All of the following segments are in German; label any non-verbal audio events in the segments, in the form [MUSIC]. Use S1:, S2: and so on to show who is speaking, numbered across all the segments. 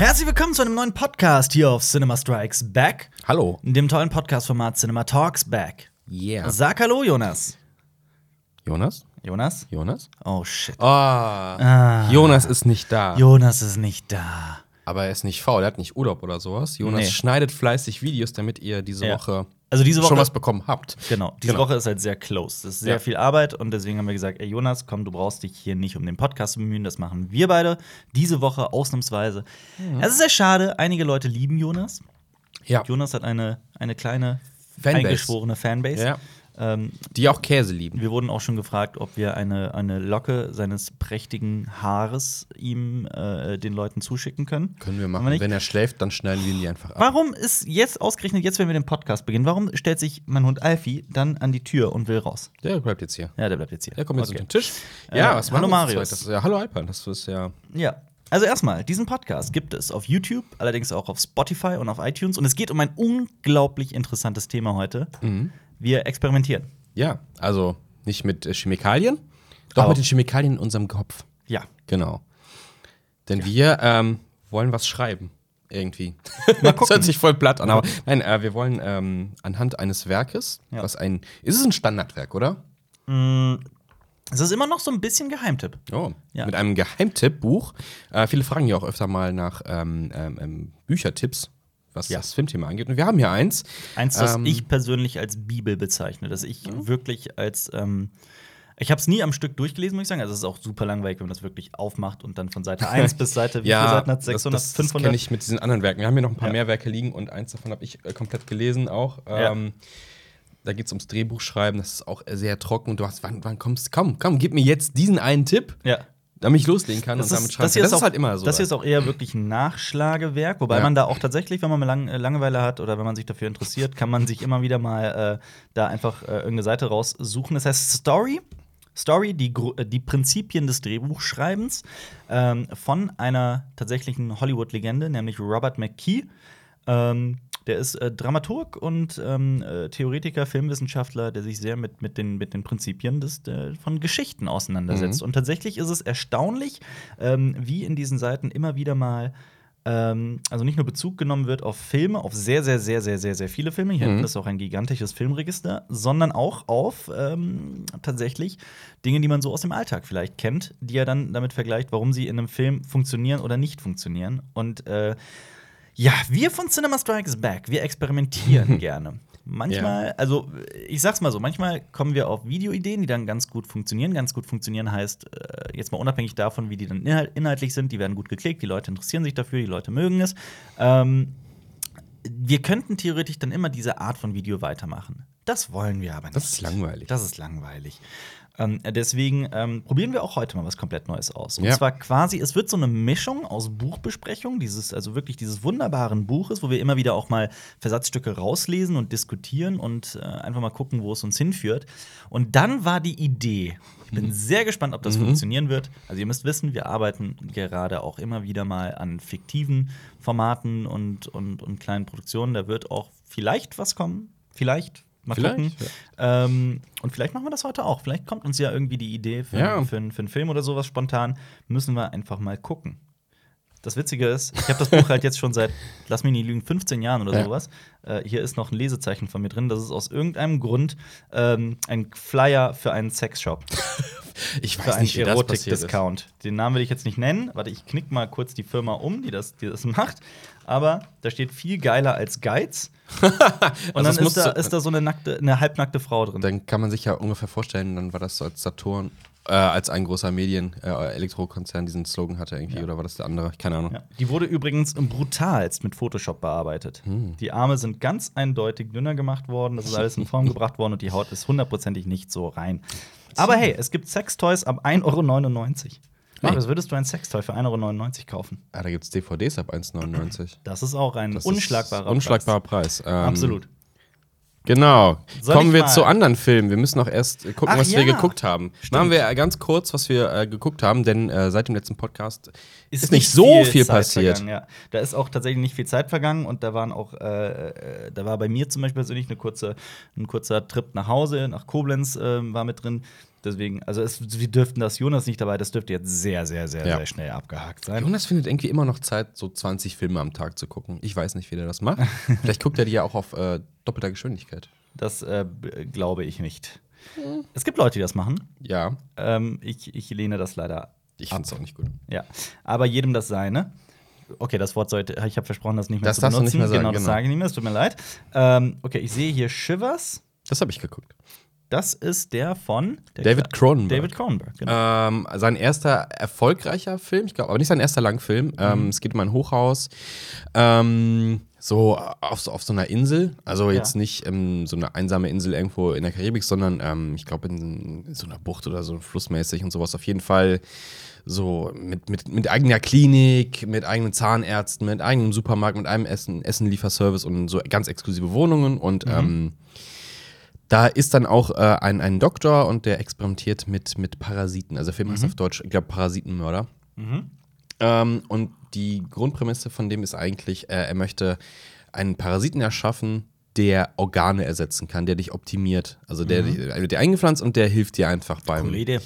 S1: Herzlich willkommen zu einem neuen Podcast hier auf Cinema Strikes Back,
S2: Hallo.
S1: dem tollen Podcast-Format Cinema Talks Back.
S2: Yeah.
S1: Sag Hallo, Jonas.
S2: Jonas?
S1: Jonas?
S2: Jonas?
S1: Oh shit.
S2: Ah. Jonas ist nicht da.
S1: Jonas ist nicht da.
S2: Aber er ist nicht faul, er hat nicht Urlaub oder sowas. Jonas
S1: Nee.
S2: schneidet fleißig Videos, damit ihr diese
S1: Ja.
S2: Woche,
S1: Also diese Woche-
S2: schon was bekommen habt.
S1: Genau, diese
S2: Genau.
S1: Woche ist halt sehr close. Das ist sehr
S2: Ja.
S1: viel Arbeit und deswegen haben wir gesagt, ey Jonas, komm, du brauchst dich hier nicht um den Podcast zu bemühen, das machen wir beide diese Woche ausnahmsweise.
S2: Mhm.
S1: Es ist sehr schade, einige Leute lieben Jonas.
S2: Ja.
S1: Jonas hat eine, eine kleine,
S2: Fanbase.
S1: eingeschworene Fanbase.
S2: Ja.
S1: Ähm,
S2: Die auch Käse lieben.
S1: wir wurden auch schon gefragt, ob wir eine, eine Locke seines prächtigen Haares ihm äh, den Leuten zuschicken können.
S2: Können wir machen. Wenn er schläft, dann schneiden wir ihn die einfach ab.
S1: Warum ist jetzt ausgerechnet, jetzt, wenn wir den Podcast beginnen, warum stellt sich mein Hund Alfie dann an die Tür und will raus?
S2: Der bleibt jetzt hier.
S1: Ja, der bleibt jetzt hier.
S2: Der kommt jetzt
S1: Okay.
S2: unter den Tisch.
S1: Äh,
S2: Ja, was
S1: hallo
S2: machen wir
S1: Marius.
S2: Das ist, ja, hallo Alpan, das ist ja.
S1: Ja. Also erstmal, diesen Podcast gibt es auf YouTube, allerdings auch auf Spotify und auf iTunes. Und es geht um ein unglaublich interessantes Thema heute.
S2: Mhm.
S1: Wir experimentieren.
S2: Ja, also nicht mit äh, Chemikalien, doch
S1: Auch.
S2: mit den Chemikalien in unserem Kopf.
S1: Ja.
S2: Genau. Denn wir ähm, wollen was schreiben. Irgendwie. [LAUGHS]
S1: Mal
S2: das
S1: gucken.
S2: hört sich voll platt an, aber nein, äh, wir wollen ähm, anhand eines Werkes,
S1: Ja.
S2: was ein. Ist es ein Standardwerk, oder?
S1: Es ist immer noch so ein bisschen Geheimtipp.
S2: Oh,
S1: Ja.
S2: mit einem Geheimtipp-Buch. Äh, viele fragen ja auch öfter mal nach ähm, ähm, ähm, Büchertipps, was
S1: Ja.
S2: das Filmthema angeht. Und wir haben hier eins.
S1: Eins, das
S2: Ähm,
S1: ich persönlich als Bibel bezeichne, das ich wirklich als ähm, ich habe es nie am Stück durchgelesen, muss ich sagen. Also es ist auch super langweilig, wenn man das wirklich aufmacht und dann von Seite [LAUGHS] 1 bis Seite, wie viele Seiten hat 600,
S2: das, das, das
S1: 500?
S2: kenne ich mit diesen anderen Werken. Wir haben hier noch ein paar
S1: Ja.
S2: mehr Werke liegen und eins davon habe ich äh, komplett gelesen auch.
S1: Ja.
S2: Ähm, Da geht es ums Drehbuchschreiben, das ist auch sehr trocken. Und du hast, wann, wann kommst Komm, komm, gib mir jetzt diesen einen Tipp,
S1: Ja.
S2: Damit ich loslegen kann
S1: Das,
S2: und damit
S1: ist,
S2: schreiben
S1: das, hier
S2: kann.
S1: ist
S2: Das
S1: auch,
S2: halt immer so.
S1: Das hier ist auch eher wirklich ein Nachschlagewerk, wobei
S2: Ja.
S1: man da auch tatsächlich, wenn man mal lang, äh, Langeweile hat oder wenn man sich dafür interessiert, kann man sich immer wieder mal äh, da einfach äh, irgendeine Seite raussuchen. Das heißt Story. Story, die, äh, die Prinzipien des Drehbuchschreibens ähm, von einer tatsächlichen Hollywood-Legende, nämlich Robert McKee. Ähm, der ist äh, Dramaturg und ähm, äh, Theoretiker, Filmwissenschaftler, der sich sehr mit, mit, den, mit den Prinzipien des, äh, von Geschichten auseinandersetzt. Und tatsächlich ist es erstaunlich, ähm, wie in diesen Seiten immer wieder mal ähm, also nicht nur Bezug genommen wird auf Filme, auf sehr, sehr, sehr, sehr, sehr, sehr viele Filme. Hier hinten ist auch ein gigantisches Filmregister, sondern auch auf ähm, tatsächlich Dinge, die man so aus dem Alltag vielleicht kennt, die er dann damit vergleicht, warum sie in einem Film funktionieren oder nicht funktionieren. Und äh, ja, wir von Cinema Strikes Back, wir experimentieren [LAUGHS] gerne. Manchmal, also ich sag's mal so, manchmal kommen wir auf Videoideen, die dann ganz gut funktionieren. Ganz gut funktionieren heißt, äh, jetzt mal unabhängig davon, wie die dann inhalt inhaltlich sind, die werden gut geklickt, die Leute interessieren sich dafür, die Leute mögen es. Ähm, wir könnten theoretisch dann immer diese Art von Video weitermachen. Das wollen wir aber nicht.
S2: Das ist langweilig.
S1: Das ist langweilig. Ähm, deswegen ähm, probieren wir auch heute mal was komplett Neues aus. Und
S2: Ja.
S1: zwar quasi, es wird so eine Mischung aus Buchbesprechung, dieses, also wirklich dieses wunderbaren Buches, wo wir immer wieder auch mal Versatzstücke rauslesen und diskutieren und äh, einfach mal gucken, wo es uns hinführt. Und dann war die Idee, ich bin sehr gespannt, ob das funktionieren wird. Also ihr müsst wissen, wir arbeiten gerade auch immer wieder mal an fiktiven Formaten und, und, und kleinen Produktionen. Da wird auch vielleicht was kommen. Vielleicht. Mal
S2: Vielleicht,
S1: gucken. Ähm, und vielleicht machen wir das heute auch. Vielleicht kommt uns ja irgendwie die Idee für,
S2: Ja.
S1: für, einen- für einen Film oder sowas spontan. Müssen wir einfach mal gucken. Das Witzige ist, ich habe das Buch halt jetzt schon seit, lass mich nicht lügen, 15 Jahren oder
S2: Ja.
S1: sowas. Äh, hier ist noch ein Lesezeichen von mir drin. Das ist aus irgendeinem Grund ähm, ein Flyer für einen Sexshop. [LAUGHS]
S2: Ich
S1: Für
S2: weiß
S1: einen
S2: nicht, wie das passiert ist.
S1: Erotik-Discount. Den Namen will ich jetzt nicht nennen. Warte, ich knick mal kurz die Firma um, die das, die das macht. Aber da steht viel geiler als Geiz. [LAUGHS] Und
S2: Also
S1: dann ist da,
S2: so-
S1: ist da so eine, nackte, eine halbnackte Frau drin.
S2: Dann kann man sich ja ungefähr vorstellen, dann war das so als Saturn, äh, als ein großer Medien, äh, Elektrokonzern diesen Slogan hatte irgendwie, oder war das der andere? Keine Ahnung.
S1: Ja. Die wurde übrigens brutalst mit Photoshop bearbeitet.
S2: Hm.
S1: Die Arme sind ganz eindeutig dünner gemacht worden, das ist alles in Form [LAUGHS] gebracht worden und die Haut ist hundertprozentig nicht so rein. Aber hey, es gibt Sextoys ab 1,99 Euro. Marius, würdest du ein Sextoy für 1,99 Euro kaufen?
S2: Ah, da gibt es DVDs ab 1,99. [CLEARS THROAT]
S1: Das ist auch ein
S2: Das
S1: unschlagbarer
S2: unschlagbarer Preis. Ähm,
S1: Absolut.
S2: Genau.
S1: Soll
S2: Kommen wir zu anderen Filmen. Wir müssen noch erst gucken,
S1: Ach
S2: was
S1: ja.
S2: wir geguckt haben.
S1: Stimmt.
S2: Machen wir ganz kurz, was wir äh, geguckt haben, denn äh, seit dem letzten Podcast ist,
S1: Ist
S2: nicht so viel,
S1: Zeit
S2: passiert.
S1: Ja. Da ist auch tatsächlich nicht viel Zeit vergangen und da waren auch, äh, äh, da war bei mir zum Beispiel persönlich eine kurze, ein kurzer Trip nach Hause, nach Koblenz äh, war mit drin. Deswegen, also es, wir dürften das, Jonas nicht dabei, das dürfte jetzt sehr, sehr, sehr,
S2: Ja.
S1: sehr schnell abgehakt sein.
S2: Jonas findet irgendwie immer noch Zeit, so 20 Filme am Tag zu gucken. Ich weiß nicht, wie der das macht. [LAUGHS] Vielleicht guckt er die ja auch auf äh, doppelter Geschwindigkeit.
S1: Das äh, glaube ich nicht.
S2: Hm.
S1: Es gibt Leute, die das machen.
S2: Ja,
S1: Ähm, ich, ich lehne das leider
S2: ich finde es auch nicht gut.
S1: Ja, aber jedem das seine. Okay, das Wort sollte, ich habe versprochen, das nicht mehr
S2: Das
S1: zu benutzen.
S2: nicht mehr sagen,
S1: genau, das
S2: genau.
S1: sage ich nicht mehr, es tut mir leid. Ähm, okay, ich sehe hier Shivers.
S2: Das habe ich geguckt.
S1: Das ist der von der
S2: David Cronenberg.
S1: David Cronenberg, genau.
S2: Ähm, sein erster erfolgreicher Film, ich glaube, aber nicht sein erster Langfilm. Ähm, es geht um ein Hochhaus, ähm, so auf, so auf so einer Insel. Also jetzt
S1: Ja.
S2: nicht ähm, so eine einsame Insel irgendwo in der Karibik, sondern ähm, ich glaube in, so einer Bucht oder so flussmäßig und sowas. Auf jeden Fall so mit, mit, mit eigener Klinik, mit eigenen Zahnärzten, mit eigenem Supermarkt, mit einem Essen, Essenlieferservice und so ganz exklusive Wohnungen und ähm, da ist dann auch äh, ein, ein Doktor und der experimentiert mit, mit Parasiten. Also der Film heißt auf Deutsch, ich glaube, Parasitenmörder. Ähm, und die Grundprämisse von dem ist eigentlich, äh, er möchte einen Parasiten erschaffen, der Organe ersetzen kann, der dich optimiert. Also der, der wird dir eingepflanzt und der hilft dir einfach beim.
S1: Coole Idee.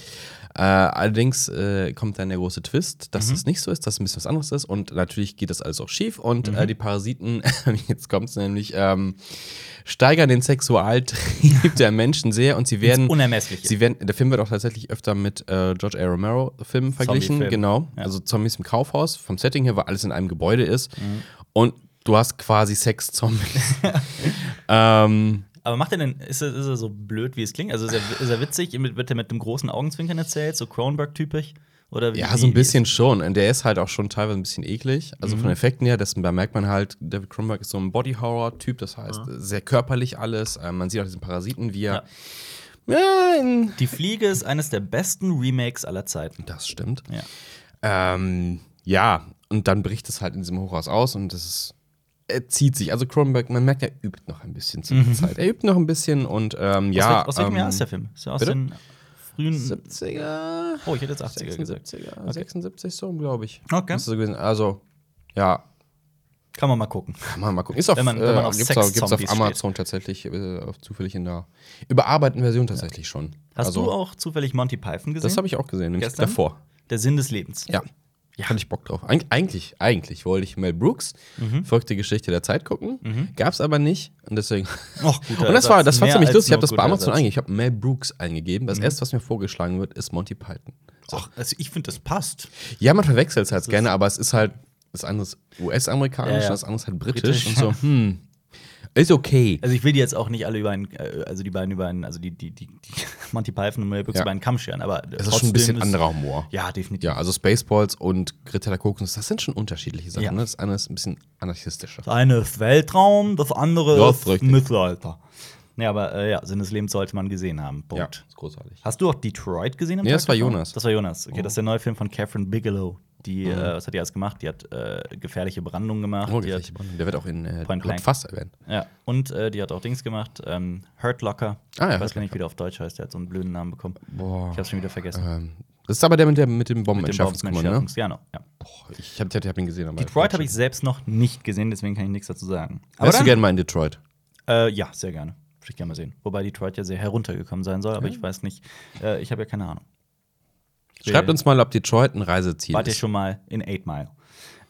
S2: Äh, allerdings äh, kommt dann der große Twist, dass es nicht so ist, dass es ein bisschen was anderes ist. Und natürlich geht das alles auch schief. Und äh, die Parasiten, [LAUGHS] jetzt kommt es nämlich, ähm, steigern den Sexualtrieb der Menschen sehr und sie werden.
S1: Unermessliche.
S2: Sie werden, der Film wird auch tatsächlich öfter mit äh, George A. Romero-Filmen verglichen.
S1: Zombie-Film.
S2: Genau.
S1: Ja.
S2: Also Zombies im Kaufhaus, vom Setting her, weil alles in einem Gebäude ist.
S1: Mhm.
S2: Und du hast quasi Sex-Zombies. [LAUGHS] ähm,
S1: Aber macht er denn, ist er, ist er so blöd, wie es klingt? Also ist er, ist er witzig? Wird er mit einem großen Augenzwinkern erzählt, so Cronenberg-typisch? Oder wie,
S2: Ja, so ein bisschen schon. Und der ist halt auch schon teilweise ein bisschen eklig. Also
S1: Mhm.
S2: von Effekten her, dessen, da merkt man halt, David Cronenberg ist so ein Body-Horror-Typ, das heißt, sehr körperlich alles. Ähm, man sieht auch diesen Parasiten, wie er. Ja, in,
S1: Die Fliege ist eines der besten Remakes aller Zeiten.
S2: das stimmt.
S1: Ja.
S2: Ähm, ja, und dann bricht es halt in diesem Hochhaus aus und das ist. Er zieht sich. Also Cronenberg, man merkt, er übt noch ein bisschen zu der Zeit. Er übt noch ein bisschen und ähm,
S1: Aus,
S2: ja.
S1: wel- aus welchem
S2: ähm,
S1: Jahr ist der Film? Ist der aus
S2: bitte?
S1: den frühen.
S2: 70er.
S1: Oh, ich hätte jetzt 80er gesagt.
S2: 76er, 76 so, glaube ich.
S1: Okay.
S2: So Also, ja,
S1: Kann man mal gucken.
S2: Kann man mal gucken. Ist auf,
S1: Wenn man- wenn man
S2: äh,
S1: auf
S2: gibt's, auf, gibt's auf Amazon tatsächlich, äh, auf zufällig in der überarbeiteten Version tatsächlich schon.
S1: Hast
S2: also,
S1: du auch zufällig Monty Python gesehen?
S2: Das habe ich auch gesehen, nämlich
S1: Gestern?
S2: davor.
S1: Der Sinn des Lebens.
S2: Ja. Ja. Hatte ich Bock drauf. Eig eigentlich, eigentlich wollte ich Mel Brooks,
S1: Mhm.
S2: verrückte Geschichte der Zeit gucken. Gab's aber nicht. Und deswegen.
S1: Och, guter [LAUGHS]
S2: und das war, das war
S1: Mehr
S2: ziemlich lustig. Ich habe das bei Amazon
S1: Ersatz. Mhm.
S2: eingegeben. Ich habe Mel Brooks eingegeben. Das erste, was mir vorgeschlagen wird, ist Monty Python.
S1: Ach, also ich finde, das passt.
S2: Ja, man verwechselt es halt gerne, aber es ist halt das andere ist US-amerikanisch,
S1: Ja, ja.
S2: das andere ist halt britisch,
S1: Britisch.
S2: und so, [LAUGHS] hm, ist okay.
S1: Also ich will die jetzt auch nicht alle über einen, äh, also die beiden über einen, also die, die, die, die [LAUGHS] Monty Python und Mel Brooks
S2: Ja.
S1: über einen Kamm scheren, aber
S2: Es ist schon ein bisschen anderer Humor.
S1: Ja, definitiv.
S2: Ja, also Spaceballs und Greta der Kokosnuss, das sind schon unterschiedliche Sachen.
S1: Ja.
S2: Ne? Das eine ist ein bisschen anarchistischer.
S1: Das eine ist Weltraum, das andere
S2: Ja,
S1: ist
S2: richtig.
S1: Mittelalter. Ja, aber äh, ja, Sinn des Lebens sollte man gesehen haben.
S2: Ja,
S1: Punkt.
S2: ist großartig.
S1: Hast du auch Detroit gesehen? am
S2: Nee,
S1: Tag
S2: das war? Jonas.
S1: Das war Jonas. Okay, das ist der neue Film von Catherine Bigelow. Die,
S2: Mhm.
S1: äh, was hat die alles gemacht? Die hat äh, gefährliche Brandung gemacht.
S2: Oh, der,
S1: hat,
S2: der wird auch in äh,
S1: Point.
S2: Fast erwähnt.
S1: ja, und äh, die hat auch Dings gemacht. Ähm, Hurt Locker.
S2: Ah, ja,
S1: ich weiß gar nicht, wie der auf Deutsch heißt. Der hat so einen blöden Namen bekommen.
S2: Boah.
S1: Ich hab's schon wieder vergessen.
S2: Ähm, das ist aber der mit, der, mit dem Bombenentschärfungskommando, ne?
S1: Bombentschärfungs- Genau, ja.
S2: Boah, ich habe hab ihn gesehen. Aber
S1: Detroit habe ich selbst noch nicht gesehen, deswegen kann ich nichts dazu sagen.
S2: Wärst du gerne mal in Detroit?
S1: Äh, ja, sehr gerne. Würde ich gerne mal sehen. Wobei Detroit ja sehr heruntergekommen sein soll, aber ich weiß nicht. Äh, ich habe ja keine Ahnung.
S2: Schreibt uns mal, ob Detroit ein Reiseziel
S1: Wart ihr
S2: ist.
S1: schon mal in Eight Mile?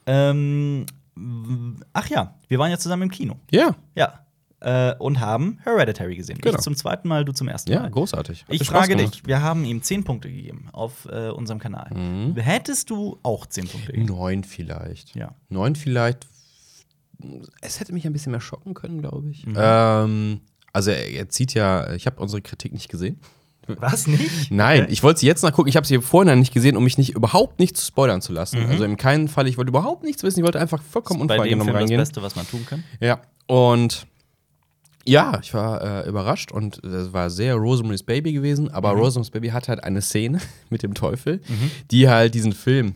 S1: Ähm, ach ja, wir waren ja zusammen im Kino.
S2: Ja,
S1: Ja. Äh, und haben Hereditary gesehen.
S2: Genau.
S1: Ich zum zweiten Mal, du zum ersten
S2: ja,
S1: Mal.
S2: großartig. Hat
S1: Ich frage
S2: gemacht.
S1: dich, wir haben ihm 10 Punkte gegeben auf äh, unserem Kanal.
S2: Mhm.
S1: Hättest du auch 10 Punkte gegeben?
S2: Neun vielleicht.
S1: Ja.
S2: Neun vielleicht. Es hätte mich ein bisschen mehr schocken können, glaube
S1: Mhm.
S2: ich. Ähm, also er, er zieht ja, ich habe unsere Kritik nicht gesehen.
S1: Was nicht?
S2: Nein, ich wollte sie jetzt nachgucken. Ich habe sie vorhin nicht gesehen, um mich nicht überhaupt nicht zu spoilern zu lassen.
S1: Mhm.
S2: Also in keinem Fall, ich wollte überhaupt nichts wissen. Ich wollte einfach vollkommen
S1: Bei dem
S2: unvoreingenommen
S1: Film das
S2: reingehen.
S1: Beste, was man tun kann.
S2: Ja. Und ja, ich war äh, überrascht und es war sehr Rosemary's Baby gewesen, aber
S1: Mhm.
S2: Rosemary's Baby hat halt eine Szene [LAUGHS] mit dem Teufel, die halt diesen Film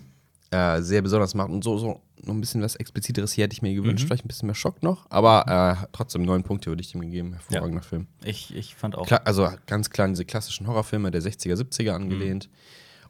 S2: äh, sehr besonders macht und so, so noch ein bisschen was Expliziteres hier hätte ich mir gewünscht,
S1: Mhm.
S2: vielleicht ein bisschen mehr Schock noch, aber äh, trotzdem neun Punkte würde ich dem gegeben. Hervorragender Film.
S1: Ich, ich fand auch.
S2: Klar, also ganz klar diese klassischen Horrorfilme der 60er, 70er angelehnt.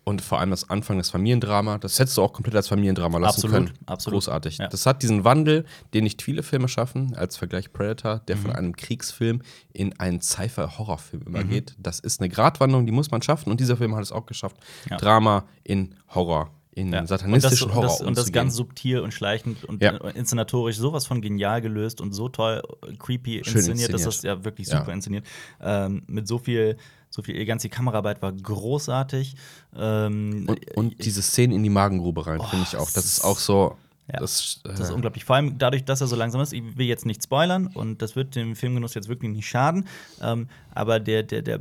S2: Und vor allem das Anfang des Familiendrama, das hättest du auch komplett als Familiendrama lassen
S1: Absolut,
S2: können.
S1: absolut.
S2: Großartig.
S1: Ja.
S2: Das hat diesen Wandel, den nicht viele Filme schaffen, als Vergleich Predator, der
S1: Mhm.
S2: von einem Kriegsfilm in einen Sci-Fi-Horrorfilm
S1: Mhm.
S2: übergeht. Das ist eine Gratwanderung, die muss man schaffen und dieser Film hat es auch geschafft.
S1: Ja.
S2: Drama in Horror, in
S1: Ja.
S2: satanistischen
S1: und das,
S2: Horror
S1: und das, und das ganz subtil und schleichend und
S2: Ja.
S1: äh, inszenatorisch sowas von genial gelöst und so toll äh, creepy
S2: Schön
S1: inszeniert, dass
S2: inszeniert.
S1: das ja wirklich
S2: Ja.
S1: super inszeniert. Ähm, mit so viel, so viel. Die Kameraarbeit war großartig. Ähm,
S2: Und, und diese Szenen in die Magengrube rein, finde ich auch. Das ist auch so.
S1: Ja.
S2: Das,
S1: Das ist
S2: äh,
S1: unglaublich. Vor allem dadurch, dass er so langsam ist. Ich will jetzt nicht spoilern und das wird dem Filmgenuss jetzt wirklich nicht schaden. Ähm, aber der, der, der äh,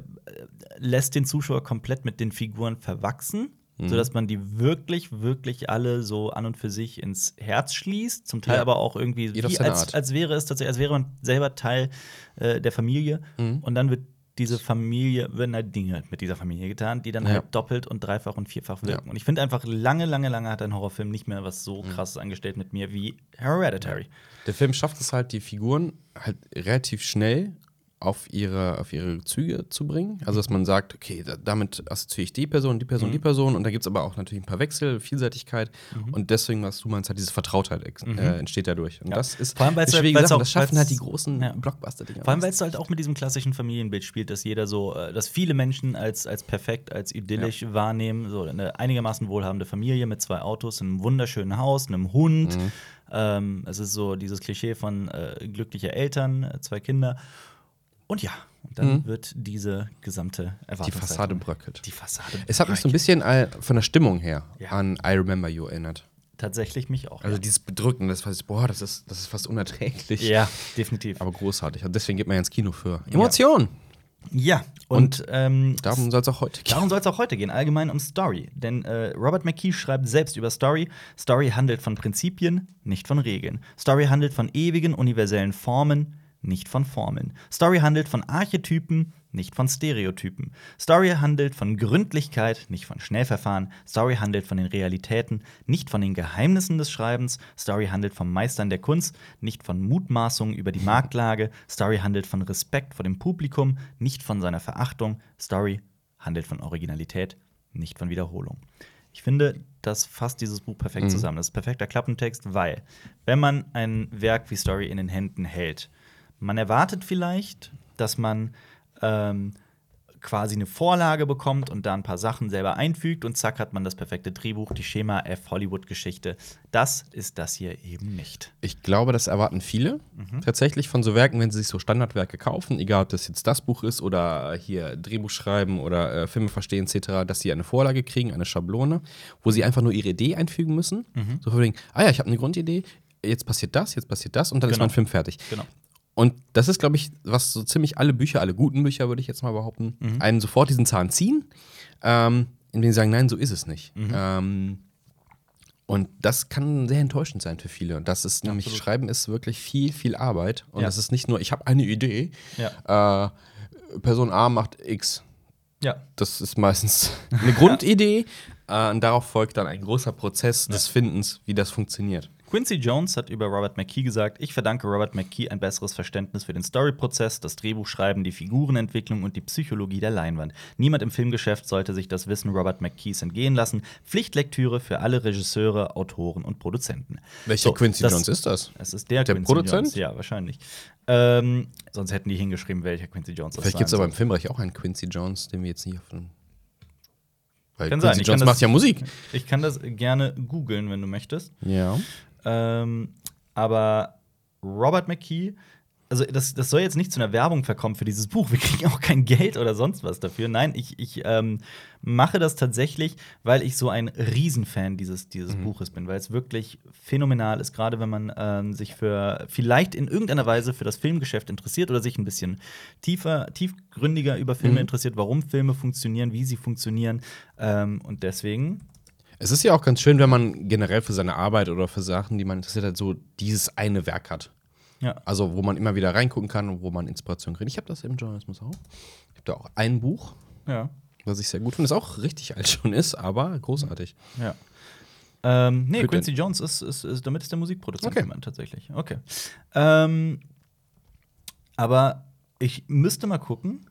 S1: lässt den Zuschauer komplett mit den Figuren verwachsen,
S2: Mhm.
S1: sodass man die wirklich, wirklich alle so an und für sich ins Herz schließt. Zum Teil
S2: Ja.
S1: aber auch irgendwie, wie, als, als wäre es tatsächlich, als wäre man selber Teil äh, der Familie.
S2: Mhm.
S1: Und dann wird diese Familie, werden halt Dinge mit dieser Familie getan, die dann
S2: Ja.
S1: halt doppelt und dreifach und vierfach wirken. Und ich finde einfach, lange, lange, lange hat ein Horrorfilm nicht mehr was
S2: Mhm.
S1: so krasses angestellt mit mir wie Hereditary.
S2: Der Film schafft es halt, die Figuren halt relativ schnell auf ihre, auf ihre Züge zu bringen. Also, dass man sagt, okay, da, damit assoziiere ich die Person, die Person,
S1: Mhm.
S2: die Person. Und da gibt es aber auch natürlich ein paar Wechsel, Vielseitigkeit. Und deswegen, was du meinst, halt diese Vertrautheit ex- äh, entsteht dadurch. Und
S1: Mhm. Ja.
S2: das ist
S1: Vor allem,
S2: eine
S1: halt-
S2: schwierige Sache.
S1: auch-
S2: Das schaffen halt die großen
S1: ja.
S2: Blockbuster-Dinger.
S1: Vor allem, weil es halt auch mit diesem klassischen Familienbild spielt, dass jeder so, äh, dass viele Menschen als, als perfekt, als idyllisch wahrnehmen. So eine einigermaßen wohlhabende Familie mit zwei Autos, einem wunderschönen Haus, einem Hund.
S2: Mhm.
S1: Ähm, es ist so dieses Klischee von äh, glücklicher Eltern, äh, zwei Kinder. Und ja, und dann
S2: Mhm.
S1: wird diese gesamte
S2: die
S1: Erwartungshaltung-
S2: Fassade bröckelt.
S1: Die Fassade.
S2: Es hat mich so ein
S1: bröckelt.
S2: bisschen von der Stimmung her
S1: Ja.
S2: an I Remember You erinnert.
S1: Tatsächlich mich auch.
S2: Also
S1: ja.
S2: dieses Bedrücken, das was boah, das ist, das ist fast unerträglich.
S1: ja, definitiv.
S2: Aber großartig. Und deswegen geht man ja ins Kino für Emotionen.
S1: Ja, und, ähm,
S2: Darum soll es auch heute gehen.
S1: Darum soll es auch heute gehen, allgemein um Story. Denn äh, Robert McKee schreibt selbst über Story. Story handelt von Prinzipien, nicht von Regeln. Story handelt von ewigen, universellen Formen, nicht von Formeln. Story handelt von Archetypen, nicht von Stereotypen. Story handelt von Gründlichkeit, nicht von Schnellverfahren. Story handelt von den Realitäten, nicht von den Geheimnissen des Schreibens. Story handelt vom Meistern der Kunst, nicht von Mutmaßungen über die [LAUGHS] Marktlage. Story handelt von Respekt vor dem Publikum, nicht von seiner Verachtung. Story handelt von Originalität, nicht von Wiederholung. Ich finde, das fasst dieses Buch perfekt zusammen. Das ist perfekter Klappentext, weil, wenn man ein Werk wie Story in den Händen hält, man erwartet vielleicht, dass man ähm, quasi eine Vorlage bekommt und da ein paar Sachen selber einfügt und zack hat man das perfekte Drehbuch, die Schema F Hollywood-Geschichte. Das ist das hier eben nicht.
S2: Ich glaube, das erwarten viele
S1: Mhm.
S2: tatsächlich von so Werken, wenn sie sich so Standardwerke kaufen, egal ob das jetzt das Buch ist oder hier Drehbuch schreiben oder äh, Filme verstehen etc., dass sie eine Vorlage kriegen, eine Schablone, wo sie einfach nur ihre Idee einfügen müssen.
S1: Mhm.
S2: So von wegen, ah ja, ich habe eine Grundidee, jetzt passiert das, jetzt passiert das und dann ist
S1: Genau.
S2: mein Film fertig.
S1: Genau.
S2: Und das ist, glaube ich, was so ziemlich alle Bücher, alle guten Bücher, würde ich jetzt mal behaupten,
S1: Mhm.
S2: einen sofort diesen Zahn ziehen, ähm, indem sie sagen, nein, so ist es nicht.
S1: Mhm.
S2: Ähm, und das kann sehr enttäuschend sein für viele. Und das ist nämlich,
S1: Absolut.
S2: Schreiben ist wirklich viel, viel Arbeit. Und
S1: Ja.
S2: das ist nicht nur, ich habe eine Idee,
S1: Ja.
S2: äh, Person A macht X.
S1: Ja.
S2: Das ist meistens eine Grundidee. [LAUGHS] Äh, und darauf folgt dann ein großer Prozess des Findens, wie das funktioniert.
S1: Quincy Jones hat über Robert McKee gesagt, ich verdanke Robert McKee ein besseres Verständnis für den Storyprozess, das Drehbuchschreiben, die Figurenentwicklung und die Psychologie der Leinwand. Niemand im Filmgeschäft sollte sich das Wissen Robert McKees entgehen lassen. Pflichtlektüre für alle Regisseure, Autoren und Produzenten.
S2: Welcher
S1: So,
S2: Quincy
S1: das-
S2: Jones ist das?
S1: Es ist der,
S2: Der
S1: Quincy
S2: Produzent?
S1: Jones. Ja, wahrscheinlich. Ähm, sonst hätten die hingeschrieben, welcher Quincy Jones das
S2: Vielleicht
S1: sein
S2: gibt es aber im Filmbereich auch einen Quincy Jones, den wir jetzt nicht auf dem. Weil
S1: Kann
S2: Quincy
S1: sein, ich
S2: Jones
S1: kann
S2: macht
S1: das-
S2: ja Musik.
S1: Ich kann das gerne googeln, wenn du möchtest.
S2: Ja.
S1: Ähm, aber Robert McKee, also das, das soll jetzt nicht zu einer Werbung verkommen für dieses Buch. Wir kriegen auch kein Geld oder sonst was dafür. Nein, ich, ich ähm, mache das tatsächlich, weil ich so ein Riesenfan dieses, dieses Buches bin, weil es wirklich phänomenal ist, gerade wenn man ähm, sich für vielleicht in irgendeiner Weise für das Filmgeschäft interessiert oder sich ein bisschen tiefer, tiefgründiger über Filme
S2: Mhm.
S1: interessiert, warum Filme funktionieren, wie sie funktionieren. Ähm, und deswegen
S2: Es ist ja auch ganz schön, wenn man generell für seine Arbeit oder für Sachen, die man interessiert hat, so dieses eine Werk hat.
S1: Ja.
S2: Also, wo man immer wieder reingucken kann und wo man Inspiration kriegt. Ich habe das im Journalismus auch. Ich habe da auch ein Buch,
S1: Ja.
S2: was ich sehr gut finde, das auch richtig alt schon ist, aber großartig.
S1: Ja. Ähm, nee,
S2: Bitte.
S1: Quincy Jones ist, ist, ist, damit ist der Musikproduzent
S2: Okay.
S1: gemeint, tatsächlich. Okay. Ähm, aber ich müsste mal gucken.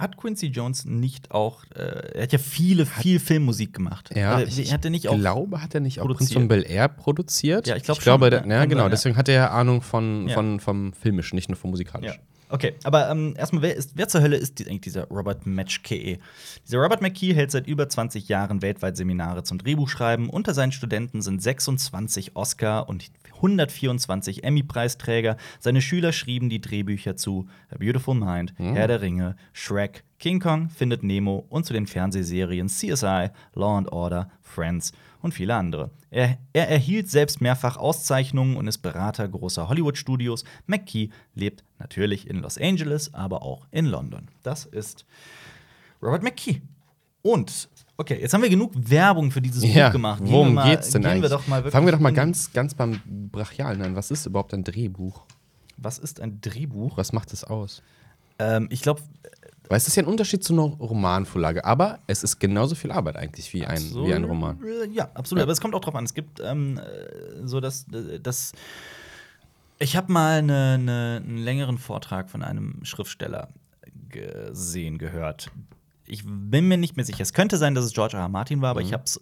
S1: Hat Quincy Jones nicht auch, äh, er hat ja viele, viel Filmmusik gemacht.
S2: Ja,
S1: Oder,
S2: ich
S1: hat er nicht auch
S2: glaube, hat er nicht auch Prinz von Bel Air produziert?
S1: Ja, ich glaub
S2: ich glaube,
S1: schon,
S2: der,
S1: ja,
S2: ja, genau,
S1: sein, ja.
S2: deswegen hat er ja Ahnung von,
S1: Ja.
S2: von, vom Filmischen, nicht nur vom
S1: Ja.
S2: Musikalischen.
S1: Okay, aber ähm, erstmal, wer, ist, wer zur Hölle ist die, eigentlich dieser Robert McKee? Dieser Robert McKee hält seit über 20 Jahren weltweit Seminare zum Drehbuchschreiben. Unter seinen Studenten sind 26 Oscar- und 124 Emmy-Preisträger. Seine Schüler schrieben die Drehbücher zu A Beautiful Mind, Herr der Ringe, Shrek, King Kong, Findet Nemo und zu den Fernsehserien CSI, Law and Order, Friends und viele andere. Er, er erhielt selbst mehrfach Auszeichnungen und ist Berater großer Hollywood-Studios. McKee lebt natürlich in Los Angeles, aber auch in London. Das ist Robert McKee. Und, okay, jetzt haben wir genug Werbung für dieses
S2: Ja,
S1: Buch gemacht. Gehen
S2: worum
S1: wir mal,
S2: geht's denn
S1: gehen
S2: eigentlich?
S1: Wir
S2: Fangen wir doch mal ganz, ganz beim Brachialen an. Was ist überhaupt ein Drehbuch?
S1: Was ist ein Drehbuch?
S2: Was macht es aus?
S1: Ähm, ich glaube,
S2: Weil es ist ja ein Unterschied zu einer Romanvorlage, aber es ist genauso viel Arbeit eigentlich wie ein, wie ein Roman.
S1: Ja, absolut.
S2: Ja.
S1: Aber es kommt auch drauf an. Es gibt ähm, äh, so, dass. dass ich habe mal eine, eine, einen längeren Vortrag von einem Schriftsteller gesehen, gehört. Ich bin mir nicht mehr sicher. Es könnte sein, dass es George R. R. Martin war, aber
S2: Mhm.
S1: ich habe es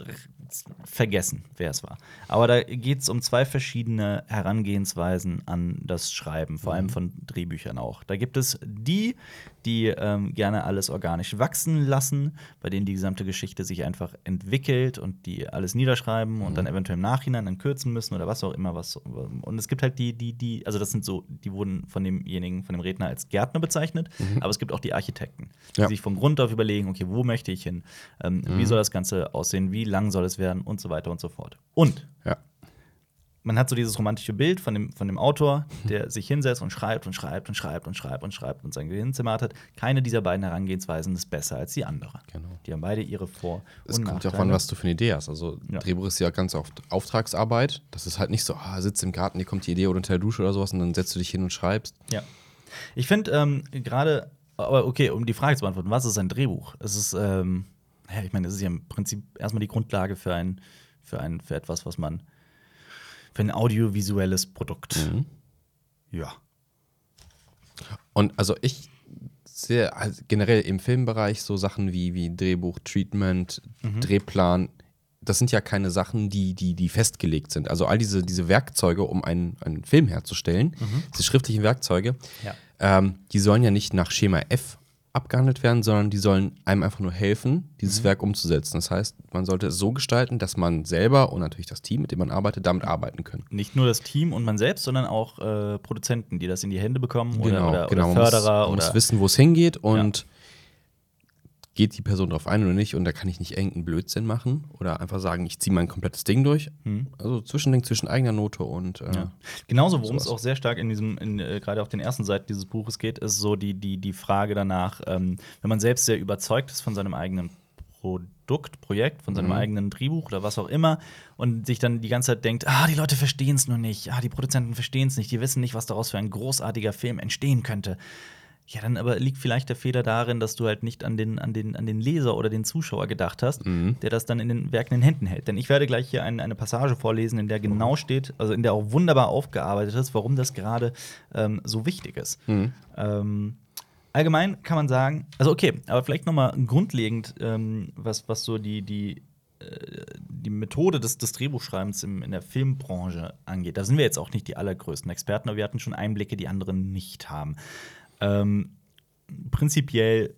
S1: vergessen, wer es war. Aber da geht es um zwei verschiedene Herangehensweisen an das Schreiben, vor
S2: Mhm.
S1: allem von Drehbüchern auch. Da gibt es die, die ähm, gerne alles organisch wachsen lassen, bei denen die gesamte Geschichte sich einfach entwickelt und die alles niederschreiben und dann
S2: Mhm.
S1: eventuell im Nachhinein dann kürzen müssen oder was auch immer was. Und es gibt halt die, die, die, also das sind so, die wurden von demjenigen, von dem Redner als Gärtner bezeichnet, aber es gibt auch die Architekten, die
S2: Mhm. Ja.
S1: sich von Grund auf überlegen, okay, wo möchte ich hin? Ähm, Wie
S2: Mhm.
S1: soll das Ganze aussehen? Wie lang soll es werden? Und so weiter und so fort. Und
S2: Ja.
S1: man hat so dieses romantische Bild von dem, von dem Autor, der sich hinsetzt und schreibt und schreibt und schreibt und schreibt und schreibt und sein Gehirn zimmert hat. Keine dieser beiden Herangehensweisen ist besser als die andere.
S2: Genau.
S1: Die haben beide ihre Vor-
S2: Es
S1: und
S2: kommt ja auch an, was du für eine Idee hast. Also,
S1: Ja.
S2: Drehbuch ist ja ganz oft Auftragsarbeit. Das ist halt nicht so, ah, sitzt im Garten, dir kommt die Idee oder unter der Dusche oder sowas und dann setzt du dich hin und schreibst.
S1: Ja. Ich finde ähm, gerade, aber okay, um die Frage zu beantworten, was ist ein Drehbuch? Es ist, ähm, ja, ich meine, es ist ja im Prinzip erstmal die Grundlage für ein, für ein, für etwas, was man, für ein audiovisuelles Produkt.
S2: Mhm.
S1: Ja.
S2: Und also ich sehe halt generell im Filmbereich so Sachen wie, wie Drehbuch, Treatment,
S1: Mhm.
S2: Drehplan. Das sind ja keine Sachen, die, die, die festgelegt sind. Also all diese, diese Werkzeuge, um einen, einen Film herzustellen, diese schriftlichen Werkzeuge,
S1: Mhm. Ja.
S2: ähm, die sollen ja nicht nach Schema F abgehandelt werden, sondern die sollen einem einfach nur helfen,
S1: Mhm.
S2: dieses Werk umzusetzen. Das heißt, man sollte es so gestalten, dass man selber und natürlich das Team, mit dem man arbeitet, damit arbeiten können.
S1: Nicht nur das Team und man selbst, sondern auch äh, Produzenten, die das in die Hände bekommen oder, oder,
S2: genau.
S1: oder
S2: Man
S1: Förderer
S2: muss, man muss wissen, wo es hingeht und geht die Person drauf ein oder nicht. Und da kann ich nicht irgendeinen Blödsinn machen oder einfach sagen, ich ziehe mein komplettes Ding durch. Also Zwischending zwischen eigener Note und äh,
S1: Hm. Ja. Genauso, worum es
S2: sowas.
S1: auch sehr stark in diesem, in, äh, gerade auf den ersten Seiten dieses Buches geht, ist so die, die, die Frage danach, ähm, wenn man selbst sehr überzeugt ist von seinem eigenen Produkt, Projekt, von
S2: Mhm.
S1: seinem eigenen Drehbuch oder was auch immer und sich dann die ganze Zeit denkt, ah, die Leute verstehen es nur nicht, ah, die Produzenten verstehen es nicht, die wissen nicht, was daraus für ein großartiger Film entstehen könnte. Ja, dann aber liegt vielleicht der Fehler darin, dass du halt nicht an den, an den, an den Leser oder den Zuschauer gedacht hast,
S2: Mhm.
S1: der das dann in den Werken in den Händen hält. Denn ich werde gleich hier ein, eine Passage vorlesen, in der genau steht, also in der auch wunderbar aufgearbeitet ist, warum das gerade ähm, so wichtig ist.
S2: Mhm.
S1: Ähm, allgemein kann man sagen, also okay, aber vielleicht noch mal grundlegend, ähm, was, was so die, die, äh, die Methode des, des Drehbuchschreibens im, in der Filmbranche angeht. Da sind wir jetzt auch nicht die allergrößten Experten, aber wir hatten schon Einblicke, die andere nicht haben. Ähm, prinzipiell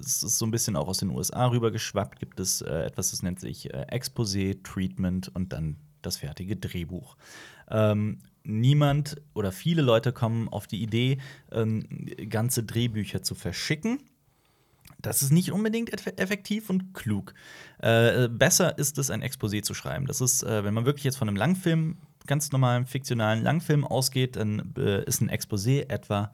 S1: ist es so ein bisschen auch aus den USA rübergeschwappt, gibt es äh, etwas, das nennt sich äh, Exposé, Treatment und dann das fertige Drehbuch. Ähm, niemand oder viele Leute kommen auf die Idee, ähm, ganze Drehbücher zu verschicken. Das ist nicht unbedingt eff- effektiv und klug. Äh, besser ist es, ein Exposé zu schreiben. Das ist, äh, wenn man wirklich jetzt von einem Langfilm, ganz normalen fiktionalen Langfilm ausgeht, dann äh, ist ein Exposé etwa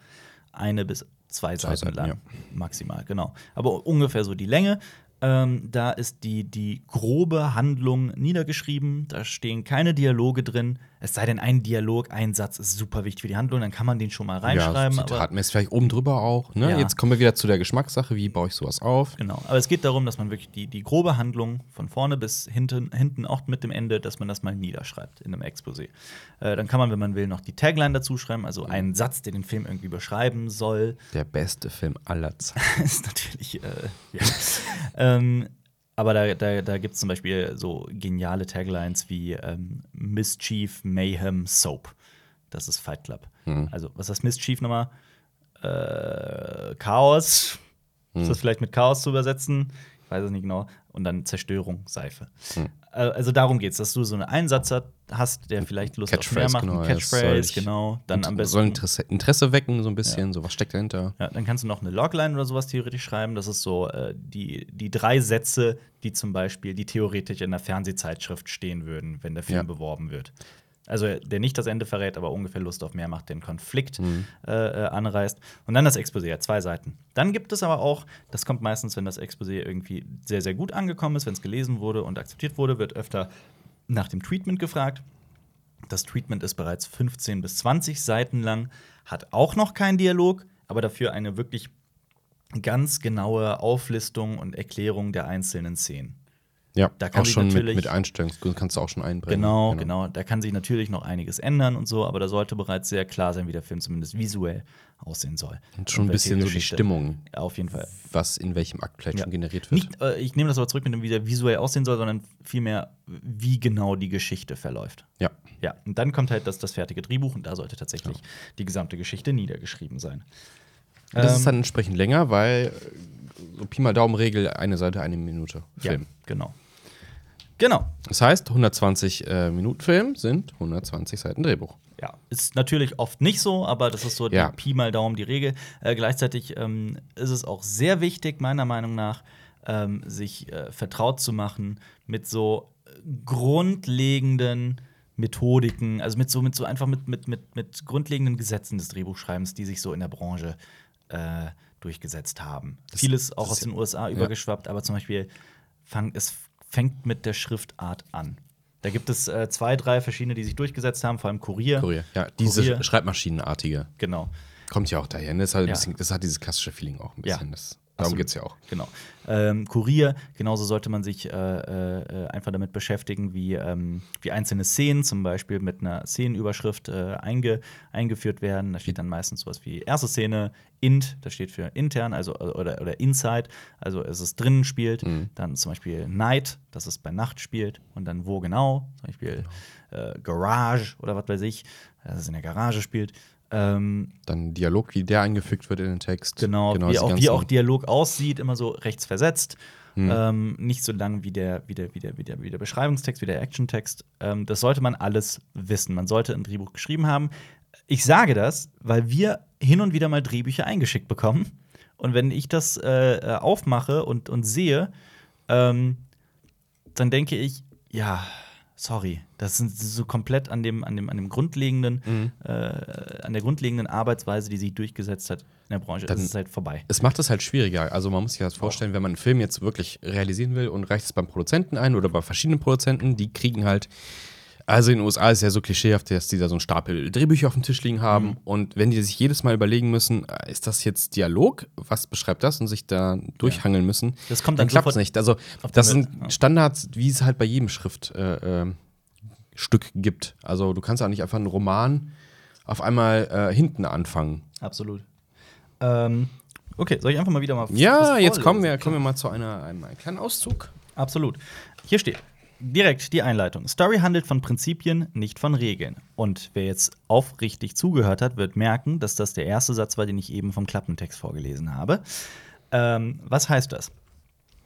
S1: eine bis zwei,
S2: Zwei
S1: Seiten
S2: Seiten,
S1: lang.
S2: ja.
S1: Maximal, genau. Aber ungefähr so die Länge. Ähm, da ist die, die grobe Handlung niedergeschrieben. Da stehen keine Dialoge drin. Es sei denn, ein Dialog, ein Satz ist super wichtig für die Handlung, dann kann man den schon mal reinschreiben.
S2: ja, Zitatmäßig vielleicht oben drüber auch. Ne?
S1: Ja.
S2: Jetzt kommen wir wieder zu der Geschmackssache. Wie baue ich sowas auf?
S1: Genau, aber es geht darum, dass man wirklich die, die grobe Handlung von vorne bis hinten, hinten auch mit dem Ende, dass man das mal niederschreibt in einem Exposé. Äh, dann kann man, wenn man will, noch die Tagline dazu schreiben, also einen Satz, der den Film irgendwie beschreiben soll.
S2: Der beste Film aller Zeiten. [LAUGHS]
S1: ist natürlich, äh, ja. [LAUGHS] ähm, aber da, da, da gibt es zum Beispiel so geniale Taglines wie ähm, Mischief, Mayhem, Soap. Das ist Fight Club. Also, was ist Mischief nochmal? Äh, Chaos. Ist das vielleicht mit Chaos zu übersetzen? Ich weiß es nicht genau. Und dann Zerstörung, Seife. Äh, Also darum geht's, dass du so einen Einsatz hast, der vielleicht Lust auf mehr
S2: Catchphrase,
S1: macht.
S2: genau, ja,
S1: Catchphrase, genau. Dann am besten.
S2: Soll Interesse, Interesse wecken, so ein bisschen. So, was steckt dahinter?
S1: Ja, dann kannst du noch eine Logline oder sowas theoretisch schreiben. Das ist so äh, die, die drei Sätze, die zum Beispiel, die theoretisch in der Fernsehzeitschrift stehen würden, wenn der Film
S2: Ja.
S1: beworben wird. Also der nicht das Ende verrät, aber ungefähr Lust auf mehr macht, den Konflikt äh, äh, anreißt. Und dann das Exposé, zwei Seiten. Dann gibt es aber auch, das kommt meistens, wenn das Exposé irgendwie sehr, sehr gut angekommen ist, wenn es gelesen wurde und akzeptiert wurde, wird öfter nach dem Treatment gefragt. Das Treatment ist bereits 15 bis 20 Seiten lang, hat auch noch keinen Dialog, aber dafür eine wirklich ganz genaue Auflistung und Erklärung der einzelnen Szenen.
S2: Ja,
S1: Da kann
S2: auch schon mit, mit Einstellungen kannst du auch schon einbringen.
S1: Genau, genau, Da kann sich natürlich noch einiges ändern und so, aber da sollte bereits sehr klar sein, wie der Film zumindest visuell aussehen soll.
S2: Und schon ein bisschen so die. Stimmung,
S1: Ja, Auf jeden Fall.
S2: was in welchem Akt vielleicht
S1: Ja.
S2: schon generiert wird.
S1: Nicht, äh, ich nehme das aber zurück mit dem, wie der visuell aussehen soll, sondern vielmehr, wie genau die Geschichte verläuft.
S2: ja.
S1: Ja, und dann kommt halt das, das fertige Drehbuch und da sollte tatsächlich die gesamte Geschichte niedergeschrieben sein.
S2: Das
S1: Ähm,
S2: ist dann entsprechend länger, weil äh, so Pi mal Daumenregel eine Seite, eine Minute Film.
S1: Ja, genau. Genau.
S2: Das heißt, 120 äh, Minuten Film sind 120 Seiten Drehbuch.
S1: Ja, ist natürlich oft nicht so, aber das ist so
S2: Ja.
S1: die Pi mal Daumen die Regel. Äh, gleichzeitig ähm, ist es auch sehr wichtig, meiner Meinung nach, ähm, sich äh, vertraut zu machen mit so grundlegenden Methodiken, also mit so, mit so einfach mit, mit, mit, mit grundlegenden Gesetzen des Drehbuchschreibens, die sich so in der Branche äh, durchgesetzt haben.
S2: Das-
S1: Vieles auch aus den USA
S2: ja.
S1: übergeschwappt, aber zum Beispiel fang, es fängt mit der Schriftart an. Da gibt es äh, zwei, drei verschiedene, die sich durchgesetzt haben, vor allem Kurier.
S2: Kurier. Ja, diese
S1: Kurier.
S2: Schreibmaschinenartige.
S1: Genau,
S2: Kommt ja auch daher. ne? Das, hat
S1: Ja.
S2: bisschen, das hat dieses klassische Feeling auch ein
S1: Ja.
S2: bisschen. Das, darum geht es ja auch.
S1: genau. Ähm, Kurier, genauso sollte man sich äh, äh, einfach damit beschäftigen, wie, ähm, wie einzelne Szenen zum Beispiel mit einer Szenenüberschrift äh, einge eingeführt werden. Da steht dann meistens sowas wie erste Szene, int, das steht für intern, also oder, oder inside, also es ist drinnen spielt. Dann zum Beispiel night, dass es bei Nacht spielt. Und dann wo genau, zum Beispiel äh, Garage oder was weiß ich, dass es in der Garage spielt. Ähm,
S2: Dann Dialog, wie der eingefügt wird in den Text.
S1: Genau, wie,
S2: diese
S1: auch, wie auch Dialog aussieht, immer so rechts versetzt.
S2: Mhm.
S1: Ähm, nicht so lang wie der, wie, der, wie, der, wie, der, wie der Beschreibungstext, wie der Actiontext. Ähm, das sollte man alles wissen. Man sollte ein Drehbuch geschrieben haben. Ich sage das, weil wir hin und wieder mal Drehbücher eingeschickt bekommen. Und wenn ich das äh, äh, aufmache und, und sehe, ähm, dann denke ich, ja, sorry, das sind so komplett an dem, an dem, an dem grundlegenden,
S2: Mhm.
S1: äh, an der grundlegenden Arbeitsweise, die sich durchgesetzt hat in der Branche.
S2: Dann-
S1: das ist halt vorbei.
S2: Es macht es halt schwieriger. Also man muss sich das vorstellen, wenn man einen Film jetzt wirklich realisieren will und reicht es beim Produzenten ein oder bei verschiedenen Produzenten, die kriegen halt. Also in den USA ist ja so klischeehaft, dass die da so einen Stapel Drehbücher auf dem Tisch liegen haben.
S1: Mhm.
S2: Und wenn die sich jedes Mal überlegen müssen, äh, ist das jetzt Dialog? Was beschreibt das? Und sich da durchhangeln müssen,
S1: Das kommt
S2: dann
S1: dann
S2: klappt es nicht. Also das sind
S1: ja.
S2: Standards, wie es halt bei jedem Schriftstück äh, Stück gibt. Also du kannst auch nicht einfach einen Roman auf einmal äh, hinten anfangen.
S1: Absolut. Ähm, okay, soll ich einfach mal wieder mal.
S2: Ja, jetzt kommen wir, kommen wir mal zu einer, einem, einem kleinen Auszug.
S1: Absolut. Hier steht direkt die Einleitung. Story handelt von Prinzipien, nicht von Regeln. Und wer jetzt aufrichtig zugehört hat, wird merken, dass das der erste Satz war, den ich eben vom Klappentext vorgelesen habe. Ähm, was heißt das?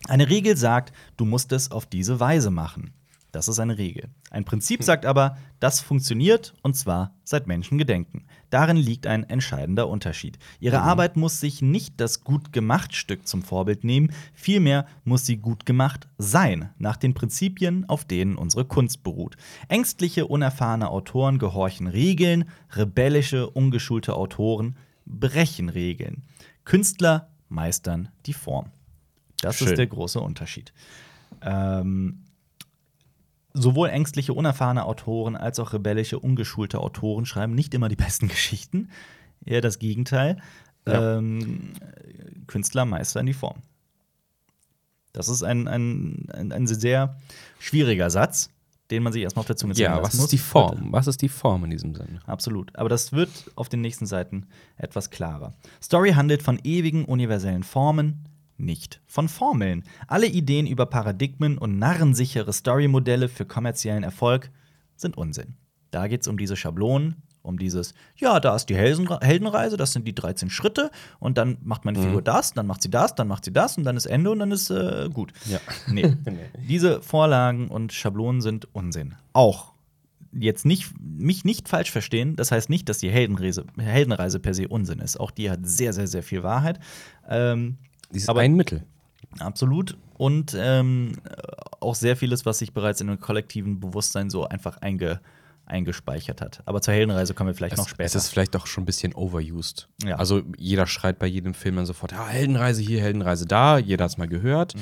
S1: Eine Regel sagt, du musst es auf diese Weise machen. Das ist eine Regel. Ein Prinzip sagt aber, das funktioniert und zwar seit Menschengedenken. Darin liegt ein entscheidender Unterschied. Ihre Arbeit muss sich nicht das gut gemacht Stück zum Vorbild nehmen, vielmehr muss sie gut gemacht sein, nach den Prinzipien, auf denen unsere Kunst beruht. Ängstliche, unerfahrene Autoren gehorchen Regeln, rebellische, ungeschulte Autoren brechen Regeln. Künstler meistern die Form. Das
S2: Schön.
S1: ist der große Unterschied. Ähm, sowohl ängstliche, unerfahrene Autoren als auch rebellische, ungeschulte Autoren schreiben nicht immer die besten [LAUGHS] Geschichten. Eher das Gegenteil.
S2: Ja.
S1: Ähm, Künstler meistern die Form. Das ist ein, ein, ein, ein sehr schwieriger Satz, den man sich erstmal auf der Zunge zergehen
S2: Ja, was
S1: muss.
S2: ist die Form? Was ist die Form in diesem Sinne?
S1: Absolut. Aber das wird auf den nächsten Seiten etwas klarer. Story handelt von ewigen, universellen Formen, nicht von Formeln. Alle Ideen über Paradigmen und narrensichere Storymodelle für kommerziellen Erfolg sind Unsinn. Da geht es um diese Schablonen, um dieses, ja, da ist die Heldenreise, das sind die 13 Schritte und dann macht meine Figur das, dann macht sie das, dann macht sie das und dann ist Ende und dann ist äh, gut.
S2: Ja.
S1: Nee. [LAUGHS] Diese Vorlagen und Schablonen sind Unsinn. Auch jetzt nicht, mich nicht falsch verstehen, das heißt nicht, dass die Heldenreise, Heldenreise per se Unsinn ist. Auch die hat sehr, sehr, sehr viel Wahrheit. Ähm,
S2: Dieses
S1: Aber-
S2: ein Mittel.
S1: absolut. Und ähm, auch sehr vieles, was sich bereits in dem kollektiven Bewusstsein so einfach einge, eingespeichert hat. Aber zur Heldenreise kommen wir vielleicht noch
S2: Es,
S1: später.
S2: es ist vielleicht auch schon ein bisschen overused.
S1: Ja.
S2: Also jeder schreit bei jedem Film dann sofort, ja, Heldenreise hier, Heldenreise da, jeder hat es mal gehört.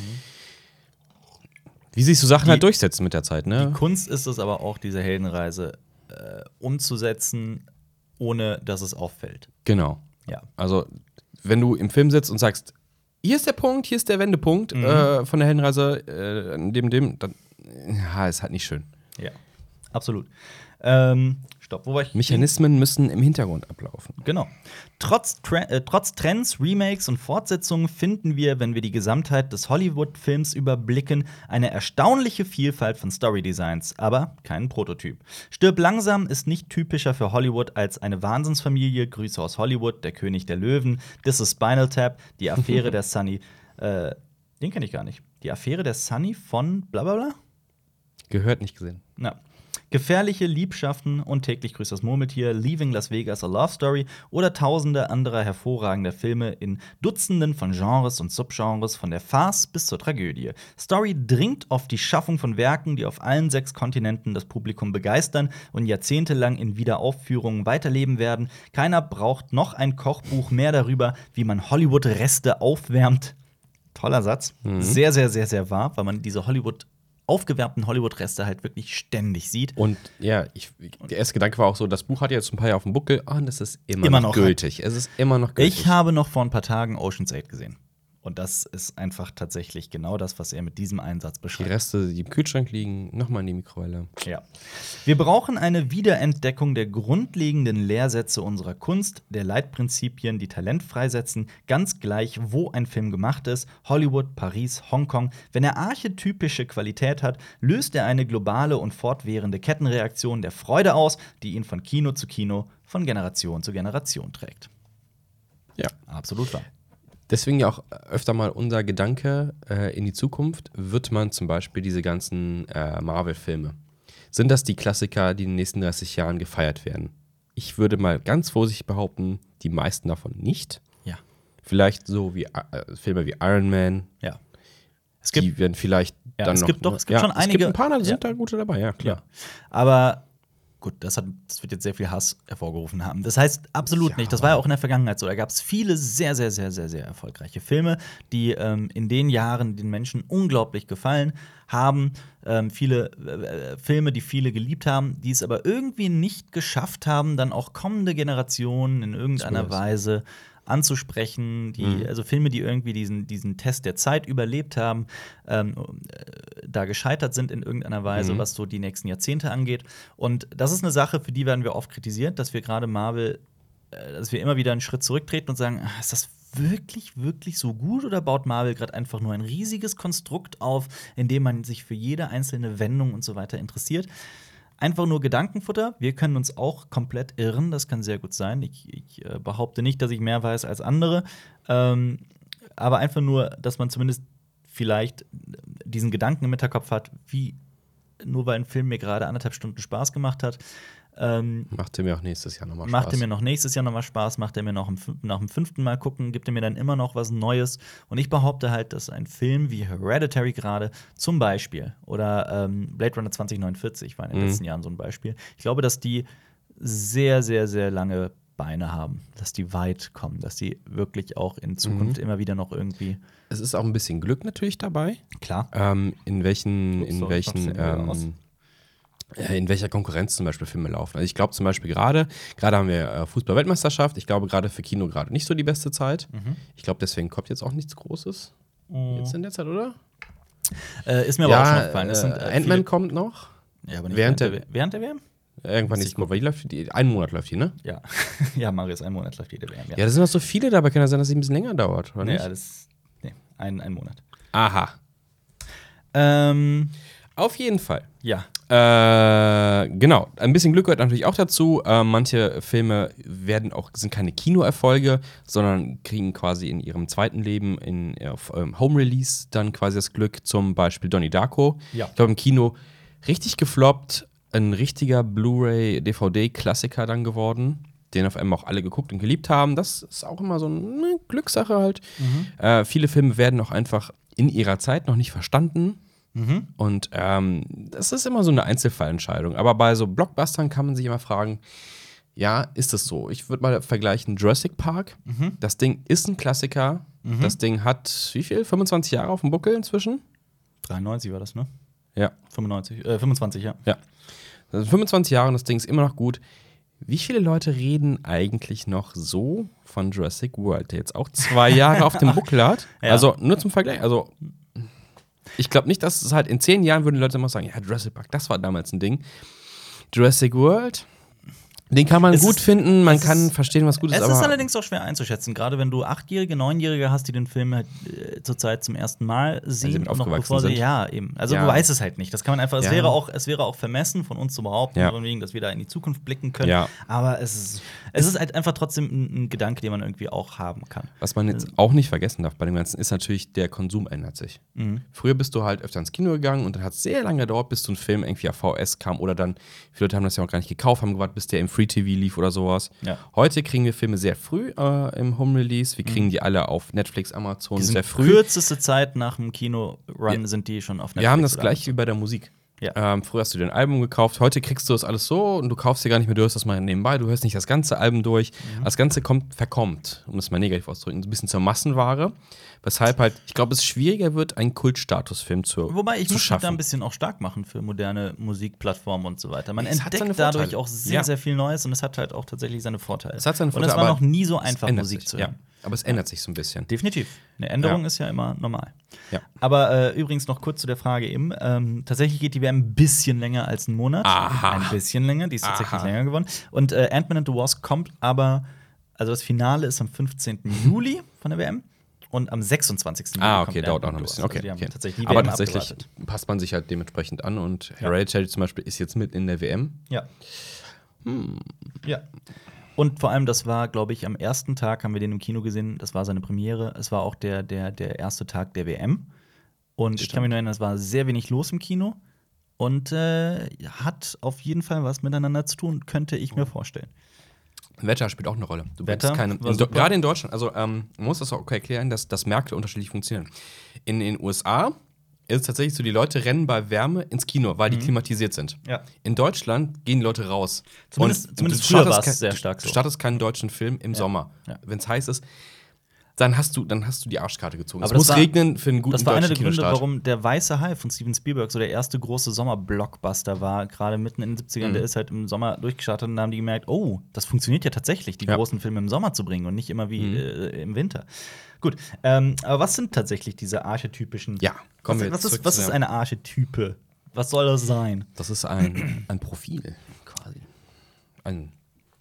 S2: Wie sich so Sachen
S1: Die-
S2: halt durchsetzen mit der Zeit,
S1: Die
S2: ne?
S1: Kunst ist es aber auch, diese Heldenreise äh, umzusetzen, ohne dass es auffällt.
S2: Genau.
S1: Ja.
S2: Also, wenn du im Film sitzt und sagst, hier ist der Punkt, hier ist der Wendepunkt
S1: Mhm.
S2: äh, von der Heldenreise, äh, dem, dem, dann, ja, ist halt nicht schön.
S1: Ja. Absolut. Ähm, stopp, wo war ich?
S2: Mechanismen müssen im Hintergrund ablaufen.
S1: Genau. Trotz, äh, trotz Trends, Remakes und Fortsetzungen finden wir, wenn wir die Gesamtheit des Hollywood-Films überblicken, eine erstaunliche Vielfalt von Storydesigns, aber keinen Prototyp. Stirb langsam ist nicht typischer für Hollywood als eine Wahnsinnsfamilie, Grüße aus Hollywood, der König der Löwen, This is Spinal Tap, die Affäre der Sunny, äh, den kenne ich gar nicht. Die Affäre der Sunny von blablabla?
S2: Gehört nicht gesehen.
S1: Na. Gefährliche Liebschaften und täglich grüßt das Murmeltier, Leaving Las Vegas a Love Story oder tausende anderer hervorragender Filme in Dutzenden von Genres und Subgenres, von der Farce bis zur Tragödie. Story dringt auf die Schaffung von Werken, die auf allen sechs Kontinenten das Publikum begeistern und jahrzehntelang in Wiederaufführungen weiterleben werden. Keiner braucht noch ein Kochbuch mehr darüber, wie man Hollywood-Reste aufwärmt. Toller Satz. Sehr, sehr, sehr, sehr wahr, weil man diese Hollywood aufgewärmten Hollywood-Reste halt wirklich ständig sieht.
S2: Und ja, ich, der erste Gedanke war auch so, das Buch hat jetzt ein paar Jahre auf dem Buckel, ah, und es ist immer,
S1: Immer
S2: noch,
S1: noch.
S2: gültig. Es ist immer noch gültig.
S1: Ich habe noch vor ein paar Tagen Ocean's 8 gesehen. Und das ist einfach tatsächlich genau das, was er mit diesem Einsatz
S2: die
S1: beschreibt.
S2: Reste, die im Kühlschrank liegen, nochmal in die Mikrowelle.
S1: Ja. Wir brauchen eine Wiederentdeckung der grundlegenden Lehrsätze unserer Kunst, der Leitprinzipien, die Talent freisetzen, ganz gleich, wo ein Film gemacht ist, Hollywood, Paris, Hongkong. Wenn er archetypische Qualität hat, löst er eine globale und fortwährende Kettenreaktion der Freude aus, die ihn von Kino zu Kino, von Generation zu Generation trägt.
S2: Ja.
S1: Absolut wahr.
S2: Deswegen ja auch öfter mal unser Gedanke äh, in die Zukunft, wird man zum Beispiel diese ganzen äh, Marvel-Filme, sind das die Klassiker, die in den nächsten 30 Jahren gefeiert werden? Ich würde mal ganz vorsichtig behaupten, die meisten davon nicht.
S1: Ja.
S2: Vielleicht so wie äh, Filme wie Iron Man,
S1: Ja. Es gibt
S2: die werden vielleicht
S1: Ja,
S2: dann
S1: es
S2: noch.
S1: gibt doch- es gibt
S2: ja,
S1: schon
S2: Es
S1: einige-
S2: gibt ein paar, da sind
S1: Ja.
S2: da gute dabei, ja, klar.
S1: Ja. Aber gut, das, hat, das wird jetzt sehr viel Hass hervorgerufen haben. Das heißt absolut
S2: Ja.
S1: nicht. Das war ja auch in der Vergangenheit so. Da gab es viele sehr, sehr, sehr, sehr, sehr erfolgreiche Filme, die ähm, in den Jahren den Menschen unglaublich gefallen haben. Ähm, viele äh, Filme, die viele geliebt haben, die es aber irgendwie nicht geschafft haben, dann auch kommende Generationen in irgendeiner. Weise anzusprechen, die,
S2: Mhm.
S1: also Filme, die irgendwie diesen, diesen Test der Zeit überlebt haben, ähm, äh, da gescheitert sind in irgendeiner Weise,
S2: Mhm.
S1: was so die nächsten Jahrzehnte angeht. Und das ist eine Sache, für die werden wir oft kritisiert, dass wir gerade Marvel, äh, dass wir immer wieder einen Schritt zurücktreten und sagen, ah, ist das wirklich, wirklich so gut oder baut Marvel gerade einfach nur ein riesiges Konstrukt auf, in dem man sich für jede einzelne Wendung und so weiter interessiert? Einfach nur Gedankenfutter. Wir können uns auch komplett irren. Das kann sehr gut sein. Ich, ich äh, behaupte nicht, dass ich mehr weiß als andere. Ähm, aber einfach nur, dass man zumindest vielleicht diesen Gedanken im Hinterkopf hat, wie nur weil ein Film mir gerade anderthalb Stunden Spaß gemacht hat, ähm,
S2: Macht mir auch nächstes Jahr nochmal Spaß.
S1: macht er mir noch nächstes Jahr nochmal Spaß, macht er mir noch nach dem fünften Mal gucken, gibt er mir dann immer noch was Neues. Und ich behaupte halt, dass ein Film wie Hereditary gerade zum Beispiel oder ähm, Blade Runner 2049 war in den
S2: Mhm.
S1: letzten Jahren so ein Beispiel. Ich glaube, dass die sehr, sehr, sehr lange Beine haben, dass die weit kommen, dass die wirklich auch in Zukunft immer wieder noch irgendwie
S2: Es ist auch ein bisschen Glück natürlich dabei.
S1: klar.
S2: Ähm, in welchen, in welchen, in welcher Konkurrenz zum Beispiel Filme laufen. Also ich glaube zum Beispiel gerade, gerade haben wir äh, Fußball-Weltmeisterschaft. Ich glaube gerade für Kino gerade nicht so die beste Zeit.
S1: Mhm.
S2: Ich glaube, deswegen kommt jetzt auch nichts Großes. Jetzt in der Zeit, oder?
S1: Äh, ist mir aber auch schon aufgefallen.
S2: äh,
S1: sind, äh,
S2: Ant-Man kommt noch.
S1: ja, aber nicht
S2: während
S1: während,
S2: der-
S1: der, während der WM?
S2: Irgendwann
S1: ich
S2: Mal. Weil die läuft, die, einen Monat läuft die, ne?
S1: Ja. [LAUGHS] ja, Marius, ein Monat läuft jede WM. Ja,
S2: Ja, da sind noch so viele dabei. Kann ja sein, dass es ein bisschen länger dauert, oder
S1: nee,
S2: nicht?
S1: alles. Nee, ein, ein Monat.
S2: Aha.
S1: Ähm,
S2: Auf jeden Fall.
S1: ja.
S2: Äh, genau. Ein bisschen Glück gehört natürlich auch dazu. Äh, manche Filme werden auch, sind keine Kinoerfolge, sondern kriegen quasi in ihrem zweiten Leben in, auf ähm, Home Release dann quasi das Glück. Zum Beispiel Donnie Darko.
S1: Ja.
S2: Ich glaube, im Kino richtig gefloppt. Ein richtiger Blu-ray, DVD-Klassiker dann geworden. Den auf einmal auch alle geguckt und geliebt haben. Das ist auch immer so eine Glückssache halt. Äh, viele Filme werden auch einfach in ihrer Zeit noch nicht verstanden. Und ähm, das ist immer so eine Einzelfallentscheidung. Aber bei so Blockbustern kann man sich immer fragen, ja, ist das so? Ich würde mal vergleichen Jurassic Park. Das Ding ist ein Klassiker. Das Ding hat wie viel? 25 Jahre auf dem Buckel inzwischen?
S1: 93 war das, ne?
S2: Ja.
S1: 95, äh, 25, ja.
S2: Ja. Sind 25 Jahre und das Ding ist immer noch gut. Wie viele Leute reden eigentlich noch so von Jurassic World, der jetzt auch zwei Jahre auf dem Buckel hat? [LAUGHS]
S1: Ja.
S2: Also nur zum Vergleich. Also ich glaube nicht, dass es halt in zehn Jahren würden Leute immer sagen, ja, Jurassic Park, das war damals ein Ding. Jurassic World, den kann man
S1: Es
S2: gut
S1: ist-
S2: finden, man
S1: es
S2: kann
S1: ist-
S2: verstehen, was gut ist,
S1: Es ist allerdings auch schwer einzuschätzen, gerade wenn du Achtjährige, Neunjährige hast, die den Film halt, äh, zurzeit zum ersten Mal sehen. und noch
S2: aufgewachsen
S1: bevor sie,
S2: sind.
S1: ja, eben. Also
S2: Ja.
S1: du weißt es halt nicht. Das kann man einfach, es,
S2: Ja.
S1: wäre auch, es wäre auch vermessen von uns zu behaupten,
S2: Ja.
S1: wegen, dass wir da in die Zukunft blicken können.
S2: Ja.
S1: Aber es ist, es ist halt einfach trotzdem ein, ein Gedanke, den man irgendwie auch haben kann.
S2: Was man jetzt auch nicht vergessen darf bei dem Ganzen, ist natürlich, der Konsum ändert sich. Früher bist du halt öfter ins Kino gegangen und dann hat es sehr lange gedauert, bis so ein Film irgendwie auf VS kam oder dann, viele Leute haben das ja auch gar nicht gekauft, haben gewartet, bis der im Free TV lief oder sowas.
S1: Ja.
S2: Heute kriegen wir Filme sehr früh äh, im Home Release. Wir kriegen die alle auf Netflix, Amazon
S1: Die
S2: sehr früh.
S1: kürzeste Zeit nach dem Kino-Run sind die schon auf Netflix.
S2: Wir haben das gleiche wie bei der Musik.
S1: Ja.
S2: Ähm, früher hast du dir ein Album gekauft, heute kriegst du das alles so und du kaufst dir gar nicht mehr, du hörst das mal nebenbei, du hörst nicht das ganze Album durch.
S1: Mhm.
S2: Das Ganze kommt, verkommt, um es mal negativ auszudrücken, ein bisschen zur Massenware. Weshalb halt, ich glaube, es schwieriger wird, einen Kultstatusfilm zu,
S1: Wobei ich
S2: zu
S1: muss mich
S2: schaffen.
S1: da ein bisschen auch stark machen für moderne Musikplattformen und so weiter. Man
S2: Es
S1: entdeckt dadurch
S2: Vorteile.
S1: auch sehr,
S2: Ja.
S1: sehr viel Neues und es hat halt auch tatsächlich seine Vorteile.
S2: Es hat seine
S1: und es
S2: Vorteile,
S1: war noch nie so einfach, Musik zu
S2: ja. Aber es ändert sich so ein bisschen.
S1: Definitiv. Eine Änderung
S2: Ja.
S1: ist ja immer normal.
S2: Ja.
S1: Aber äh, übrigens noch kurz zu der Frage eben. Ähm, tatsächlich geht die WM ein bisschen länger als einen Monat.
S2: Aha.
S1: Ein bisschen länger. Die ist tatsächlich
S2: Aha.
S1: länger geworden. Und äh, Ant-Man and the Wasp kommt aber, also das Finale ist am 15. [LAUGHS] Juli von der WM. Und am 26. Juli
S2: Ah, okay, dauert auch noch ein bisschen. Okay,
S1: Also
S2: okay.
S1: tatsächlich
S2: Aber
S1: WM
S2: tatsächlich
S1: abgewartet.
S2: passt man sich halt dementsprechend an und Hereditary zum Beispiel ist jetzt mit in der WM.
S1: Ja.
S2: Hm.
S1: Ja. Und vor allem, das war, glaube ich, am ersten Tag haben wir den im Kino gesehen. Das war seine Premiere. Es war auch der, der, der erste Tag der WM. Und ich kann mich nur erinnern, es war sehr wenig los im Kino. Und äh, hat auf jeden Fall was miteinander zu tun, könnte ich mir vorstellen.
S2: Wetter spielt auch eine Rolle. Du
S1: Wetter
S2: keine, in, gerade in Deutschland, also ähm, man muss das auch erklären, dass, dass Märkte unterschiedlich funktionieren. In den USA ist es tatsächlich so, die Leute rennen bei Wärme ins Kino, weil die klimatisiert sind.
S1: Ja.
S2: In Deutschland gehen die Leute raus.
S1: Zumindest-
S2: Und
S1: zumindest früher war es sehr stark so.
S2: Du startest keinen deutschen Film im Sommer.
S1: Ja.
S2: Wenn es heiß ist, dann hast du, dann hast du die Arschkarte gezogen.
S1: Aber
S2: es muss
S1: war-
S2: regnen für einen guten
S1: Das war einer der Gründe, warum der Weiße Hai von Steven Spielberg so der erste große Sommer-Blockbuster war. Gerade mitten in den 70ern, der ist halt im Sommer durchgestartet und da haben die gemerkt, oh, das funktioniert ja tatsächlich, die
S2: Ja.
S1: großen Filme im Sommer zu bringen und nicht immer wie äh, im Winter. Gut, ähm, aber was sind tatsächlich diese archetypischen.
S2: Ja, kommen
S1: was,
S2: wir
S1: was, ist, was ist eine Archetype? Was soll das sein?
S2: Das ist ein, ein Profil quasi. Ein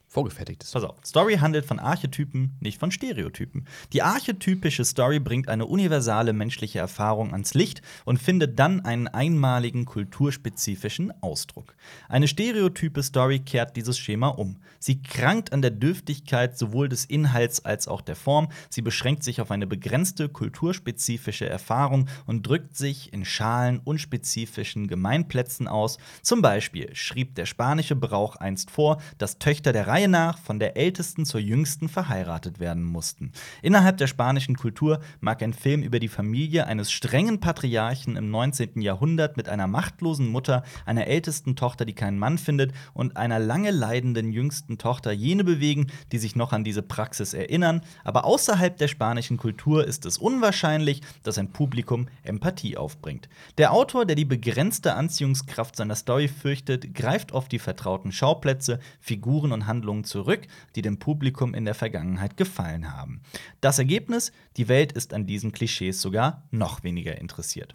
S2: vorgefertigtes.
S1: Pass auf. Story handelt von Archetypen, nicht von Stereotypen. Die archetypische Story bringt eine universale menschliche Erfahrung ans Licht und findet dann einen einmaligen kulturspezifischen Ausdruck. Eine stereotype Story kehrt dieses Schema um. Sie krankt an der Dürftigkeit sowohl des Inhalts als auch der Form. Sie beschränkt sich auf eine begrenzte kulturspezifische Erfahrung und drückt sich in schalen, unspezifischen Gemeinplätzen aus. Zum Beispiel schrieb der spanische Brauch einst vor, dass Töchter der Reihe nach von der ältesten zur jüngsten verheiratet werden mussten. Innerhalb der spanischen Kultur mag ein Film über die Familie eines strengen Patriarchen im 19. Jahrhundert mit einer machtlosen Mutter, einer ältesten Tochter, die keinen Mann findet, und einer lange leidenden jüngsten Tochter jene bewegen, die sich noch an diese Praxis erinnern. Aber außerhalb der spanischen Kultur ist es unwahrscheinlich, dass ein Publikum Empathie aufbringt. Der Autor, der die begrenzte Anziehungskraft seiner Story fürchtet, greift auf die vertrauten Schauplätze, Figuren und Handlungen zurück, die dem Publikum in der Vergangenheit gefallen haben. Das Ergebnis: Die Welt ist an diesen Klischees sogar noch weniger interessiert.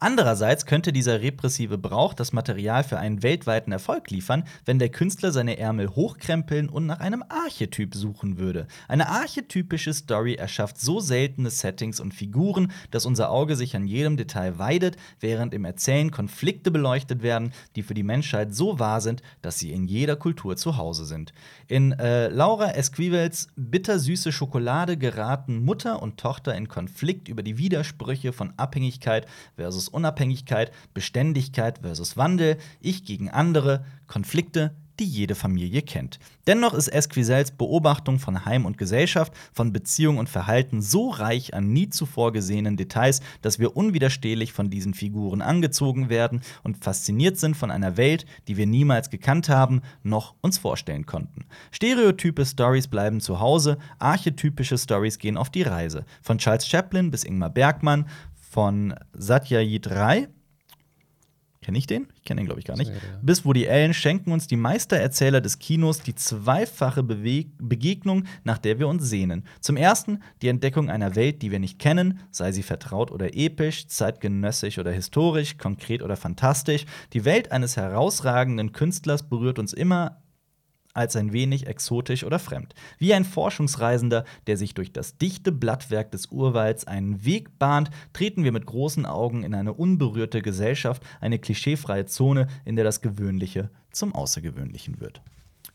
S1: Andererseits könnte dieser repressive Brauch das Material für einen weltweiten Erfolg liefern, wenn der Künstler seine Ärmel hochkrempeln und nach einem Archetyp suchen würde. Eine archetypische Story erschafft so seltene Settings und Figuren, dass unser Auge sich an jedem Detail weidet, während im Erzählen Konflikte beleuchtet werden, die für die Menschheit so wahr sind, dass sie in jeder Kultur zu Hause sind. In äh, Laura Esquivels Bittersüße Schokolade geraten Mutter und Tochter in Konflikt über die Widersprüche von Abhängigkeit versus Unabhängigkeit, Beständigkeit versus Wandel, ich gegen andere, Konflikte, die jede Familie kennt. Dennoch ist Esquisels Beobachtung von Heim und Gesellschaft, von Beziehung und Verhalten so reich an nie zuvor gesehenen Details, dass wir unwiderstehlich von diesen Figuren angezogen werden und fasziniert sind von einer Welt, die wir niemals gekannt haben, noch uns vorstellen konnten. Stereotype Stories bleiben zu Hause, archetypische Stories gehen auf die Reise. Von Charles Chaplin bis Ingmar Bergmann, von Satyajit Ray. Kenne ich den? Ich kenne den, glaube ich, gar nicht. Bis Woody Allen schenken uns die Meistererzähler des Kinos die zweifache Bewe Begegnung, nach der wir uns sehnen. Zum ersten die Entdeckung einer Welt, die wir nicht kennen, sei sie vertraut oder episch, zeitgenössisch oder historisch, konkret oder fantastisch. Die Welt eines herausragenden Künstlers berührt uns immer als ein wenig exotisch oder fremd. Wie ein Forschungsreisender, der sich durch das dichte Blattwerk des Urwalds einen Weg bahnt, treten wir mit großen Augen in eine unberührte Gesellschaft, eine klischeefreie Zone, in der das Gewöhnliche zum Außergewöhnlichen wird.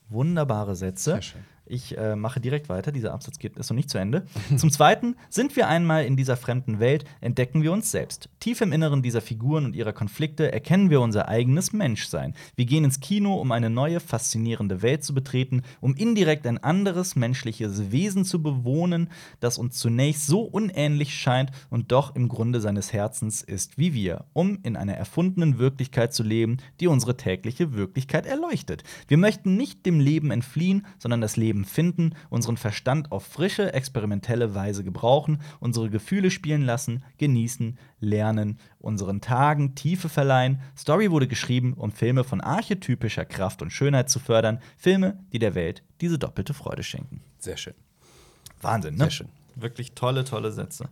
S1: Wunderbare Sätze.
S2: Sehr schön.
S1: Ich äh, mache direkt weiter. Dieser Absatz geht, ist noch nicht zu Ende. [LAUGHS] Zum Zweiten, sind wir einmal in dieser fremden Welt, entdecken wir uns selbst. Tief im Inneren dieser Figuren und ihrer Konflikte erkennen wir unser eigenes Menschsein. Wir gehen ins Kino, um eine neue, faszinierende Welt zu betreten, um indirekt ein anderes menschliches Wesen zu bewohnen, das uns zunächst so unähnlich scheint und doch im Grunde seines Herzens ist wie wir, um in einer erfundenen Wirklichkeit zu leben, die unsere tägliche Wirklichkeit erleuchtet. Wir möchten nicht dem Leben entfliehen, sondern das Leben finden, unseren Verstand auf frische, experimentelle Weise gebrauchen, unsere Gefühle spielen lassen, genießen, lernen, unseren Tagen Tiefe verleihen. Story wurde geschrieben, um Filme von archetypischer Kraft und Schönheit zu fördern, Filme, die der Welt diese doppelte Freude schenken.
S2: Sehr schön.
S1: Wahnsinn, ne?
S2: Sehr schön.
S1: Wirklich tolle, tolle Sätze.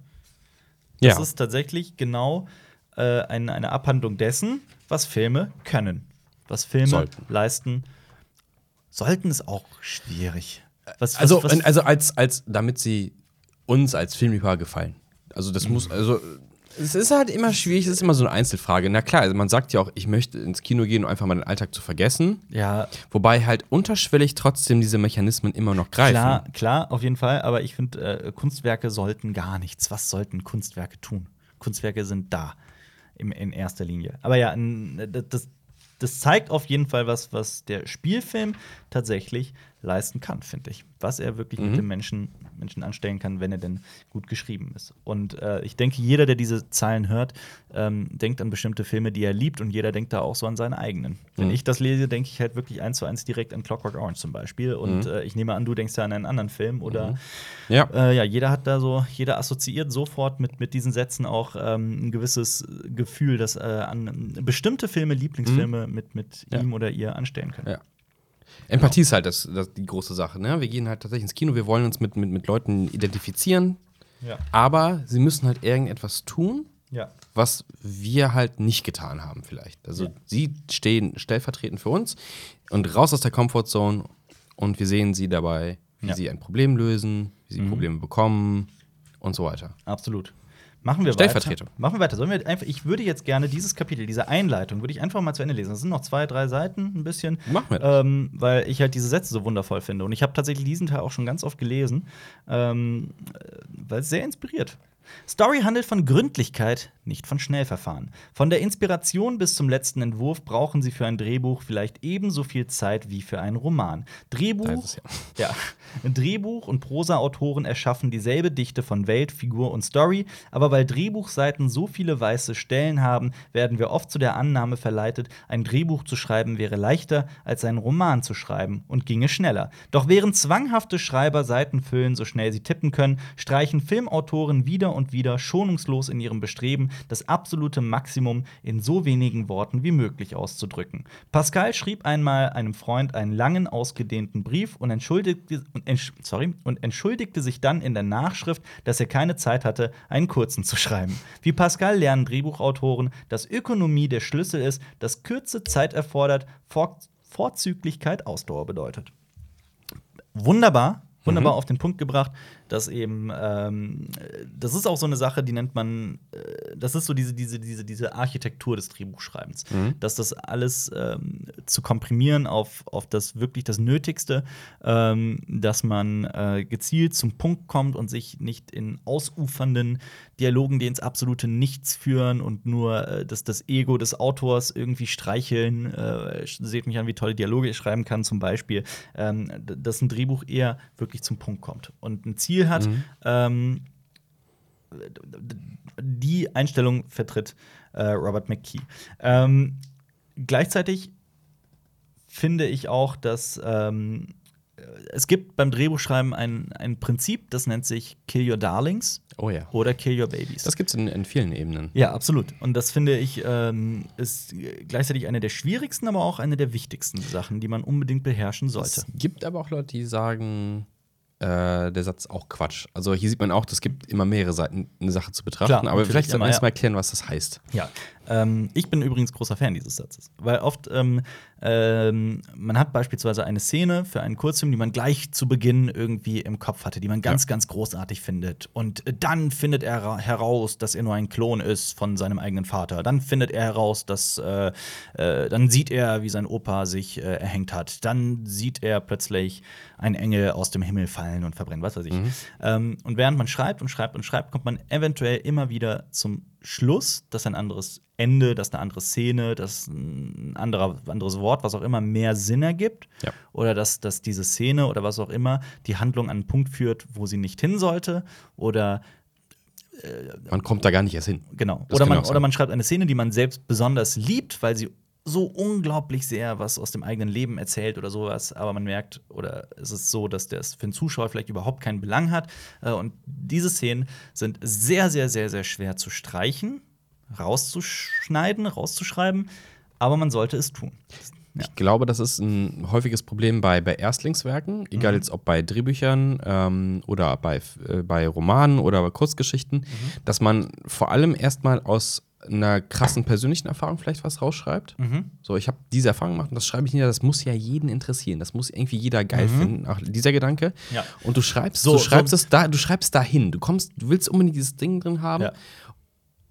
S1: Das
S2: Ja.
S1: ist tatsächlich genau äh, eine, eine Abhandlung dessen, was Filme können. Was Filme
S2: Sollten.
S1: leisten. Sollten ist auch schwierig. Was, was,
S2: Also,
S1: was,
S2: also als, als, damit sie uns als Filmliebhaber gefallen. Also, das muss, also, es ist halt immer schwierig, es ist immer so eine Einzelfrage. Na klar, also man sagt ja auch, ich möchte ins Kino gehen, um einfach mal den Alltag zu vergessen.
S1: ja,
S2: Wobei halt unterschwellig trotzdem diese Mechanismen immer noch greifen.
S1: klar, klar, auf jeden Fall. Aber ich finde, äh, Kunstwerke sollten gar nichts. Was sollten Kunstwerke tun? Kunstwerke sind da im, in erster Linie. Aber ja, das, das zeigt auf jeden Fall was, was der Spielfilm tatsächlich leisten kann, finde ich. Was er wirklich mit
S2: Mhm.
S1: dem Menschen, Menschen anstellen kann, wenn er denn gut geschrieben ist. Und äh, ich denke, jeder, der diese Zahlen hört, ähm, denkt an bestimmte Filme, die er liebt, und jeder denkt da auch so an seine eigenen. Wenn
S2: Mhm.
S1: ich das lese, denke ich halt wirklich eins zu eins direkt an Clockwork Orange zum Beispiel. Und
S2: Mhm.
S1: äh, ich nehme an, du denkst ja an einen anderen Film oder
S2: Ja.
S1: äh, ja, jeder hat da so, jeder assoziiert sofort mit, mit diesen Sätzen auch ähm, ein gewisses Gefühl, das äh, an bestimmte Filme, Lieblingsfilme mit, mit
S2: Ja.
S1: ihm oder ihr anstellen können.
S2: Ja. Empathie ist halt das, das, die große Sache. Ne? Wir gehen halt tatsächlich ins Kino, wir wollen uns mit, mit, mit Leuten identifizieren,
S1: Ja.
S2: aber sie müssen halt irgendetwas tun,
S1: ja.
S2: was wir halt nicht getan haben, vielleicht. Also
S1: Ja.
S2: sie stehen stellvertretend für uns und raus aus der Comfortzone und wir sehen sie dabei, wie sie ein Problem lösen, wie sie
S1: Mhm.
S2: Probleme bekommen und so weiter.
S1: Absolut. Machen wir
S2: Stellvertretung.
S1: weiter. Machen wir weiter. Sollen wir einfach, ich würde jetzt gerne dieses Kapitel, diese Einleitung, würde ich einfach mal zu Ende lesen. Das sind noch zwei, drei Seiten, ein bisschen.
S2: Machen wir das.
S1: Ähm, weil ich halt diese Sätze so wundervoll finde. Und ich habe tatsächlich diesen Teil auch schon ganz oft gelesen, ähm, äh, weil es sehr inspiriert. Story handelt von Gründlichkeit, nicht von Schnellverfahren. Von der Inspiration bis zum letzten Entwurf brauchen Sie für ein Drehbuch vielleicht ebenso viel Zeit wie für einen Roman. Drehbuch,
S2: es ja. [LAUGHS]
S1: ja. Drehbuch und Prosa-Autoren erschaffen dieselbe Dichte von Welt, Figur und Story, aber weil Drehbuchseiten so viele weiße Stellen haben, werden wir oft zu der Annahme verleitet, ein Drehbuch zu schreiben wäre leichter als einen Roman zu schreiben und ginge schneller. Doch während zwanghafte Schreiber Seiten füllen, so schnell sie tippen können, streichen Filmautoren wieder und wieder schonungslos in ihrem Bestreben, das absolute Maximum in so wenigen Worten wie möglich auszudrücken. Pascal schrieb einmal einem Freund einen langen, ausgedehnten Brief und entschuldigte, und, entsch sorry, und entschuldigte sich dann in der Nachschrift, dass er keine Zeit hatte, einen kurzen zu schreiben. Wie Pascal lernen Drehbuchautoren, dass Ökonomie der Schlüssel ist, dass Kürze Zeit erfordert, Vor Vorzüglichkeit Ausdauer bedeutet. Wunderbar, wunderbar auf den Punkt gebracht, dass eben, ähm, das ist auch so eine Sache, die nennt man, äh, das ist so diese, diese, diese, diese Architektur des Drehbuchschreibens, dass das alles ähm, zu komprimieren auf, auf das wirklich das Nötigste, ähm, dass man äh, gezielt zum Punkt kommt und sich nicht in ausufernden Dialogen, die ins absolute Nichts führen und nur äh, das, das Ego des Autors irgendwie streicheln. Äh, seht mich an, wie tolle Dialoge ich schreiben kann, zum Beispiel, ähm, dass ein Drehbuch eher wirklich zum Punkt kommt und ein Ziel hat. Ähm, die Einstellung vertritt äh, Robert McKee. Ähm, gleichzeitig finde ich auch, dass ähm, es gibt beim Drehbuchschreiben ein, ein Prinzip, das nennt sich Kill Your Darlings
S2: Oh ja.
S1: oder Kill Your Babies.
S2: Das gibt es in, in vielen Ebenen.
S1: ja, absolut. Und das finde ich ähm, ist gleichzeitig eine der schwierigsten, aber auch eine der wichtigsten Sachen, die man unbedingt beherrschen sollte.
S2: Es gibt aber auch Leute, die sagen, äh, der Satz auch Quatsch. Also hier sieht man auch, es gibt immer mehrere Seiten, eine Sache zu betrachten.
S1: Klar,
S2: aber vielleicht sollten wir
S1: immer,
S2: erst
S1: ja.
S2: mal erklären, was das heißt.
S1: Ja, ähm, ich bin übrigens großer Fan dieses Satzes, weil oft ähm, ähm, man hat beispielsweise eine Szene für einen Kurzfilm, die man gleich zu Beginn irgendwie im Kopf hatte, die man ganz, ganz großartig findet. Und dann findet er ra- heraus, dass er nur ein Klon ist von seinem eigenen Vater. Dann findet er heraus, dass äh, äh, dann sieht er, wie sein Opa sich äh, erhängt hat. Dann sieht er plötzlich einen Engel aus dem Himmel fallen und verbrennen, was weiß ich. Ähm, und während man schreibt und schreibt und schreibt, kommt man eventuell immer wieder zum Schluss, dass ein anderes Ende, dass eine andere Szene, dass ein anderer, anderes Wort, was auch immer, mehr Sinn ergibt.
S2: Ja.
S1: Oder dass, dass diese Szene oder was auch immer die Handlung an einen Punkt führt, wo sie nicht hin sollte. Oder
S2: Man kommt da gar nicht erst hin.
S1: Genau.
S2: Das
S1: Oder man, oder man schreibt eine Szene, die man selbst besonders liebt, weil sie so unglaublich sehr was aus dem eigenen Leben erzählt oder sowas, aber man merkt, oder es ist so, dass das für den Zuschauer vielleicht überhaupt keinen Belang hat. Äh, Und diese Szenen sind sehr, sehr, sehr, sehr schwer zu streichen, rauszuschneiden, rauszuschreiben, aber man sollte es tun. Ja.
S2: Ich glaube, das ist ein häufiges Problem bei, bei Erstlingswerken, egal
S1: Mhm.
S2: jetzt ob bei Drehbüchern ähm, oder bei, äh, bei Romanen oder bei Kurzgeschichten,
S1: Mhm.
S2: dass man vor allem erstmal aus einer krassen persönlichen Erfahrung vielleicht was rausschreibt.
S1: Mhm.
S2: So, ich habe diese Erfahrung gemacht und das schreibe ich nieder, das muss ja jeden interessieren. Das muss irgendwie jeder geil finden, auch dieser Gedanke.
S1: Mhm. Ja.
S2: Und du schreibst,
S1: So-
S2: du schreibst
S1: so-
S2: es da, du schreibst dahin. Du kommst, du willst unbedingt dieses Ding drin haben.
S1: Ja.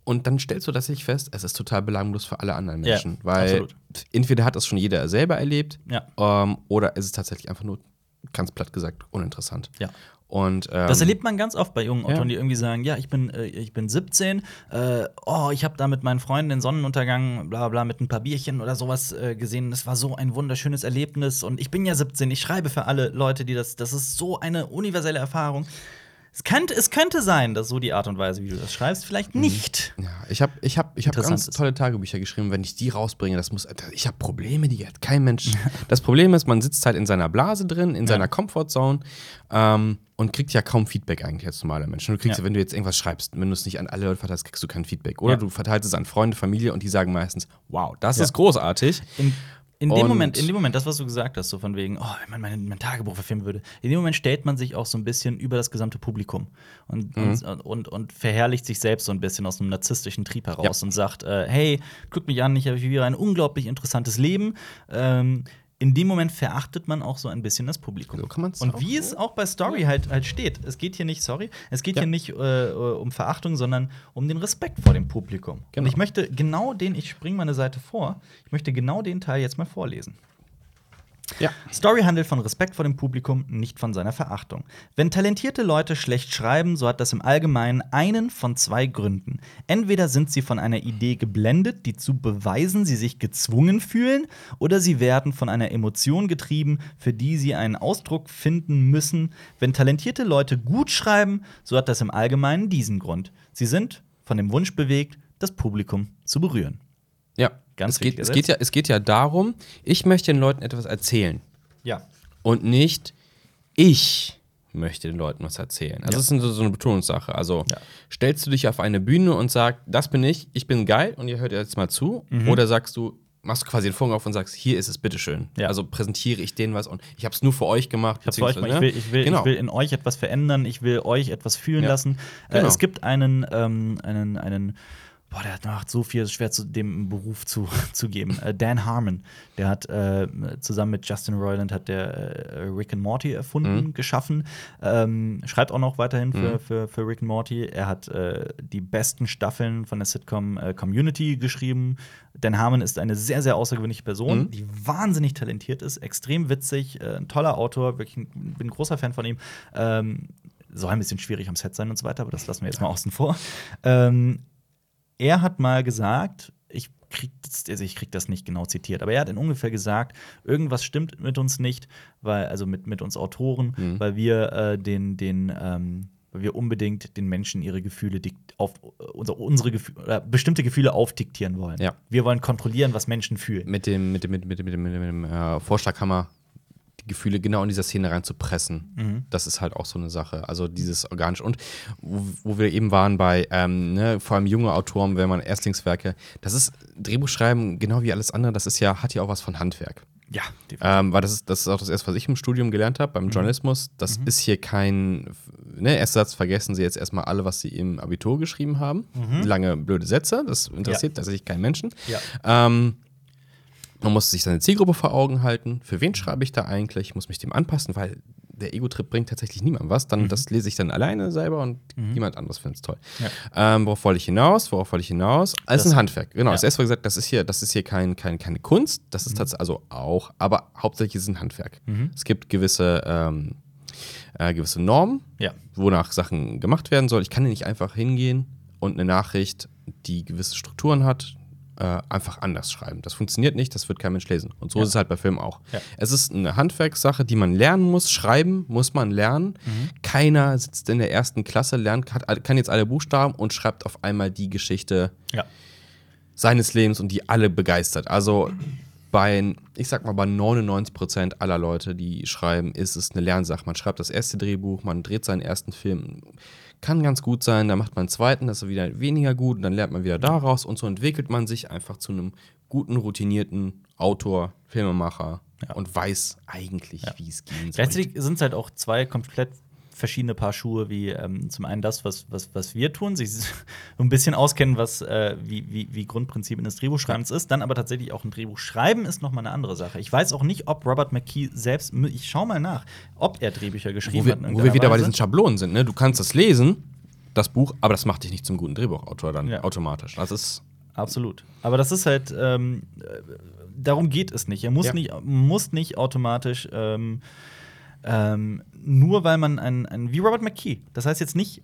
S2: Und dann stellst du tatsächlich fest, es ist total belanglos für alle anderen
S1: Ja,
S2: Menschen. weil
S1: absolut.
S2: entweder hat das schon jeder selber erlebt,
S1: Ja.
S2: ähm, oder es ist tatsächlich einfach nur, ganz platt gesagt, uninteressant.
S1: Ja.
S2: Und, ähm,
S1: Das erlebt man ganz oft bei jungen
S2: Ja.
S1: Autoren, die irgendwie sagen, ja, ich bin, äh, ich bin 17, äh, oh, ich habe da mit meinen Freunden den Sonnenuntergang, bla bla, mit ein paar Bierchen oder sowas äh, gesehen. Das war so ein wunderschönes Erlebnis. Und ich bin ja 17, ich schreibe für alle Leute, die das, das ist so eine universelle Erfahrung. Es könnte, es könnte sein, dass so die Art und Weise, wie du das schreibst, vielleicht nicht.
S2: Ja, ich habe ich hab, ich hab ganz tolle Tagebücher geschrieben. Wenn ich die rausbringe, das muss. Ich habe Probleme, die hat kein Mensch. [LAUGHS] das Problem ist, man sitzt halt in seiner Blase drin, in seiner Comfortzone ähm, und kriegt ja kaum Feedback eigentlich als normaler Mensch. Du kriegst,
S1: Ja.
S2: wenn du jetzt irgendwas schreibst, wenn du es nicht an alle Leute verteilst, kriegst du kein Feedback. Oder
S1: Ja.
S2: du verteilst es an Freunde, Familie und die sagen meistens, wow, das
S1: Ja.
S2: ist großartig.
S1: In, in dem
S2: Und-
S1: Moment, in dem Moment, das, was du gesagt hast, so von wegen, oh, wenn man mein, mein Tagebuch verfilmen würde, in dem Moment stellt man sich auch so ein bisschen über das gesamte Publikum und, und, und, und verherrlicht sich selbst so ein bisschen aus einem narzisstischen Trieb heraus und sagt, äh, hey, guck mich an, ich habe hier ein unglaublich interessantes Leben. Ähm, in dem Moment verachtet man auch so ein bisschen das Publikum.
S2: So kann man's
S1: und
S2: auch-
S1: wie es auch bei Story halt, halt steht. Es geht hier nicht, sorry, es geht
S2: Ja.
S1: hier nicht äh, um Verachtung, sondern um den Respekt vor dem Publikum. Und
S2: Genau.
S1: ich möchte genau den, ich springe meine Seite vor, ich möchte genau den Teil jetzt mal vorlesen.
S2: Ja.
S1: Story handelt von Respekt vor dem Publikum, nicht von seiner Verachtung. Wenn talentierte Leute schlecht schreiben, so hat das im Allgemeinen einen von zwei Gründen. Entweder sind sie von einer Idee geblendet, die zu beweisen sie sich gezwungen fühlen, oder sie werden von einer Emotion getrieben, für die sie einen Ausdruck finden müssen. Wenn talentierte Leute gut schreiben, so hat das im Allgemeinen diesen Grund. Sie sind von dem Wunsch bewegt, das Publikum zu berühren.
S2: Ja.
S1: Ganz
S2: es geht, es, geht ja, es geht ja darum, ich möchte den Leuten etwas erzählen.
S1: Ja.
S2: und nicht ich möchte den Leuten was erzählen. Also
S1: Ja.
S2: das ist so eine Betonungssache. Also
S1: Ja.
S2: stellst du dich auf eine Bühne und sagst, das bin ich, ich bin geil und ihr hört jetzt mal zu,
S1: Mhm.
S2: oder sagst du, machst du quasi den Vorhang auf und sagst, hier ist es, bitteschön.
S1: Ja.
S2: Also präsentiere ich denen was und ich habe es nur für euch gemacht.
S1: Ich, für euch, gemacht. ich, will, ich, will,
S2: Genau.
S1: ich will in euch etwas verändern, ich will euch etwas fühlen
S2: Ja.
S1: lassen. Äh,
S2: Genau.
S1: es gibt einen, ähm, einen, einen, boah, der hat macht so viel, es ist schwer zu dem Beruf zu, [LAUGHS] zu geben. Äh, Dan Harmon, der hat äh, zusammen mit Justin Roiland hat der äh, Rick and Morty erfunden,
S2: Mhm.
S1: geschaffen. Ähm, schreibt auch noch weiterhin für,
S2: Mhm.
S1: für, für Rick and Morty. Er hat äh, die besten Staffeln von der Sitcom äh, Community geschrieben. Dan Harmon ist eine sehr, sehr außergewöhnliche Person,
S2: Mhm.
S1: die wahnsinnig talentiert ist, extrem witzig, äh, ein toller Autor, wirklich ein, bin ein großer Fan von ihm. Ähm, soll ein bisschen schwierig am Set sein und so weiter, aber das lassen wir jetzt mal außen vor. Ähm, er hat mal gesagt, ich krieg, das, also ich krieg das nicht genau zitiert, aber er hat in ungefähr gesagt, irgendwas stimmt mit uns nicht, weil, also mit, mit uns Autoren,
S2: Mhm.
S1: weil wir äh, den, den, ähm, weil wir unbedingt den Menschen ihre Gefühle auf unsere, unsere Gefühle, oder bestimmte Gefühle aufdiktieren wollen.
S2: Ja.
S1: Wir wollen kontrollieren, was Menschen fühlen.
S2: Mit dem, mit dem, mit dem, mit dem, mit dem, mit dem äh, Vorschlaghammer Gefühle genau in dieser Szene reinzupressen.
S1: Mhm.
S2: Das ist halt auch so eine Sache. Also dieses organisch. Und wo, wo wir eben waren bei, ähm, ne, vor allem junge Autoren, wenn man Erstlingswerke, das ist Drehbuchschreiben, genau wie alles andere, das ist ja, hat ja auch was von Handwerk.
S1: Ja.
S2: Ähm, weil das ist, das ist auch das erste, was ich im Studium gelernt habe,
S1: Mhm.
S2: beim Journalismus. Das ist hier kein, ne, erster Satz, vergessen Sie jetzt erstmal alle, was Sie im Abitur geschrieben haben. Lange blöde Sätze, das interessiert
S1: Mhm. Ja.
S2: tatsächlich keinen Menschen.
S1: Ja.
S2: Ähm, man muss sich seine Zielgruppe vor Augen halten. Für wen schreibe ich da eigentlich? Ich muss mich dem anpassen, weil der Ego-Trip bringt tatsächlich niemandem was. Dann, Das lese ich dann alleine selber und niemand anderes findet es toll. Ähm, worauf wollte ich hinaus? Worauf wollte ich hinaus? Alles
S1: Das-
S2: ein Handwerk. Genau,
S1: ja.
S2: das erste Mal gesagt, das ist hier, das ist hier kein, kein, keine Kunst, das ist tatsächlich, also auch, aber hauptsächlich ist es ein Handwerk. Es gibt gewisse, ähm, äh, gewisse Normen,
S1: Ja.
S2: wonach Sachen gemacht werden soll. Ich kann nicht einfach hingehen und eine Nachricht, die gewisse Strukturen hat, äh, einfach anders schreiben. Das funktioniert nicht, das wird kein Mensch lesen. Und so
S1: Ja.
S2: ist es halt bei Filmen auch.
S1: Ja.
S2: Es ist eine Handwerkssache, die man lernen muss. Schreiben muss man lernen.
S1: Mhm.
S2: Keiner sitzt in der ersten Klasse, lernt, hat, kann jetzt alle Buchstaben und schreibt auf einmal die Geschichte
S1: Ja.
S2: seines Lebens und die alle begeistert. Also bei, ich sag mal, bei 99 Prozent aller Leute, die schreiben, ist es eine Lernsache. Man schreibt das erste Drehbuch, man dreht seinen ersten Film. Kann ganz gut sein, dann macht man einen zweiten, das ist wieder weniger gut und dann lernt man wieder daraus und so entwickelt man sich einfach zu einem guten, routinierten Autor, Filmemacher
S1: Ja.
S2: und weiß eigentlich, wie es gehen soll.
S1: Gleichzeitig sind es halt auch zwei komplett verschiedene Paar Schuhe, wie ähm, zum einen das, was, was, was wir tun, sich so [LAUGHS] ein bisschen auskennen, was äh, wie, wie, wie Grundprinzipien des Drehbuchschreibens ist, dann aber tatsächlich auch ein Drehbuch schreiben ist nochmal eine andere Sache. Ich weiß auch nicht, ob Robert McKee selbst, ich schau mal nach, ob er Drehbücher geschrieben
S2: wo wir,
S1: hat.
S2: wo wir wieder bei
S1: Weise.
S2: diesen Schablonen sind. Ne? Du kannst das lesen, das Buch, aber das macht dich nicht zum guten Drehbuchautor dann
S1: Ja.
S2: automatisch. Das ist
S1: Absolut. Aber das ist halt, ähm, äh, darum geht es nicht. Er muss,
S2: Ja.
S1: nicht, muss nicht automatisch, ähm, ähm, nur weil man ein, ein, wie Robert McKee. Das heißt jetzt nicht,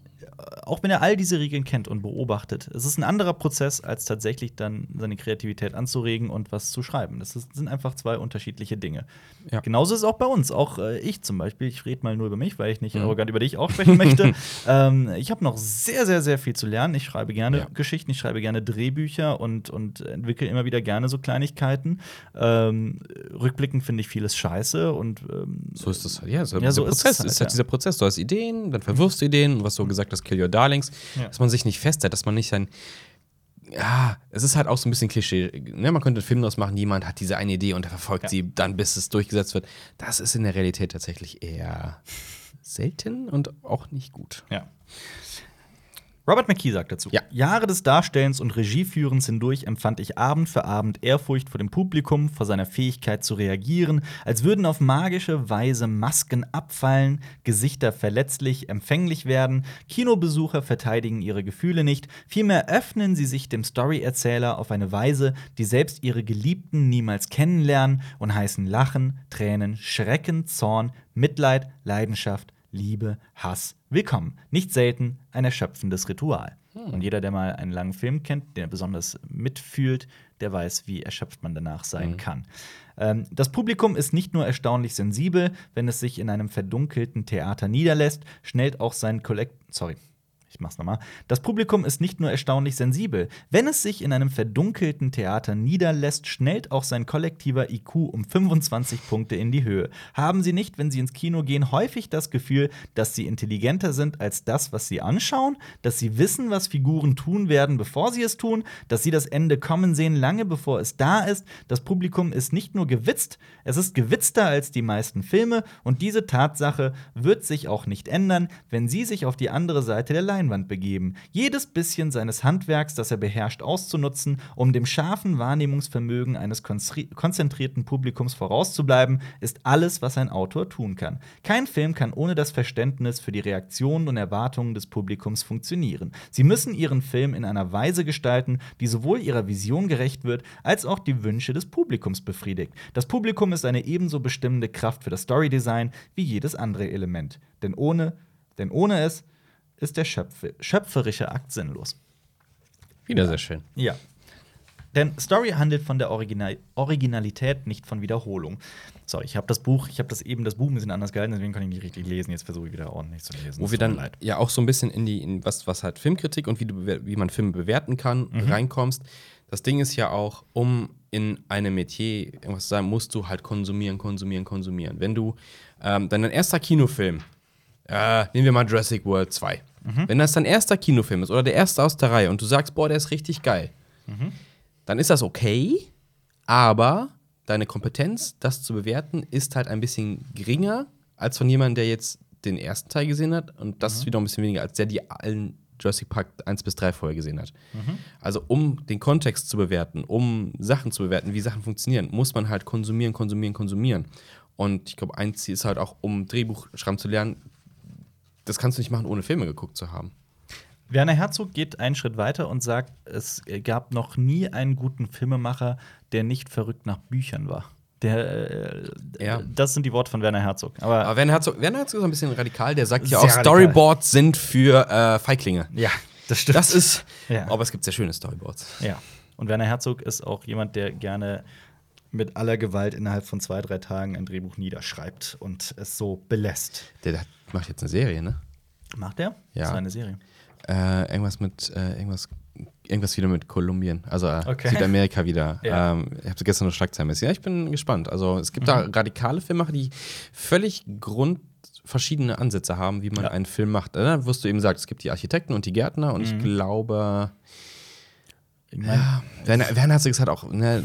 S1: auch wenn er all diese Regeln kennt und beobachtet, es ist ein anderer Prozess, als tatsächlich dann seine Kreativität anzuregen und was zu schreiben. Das ist, sind einfach zwei unterschiedliche Dinge.
S2: Ja.
S1: Genauso ist es auch bei uns. Auch äh, ich zum Beispiel, ich rede mal nur über mich, weil ich nicht
S2: Mhm.
S1: arrogant über dich auch sprechen möchte. [LAUGHS] ähm, ich habe noch sehr, sehr, sehr viel zu lernen. Ich schreibe gerne
S2: Ja.
S1: Geschichten, ich schreibe gerne Drehbücher und, und entwickle immer wieder gerne so Kleinigkeiten. Ähm, rückblickend finde ich vieles scheiße und ähm,
S2: So ist das halt. Ja, so,
S1: Ja, so ist es
S2: Prozess.
S1: halt,
S2: ist halt dieser Prozess. Du hast Ideen, dann verwirfst du Ideen, und was du gesagt hast, kill your darlings,
S1: Ja.
S2: dass man sich nicht festhält, dass man nicht sein. Ja, es ist halt auch so ein bisschen Klischee. Ne? Man könnte einen Film daraus machen, jemand hat diese eine Idee und er verfolgt
S1: Ja.
S2: sie dann, bis es durchgesetzt wird. Das ist in der Realität tatsächlich eher selten und auch nicht gut.
S1: ja. Robert McKee sagt dazu:
S2: Ja.
S1: Jahre des Darstellens und Regieführens hindurch empfand ich Abend für Abend Ehrfurcht vor dem Publikum, vor seiner Fähigkeit zu reagieren, als würden auf magische Weise Masken abfallen, Gesichter verletzlich, empfänglich werden, Kinobesucher verteidigen ihre Gefühle nicht, vielmehr öffnen sie sich dem Storyerzähler auf eine Weise, die selbst ihre Geliebten niemals kennenlernen und heißen Lachen, Tränen, Schrecken, Zorn, Mitleid, Leidenschaft, Liebe, Hass, willkommen. Nicht selten ein erschöpfendes Ritual. Und jeder, der mal einen langen Film kennt, der besonders mitfühlt, der weiß, wie erschöpft man danach sein kann. Ähm, das Publikum ist nicht nur erstaunlich sensibel, wenn es sich in einem verdunkelten Theater niederlässt, schnellt auch sein Kollekt. Sorry. Ich mach's nochmal. Das Publikum ist nicht nur erstaunlich sensibel. Wenn es sich in einem verdunkelten Theater niederlässt, schnellt auch sein kollektiver IQ um 25 Punkte in die Höhe. Haben Sie nicht, wenn Sie ins Kino gehen, häufig das Gefühl, dass Sie intelligenter sind als das, was Sie anschauen? Dass Sie wissen, was Figuren tun werden, bevor sie es tun? Dass Sie das Ende kommen sehen, lange bevor es da ist? Das Publikum ist nicht nur gewitzt, es ist gewitzter als die meisten Filme und diese Tatsache wird sich auch nicht ändern, wenn Sie sich auf die andere Seite der Leinwand begeben. Jedes bisschen seines Handwerks, das er beherrscht, auszunutzen, um dem scharfen Wahrnehmungsvermögen eines konzentrierten Publikums vorauszubleiben, ist alles, was ein Autor tun kann. Kein Film kann ohne das Verständnis für die Reaktionen und Erwartungen des Publikums funktionieren. Sie müssen ihren Film in einer Weise gestalten, die sowohl ihrer Vision gerecht wird, als auch die Wünsche des Publikums befriedigt. Das Publikum ist eine ebenso bestimmende Kraft für das Storydesign wie jedes andere Element. Denn ohne, denn ohne es ist der Schöpfe, schöpferische Akt sinnlos.
S2: Wieder sehr schön.
S1: Ja. Denn Story handelt von der Original Originalität, nicht von Wiederholung. Sorry, ich habe das Buch, ich habe das eben das Buch ein bisschen anders gehalten, deswegen kann ich nicht richtig lesen. Jetzt versuche ich wieder ordentlich zu lesen.
S2: Wo wir dann
S1: leid.
S2: ja auch so ein bisschen in die, in was, was halt Filmkritik und wie, du, wie man Filme bewerten kann,
S1: Mhm.
S2: reinkommst. Das Ding ist ja auch, um in einem Metier irgendwas zu sagen, musst du halt konsumieren, konsumieren, konsumieren. Wenn du ähm, dein erster Kinofilm, äh, nehmen wir mal Jurassic World 2.
S1: Mhm.
S2: Wenn das dein erster Kinofilm ist oder der erste aus der Reihe und du sagst, boah, der ist richtig geil,
S1: Mhm.
S2: dann ist das okay, aber deine Kompetenz, das zu bewerten, ist halt ein bisschen geringer als von jemandem, der jetzt den ersten Teil gesehen hat und das ist wieder ein bisschen weniger, als der die allen Jurassic Park 1 bis 3 vorher gesehen hat. Also um den Kontext zu bewerten, um Sachen zu bewerten, wie Sachen funktionieren, muss man halt konsumieren, konsumieren, konsumieren. Und ich glaube, ein Ziel ist halt auch, um Drehbuch schreiben zu lernen, das kannst du nicht machen, ohne Filme geguckt zu haben.
S1: Werner Herzog geht einen Schritt weiter und sagt, es gab noch nie einen guten Filmemacher, der nicht verrückt nach Büchern war. Der, äh,
S2: Ja.
S1: Das sind die Worte von Werner Herzog. Aber,
S2: Aber Werner Herzog, Werner Herzog ist ein bisschen radikal, der sagt ja auch,
S1: radikal.
S2: Storyboards sind für äh, Feiglinge.
S1: ja, das stimmt.
S2: Das ist.
S1: Ja.
S2: Aber es gibt sehr schöne Storyboards.
S1: Ja. Und Werner Herzog ist auch jemand, der gerne mit aller Gewalt innerhalb von zwei, drei Tagen ein Drehbuch niederschreibt und es so belässt.
S2: Der, der macht jetzt eine Serie, ne?
S1: Macht er?
S2: Ja.
S1: Das ist eine Serie.
S2: Äh, irgendwas mit, äh, irgendwas, irgendwas wieder mit Kolumbien. Also äh,
S1: Okay.
S2: Südamerika wieder. [LAUGHS]
S1: Ja.
S2: Ähm, ich habe gestern eine Schlagzeile gesehen. Ja, ich bin gespannt. Also es gibt da
S1: Mhm.
S2: radikale Filmemacher, die völlig grundverschiedene Ansätze haben, wie man
S1: Ja.
S2: einen Film macht. Äh, wirst du eben sagt, es gibt die Architekten und die Gärtner und
S1: Mhm.
S2: ich glaube.
S1: Ich mein,
S2: Werner, Werner Herzog ist halt auch eine,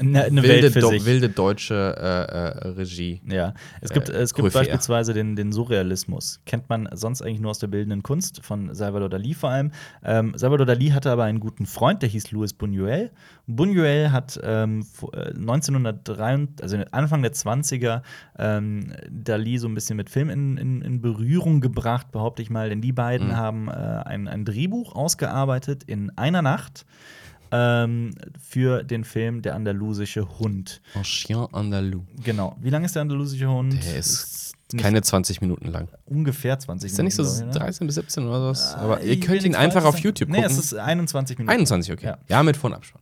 S1: eine, eine
S2: wilde, do, wilde deutsche äh, äh, Regie.
S1: Ja, es gibt, es gibt beispielsweise den, den Surrealismus. Kennt man sonst eigentlich nur aus der bildenden Kunst, von Salvador Dali vor allem. Ähm, Salvador Dali hatte aber einen guten Freund, der hieß Luis Buñuel. Buñuel hat ähm, vo- äh, 1903, also Anfang der 20er, ähm, Dali so ein bisschen mit Film in, in, in Berührung gebracht, behaupte ich mal. Denn die beiden
S2: Mhm.
S1: haben äh, ein, ein Drehbuch ausgearbeitet in einer Nacht. Ähm, für den Film Der andalusische Hund.
S2: Un Chien Andalou.
S1: Genau. Wie lang ist der andalusische Hund?
S2: Der ist
S1: nicht
S2: Keine 20 Minuten lang.
S1: ungefähr 20
S2: Ist der nicht so
S1: glaub ich, ne?
S2: 13 bis 17 oder was?
S1: Ah,
S2: Aber ihr könnt ihn einfach auf. YouTube
S1: Nee,
S2: gucken.
S1: es ist 21 Minuten.
S2: 21, okay.
S1: Ja.
S2: Ja, mit Vorabspann.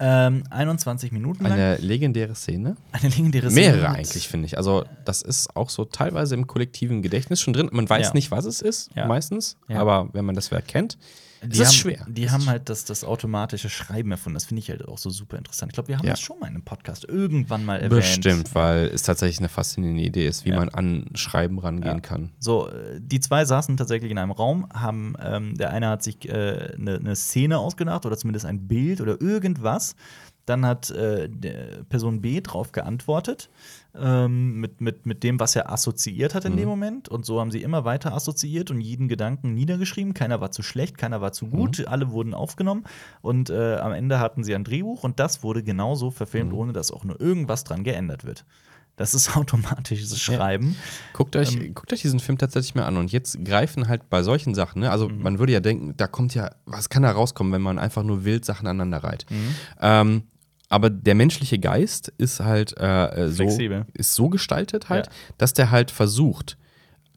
S1: Ähm, 21 Minuten lang.
S2: Eine legendäre Szene.
S1: Eine legendäre
S2: Mehrere
S1: Szene mit-
S2: eigentlich, finde ich. Also, das ist auch so teilweise im kollektiven Gedächtnis schon drin. Man weiß
S1: Ja.
S2: nicht, was es ist,
S1: Ja.
S2: meistens.
S1: Ja.
S2: Aber wenn man das Werk kennt,
S1: Die
S2: es ist
S1: haben,
S2: schwer.
S1: Die
S2: Es
S1: haben halt das, das automatische Schreiben erfunden. Das finde ich halt auch so super interessant. Ich glaube, wir haben
S2: Ja.
S1: das schon mal in einem Podcast irgendwann mal erwähnt.
S2: Bestimmt, weil es tatsächlich eine faszinierende Idee ist, wie
S1: Ja.
S2: man an Schreiben rangehen
S1: Ja.
S2: kann.
S1: So, äh, die zwei saßen tatsächlich in einem Raum, haben, ähm, der eine hat sich eine äh, ne- ne Szene ausgedacht oder zumindest ein Bild oder irgendwas. Dann hat äh, Person B drauf geantwortet ähm, mit, mit, mit dem, was er assoziiert hat in dem Moment. Und so haben sie immer weiter assoziiert und jeden Gedanken niedergeschrieben. Keiner war zu schlecht, keiner war zu gut, alle wurden aufgenommen. Und äh, am Ende hatten sie ein Drehbuch und das wurde genauso verfilmt, ohne dass auch nur irgendwas dran geändert wird. Das ist [LAUGHS] automatisches Schreiben.
S2: Guckt euch,
S1: Ähm.
S2: guckt euch diesen Film tatsächlich mal an. Und jetzt greifen halt bei solchen Sachen, ne? also
S1: Mhm.
S2: man würde ja denken, da kommt ja, was kann da rauskommen, wenn man einfach nur wild Sachen aneinander reiht.
S1: Mhm.
S2: Ähm, aber der menschliche Geist ist halt äh, so,
S1: Flexibel.
S2: ist so gestaltet halt,
S1: Ja.
S2: dass der halt versucht,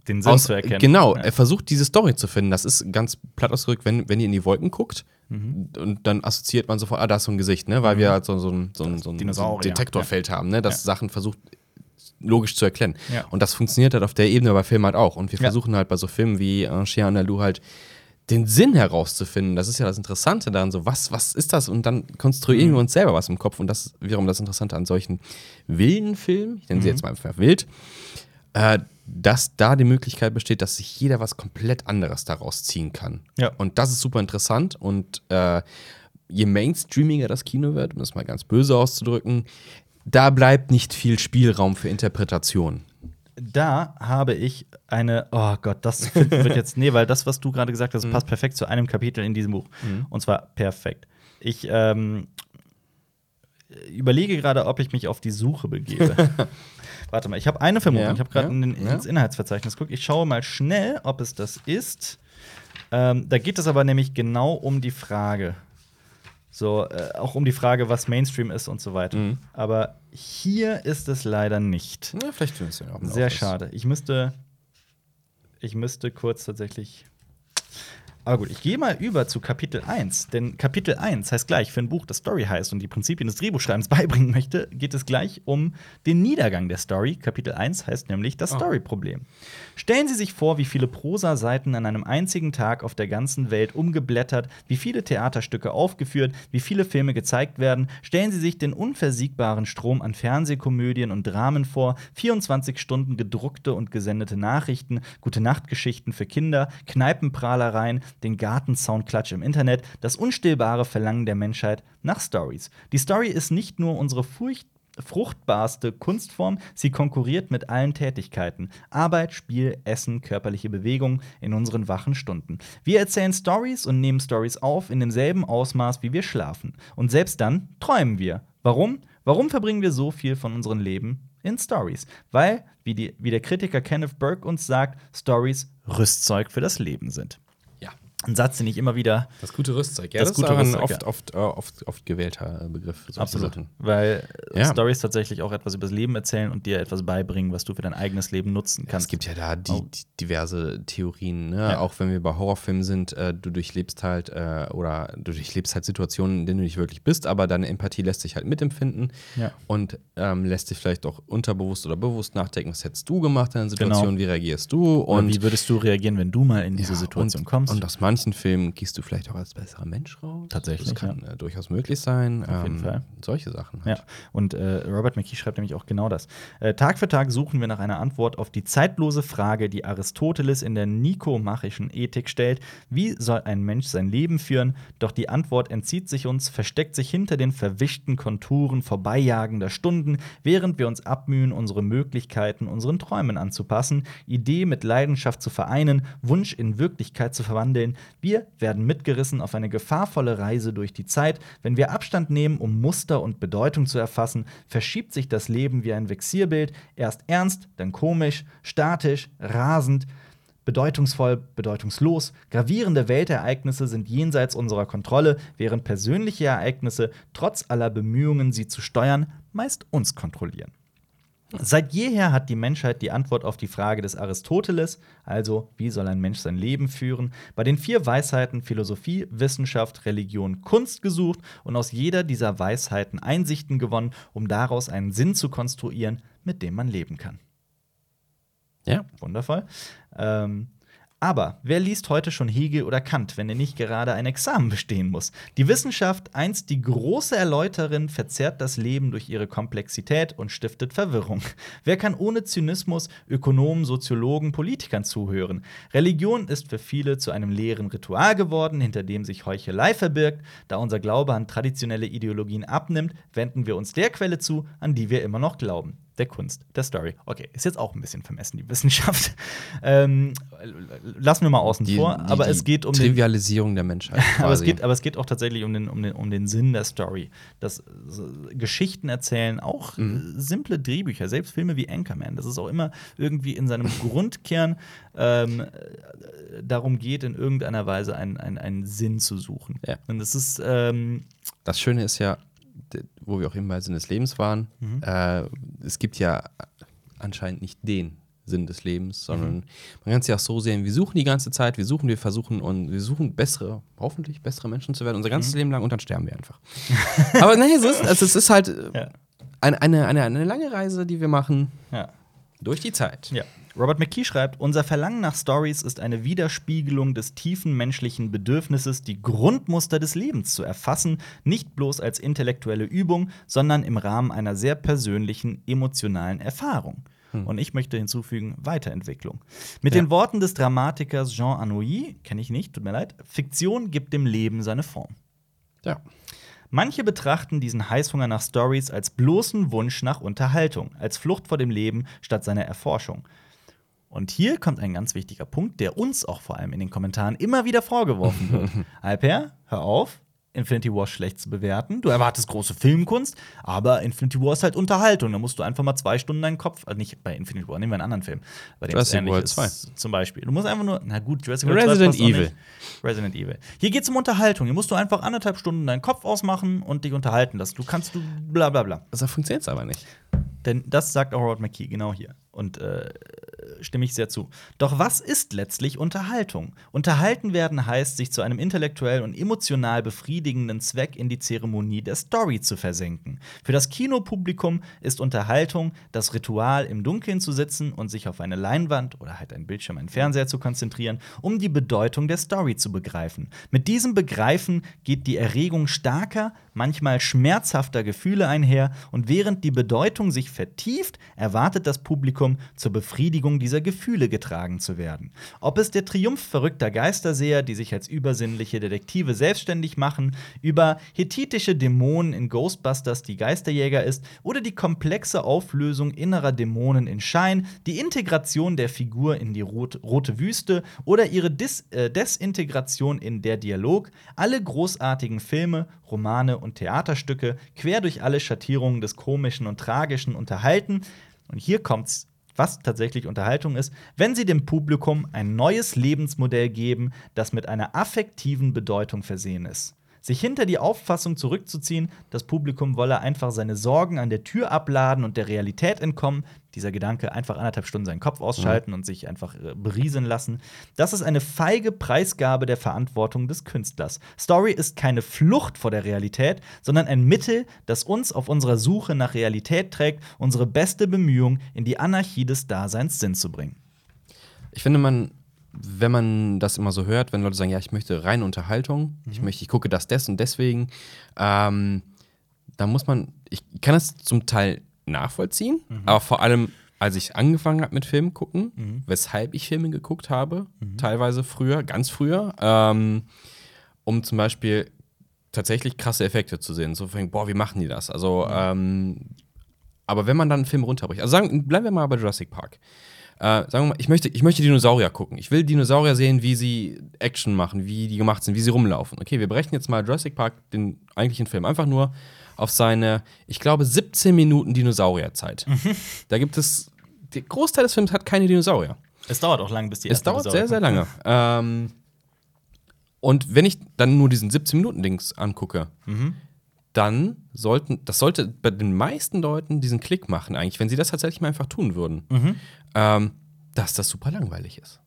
S1: Den Sinn
S2: aus,
S1: zu erkennen.
S2: Genau,
S1: Ja.
S2: er versucht diese Story zu finden. Das ist ganz platt ausgedrückt, wenn, wenn ihr in die Wolken guckt
S1: Mhm.
S2: und dann assoziiert man sofort, ah, da ist so ein Gesicht, ne? Weil wir halt so, so ein, so ein, so ein Detektorfeld haben, ne? Das
S1: Ja.
S2: Sachen versucht logisch zu erkennen.
S1: Ja.
S2: Und das funktioniert halt auf der Ebene bei Filmen halt auch. Und wir
S1: Ja.
S2: versuchen halt bei so Filmen wie äh, Shia Analu halt den Sinn herauszufinden. Das ist ja das Interessante daran, so was, was ist das? Und dann konstruieren
S1: Mhm.
S2: wir uns selber was im Kopf. Und das ist wiederum das Interessante an solchen wilden Filmen, ich nenne sie
S1: Mhm.
S2: jetzt mal einfach wild, äh, dass da die Möglichkeit besteht, dass sich jeder was komplett anderes daraus ziehen kann.
S1: Ja.
S2: Und das ist super interessant. Und äh, je mainstreamiger das Kino wird, um das mal ganz böse auszudrücken, da bleibt nicht viel Spielraum für Interpretation.
S1: Da habe ich eine, oh Gott, das wird jetzt, nee, weil das, was du gerade gesagt hast, passt perfekt zu einem Kapitel in diesem Buch. Und zwar perfekt. Ich ähm, überlege gerade, ob ich mich auf die Suche begebe. [LAUGHS] Warte mal, ich habe eine Vermutung.
S2: Ja,
S1: ich habe gerade
S2: ja,
S1: in
S2: ja.
S1: ins Inhaltsverzeichnis geguckt. Ich schaue mal schnell, ob es das ist. Ähm, da geht es aber nämlich genau um die Frage. So, äh, auch um die Frage, was Mainstream ist und so weiter.
S2: Mhm.
S1: Aber hier ist es leider nicht.
S2: Ja, vielleicht findest du ja auch
S1: Sehr schade. Ich müsste, ich müsste kurz tatsächlich. Aber gut, ich gehe mal über zu Kapitel 1. Denn Kapitel 1 heißt gleich, für ein Buch, das Story heißt und die Prinzipien des Drehbuchschreibens [LAUGHS] beibringen möchte, geht es gleich um den Niedergang der Story. Kapitel 1 heißt nämlich das
S2: Oh.
S1: Stellen Sie sich vor, wie viele Prosa-Seiten an einem einzigen Tag auf der ganzen Welt umgeblättert, wie viele Theaterstücke aufgeführt, wie viele Filme gezeigt werden. Stellen Sie sich den unversiegbaren Strom an Fernsehkomödien und Dramen vor, 24 Stunden gedruckte und gesendete Nachrichten, gute Nachtgeschichten für Kinder, Kneipenprahlereien, den Gartensoundklatsch im Internet, das unstillbare Verlangen der Menschheit nach Stories. Die Story ist nicht nur unsere Furcht fruchtbarste Kunstform, sie konkurriert mit allen Tätigkeiten. Arbeit, Spiel, Essen, körperliche Bewegung in unseren wachen Stunden. Wir erzählen Stories und nehmen Stories auf in demselben Ausmaß, wie wir schlafen. Und selbst dann träumen wir. Warum? Warum verbringen wir so viel von unserem Leben in Stories? Weil, wie, die, wie der Kritiker Kenneth Burke uns sagt, Stories Rüstzeug für das Leben sind. Ein Satz, den ich immer wieder
S2: Das gute Rüstzeug, ja.
S1: Das
S2: Das,
S1: gute
S2: ist auch ein
S1: Rüstzeug,
S2: oft,
S1: ja.
S2: oft, äh, oft, oft gewählter äh, Begriff.
S1: Absolut. Weil äh,
S2: Ja.
S1: Stories tatsächlich auch etwas über das Leben erzählen und dir etwas beibringen, was du für dein eigenes Leben nutzen
S2: Es
S1: kannst.
S2: gibt ja da die,
S1: Oh.
S2: die diverse Theorien, ne?
S1: Ja.
S2: auch wenn wir bei Horrorfilmen sind, äh, du durchlebst halt äh, oder du durchlebst halt Situationen, in denen du nicht wirklich bist, aber deine Empathie lässt sich halt mitempfinden und ähm, lässt dich vielleicht auch unterbewusst oder bewusst nachdenken, was hättest du gemacht in einer
S1: Genau.
S2: Situation, wie reagierst du
S1: und
S2: und
S1: wie würdest du reagieren, wenn du mal in diese Situation
S2: und,
S1: kommst?
S2: Und aus manchen Filmen gehst du vielleicht auch als besserer Mensch raus.
S1: Tatsächlich,
S2: Das kann äh, durchaus möglich sein.
S1: Auf jeden
S2: Ähm,
S1: Fall.
S2: Solche Sachen.
S1: Ja,
S2: Halt.
S1: und äh, Robert McKee schreibt nämlich auch genau das. Äh, Tag für Tag suchen wir nach einer Antwort auf die zeitlose Frage, die Aristoteles in der nikomachischen Ethik stellt: Wie soll ein Mensch sein Leben führen? Doch die Antwort entzieht sich uns, versteckt sich hinter den verwischten Konturen vorbeijagender Stunden, während wir uns abmühen, unsere Möglichkeiten unseren Träumen anzupassen, Idee mit Leidenschaft zu vereinen, Wunsch in Wirklichkeit zu verwandeln. Wir werden mitgerissen auf eine gefahrvolle Reise durch die Zeit. Wenn wir Abstand nehmen, um Muster und Bedeutung zu erfassen, verschiebt sich das Leben wie ein Vexierbild, erst ernst, dann komisch, statisch, rasend. Bedeutungsvoll, bedeutungslos, gravierende Weltereignisse sind jenseits unserer Kontrolle, während persönliche Ereignisse, trotz aller Bemühungen, sie zu steuern, meist uns kontrollieren. Seit jeher hat die Menschheit die Antwort auf die Frage des Aristoteles, also wie soll ein Mensch sein Leben führen, bei den vier Weisheiten Philosophie, Wissenschaft, Religion, Kunst gesucht und aus jeder dieser Weisheiten Einsichten gewonnen, um daraus einen Sinn zu konstruieren, mit dem man leben kann.
S2: ja.
S1: Wundervoll. Ähm, Aber wer liest heute schon Hegel oder Kant, wenn er nicht gerade ein Examen bestehen muss? Die Wissenschaft, einst die große Erläuterin, verzerrt das Leben durch ihre Komplexität und stiftet Verwirrung. Wer kann ohne Zynismus Ökonomen, Soziologen, Politikern zuhören? Religion ist für viele zu einem leeren Ritual geworden, hinter dem sich Heuchelei verbirgt. Da unser Glaube an traditionelle Ideologien abnimmt, wenden wir uns der Quelle zu, an die wir immer noch glauben der Kunst, der Story. Okay, ist jetzt auch ein bisschen vermessen, die [LAUGHS] Wissenschaft. Ähm, lassen wir mal außen
S2: Die-
S1: vor,
S2: die-
S1: aber
S2: die
S1: es geht um den,
S2: Trivialisierung der Menschheit. [LAUGHS]
S1: aber es, geht, aber es geht auch tatsächlich um den, um den, um den Sinn der Story. Dass so Geschichten erzählen, auch
S2: Mhm.
S1: äh, simple Drehbücher, selbst Filme wie Anchorman, das ist auch immer irgendwie in seinem [LAUGHS] Grundkern ähm, äh, darum geht, in irgendeiner Weise einen, einen, einen Sinn zu suchen.
S2: Ja.
S1: Und das ist ähm,
S2: Das Schöne ist ja, wo wir auch eben bei Sinn des Lebens waren,
S1: Mhm.
S2: äh, es gibt ja anscheinend nicht den Sinn des Lebens, sondern
S1: Mhm.
S2: man kann es ja auch so sehen, wir suchen die ganze Zeit, wir suchen, wir versuchen und wir suchen bessere, hoffentlich bessere Menschen zu werden, unser
S1: Mhm.
S2: ganzes Leben lang und dann sterben wir einfach. [LAUGHS] Aber nein, es ist, also es ist halt äh,
S1: Ja.
S2: eine, eine, eine, eine lange Reise, die wir machen
S1: ja.
S2: durch die Zeit.
S1: Ja. Robert McKee schreibt, unser Verlangen nach Stories ist eine Widerspiegelung des tiefen menschlichen Bedürfnisses, die Grundmuster des Lebens zu erfassen, nicht bloß als intellektuelle Übung, sondern im Rahmen einer sehr persönlichen, emotionalen Erfahrung. Und ich möchte hinzufügen, Weiterentwicklung. Mit
S2: Ja.
S1: den Worten des Dramatikers Jean Anouilh, kenne ich nicht, tut mir leid, Fiktion gibt dem Leben seine Form.
S2: Ja.
S1: Manche betrachten diesen Heißhunger nach Stories als bloßen Wunsch nach Unterhaltung, als Flucht vor dem Leben statt seiner Erforschung. Und hier kommt ein ganz wichtiger Punkt, der uns auch vor allem in den Kommentaren immer wieder vorgeworfen wird. [LAUGHS] Alper, hör auf, Infinity War schlecht zu bewerten. Du erwartest große Filmkunst, aber Infinity War ist halt Unterhaltung. Da musst du einfach mal zwei Stunden deinen Kopf, äh, nicht bei Infinity War, nehmen wir einen anderen Film. Bei dem es
S2: Jurassic
S1: ähnlich
S2: World
S1: ist,
S2: 2.
S1: Zum Beispiel. Du musst einfach nur, na gut, Jurassic World 2
S2: Resident
S1: passt auch
S2: Evil.
S1: nicht. Resident Evil. Hier geht es um Unterhaltung. Hier musst du einfach anderthalb Stunden deinen Kopf ausmachen und dich unterhalten. Das, du kannst du bla bla bla.
S2: Also funktioniert es aber nicht.
S1: Denn das sagt auch Robert McKee genau hier. Und äh, stimme ich sehr zu. Doch was ist letztlich Unterhaltung? Unterhalten werden heißt, sich zu einem intellektuell und emotional befriedigenden Zweck in die Zeremonie der Story zu versenken. Für das Kinopublikum ist Unterhaltung das Ritual, im Dunkeln zu sitzen und sich auf eine Leinwand oder halt einen Bildschirm, einen Fernseher zu konzentrieren, um die Bedeutung der Story zu begreifen. Mit diesem Begreifen geht die Erregung starker, manchmal schmerzhafter Gefühle einher und während die Bedeutung sich vertieft, erwartet das Publikum zur Befriedigung dieser Gefühle getragen zu werden. Ob es der Triumph verrückter Geisterseher, die sich als übersinnliche Detektive selbstständig machen, über hethitische Dämonen in Ghostbusters, die Geisterjäger ist, oder die komplexe Auflösung innerer Dämonen in Shine, die Integration der Figur in die rot rote Wüste oder ihre Dis äh, Desintegration in der Dialog, alle großartigen Filme, Romane und Theaterstücke quer durch alle Schattierungen des Komischen und Tragischen unterhalten. Und hier kommt's, was tatsächlich Unterhaltung ist, wenn sie dem Publikum ein neues Lebensmodell geben, das mit einer affektiven Bedeutung versehen ist. Sich hinter die Auffassung zurückzuziehen, das Publikum wolle einfach seine Sorgen an der Tür abladen und der Realität entkommen, dieser Gedanke, einfach anderthalb Stunden seinen Kopf ausschalten und sich einfach äh, berieseln lassen, das ist eine feige Preisgabe der Verantwortung des Künstlers. Story ist keine Flucht vor der Realität, sondern ein Mittel, das uns auf unserer Suche nach Realität trägt, unsere beste Bemühung, in die Anarchie des Daseins Sinn zu bringen.
S2: Ich finde, man, wenn man das immer so hört, wenn Leute sagen, ja, ich möchte reine Unterhaltung, ich möchte, ich gucke das des und deswegen, ähm, da muss man, ich kann das zum Teil nachvollziehen, aber vor allem, als ich angefangen habe mit Filmen gucken, weshalb ich Filme geguckt habe, teilweise früher, ganz früher, ähm, um zum Beispiel tatsächlich krasse Effekte zu sehen. So, von, boah, wie machen die das? Also, ähm, aber wenn man dann einen Film runterbricht, also sagen, bleiben wir mal bei Jurassic Park. Äh, sagen wir mal, ich möchte, ich möchte Dinosaurier gucken. Ich will Dinosaurier sehen, wie sie Action machen, wie die gemacht sind, wie sie rumlaufen. Okay, wir brechen jetzt mal Jurassic Park, den eigentlichen Film, einfach nur auf seine, ich glaube, 17 Minuten Dinosaurierzeit. Da gibt es, der Großteil des Films hat keine Dinosaurier.
S1: Es dauert auch lange, bis die
S2: Es dauert
S1: Dinosaurier
S2: sehr, sehr lange. Ähm, und wenn ich dann nur diesen 17-Minuten-Dings angucke, dann sollten, das sollte bei den meisten Leuten diesen Klick machen, eigentlich, wenn sie das tatsächlich mal einfach tun würden, ähm, dass das super langweilig ist.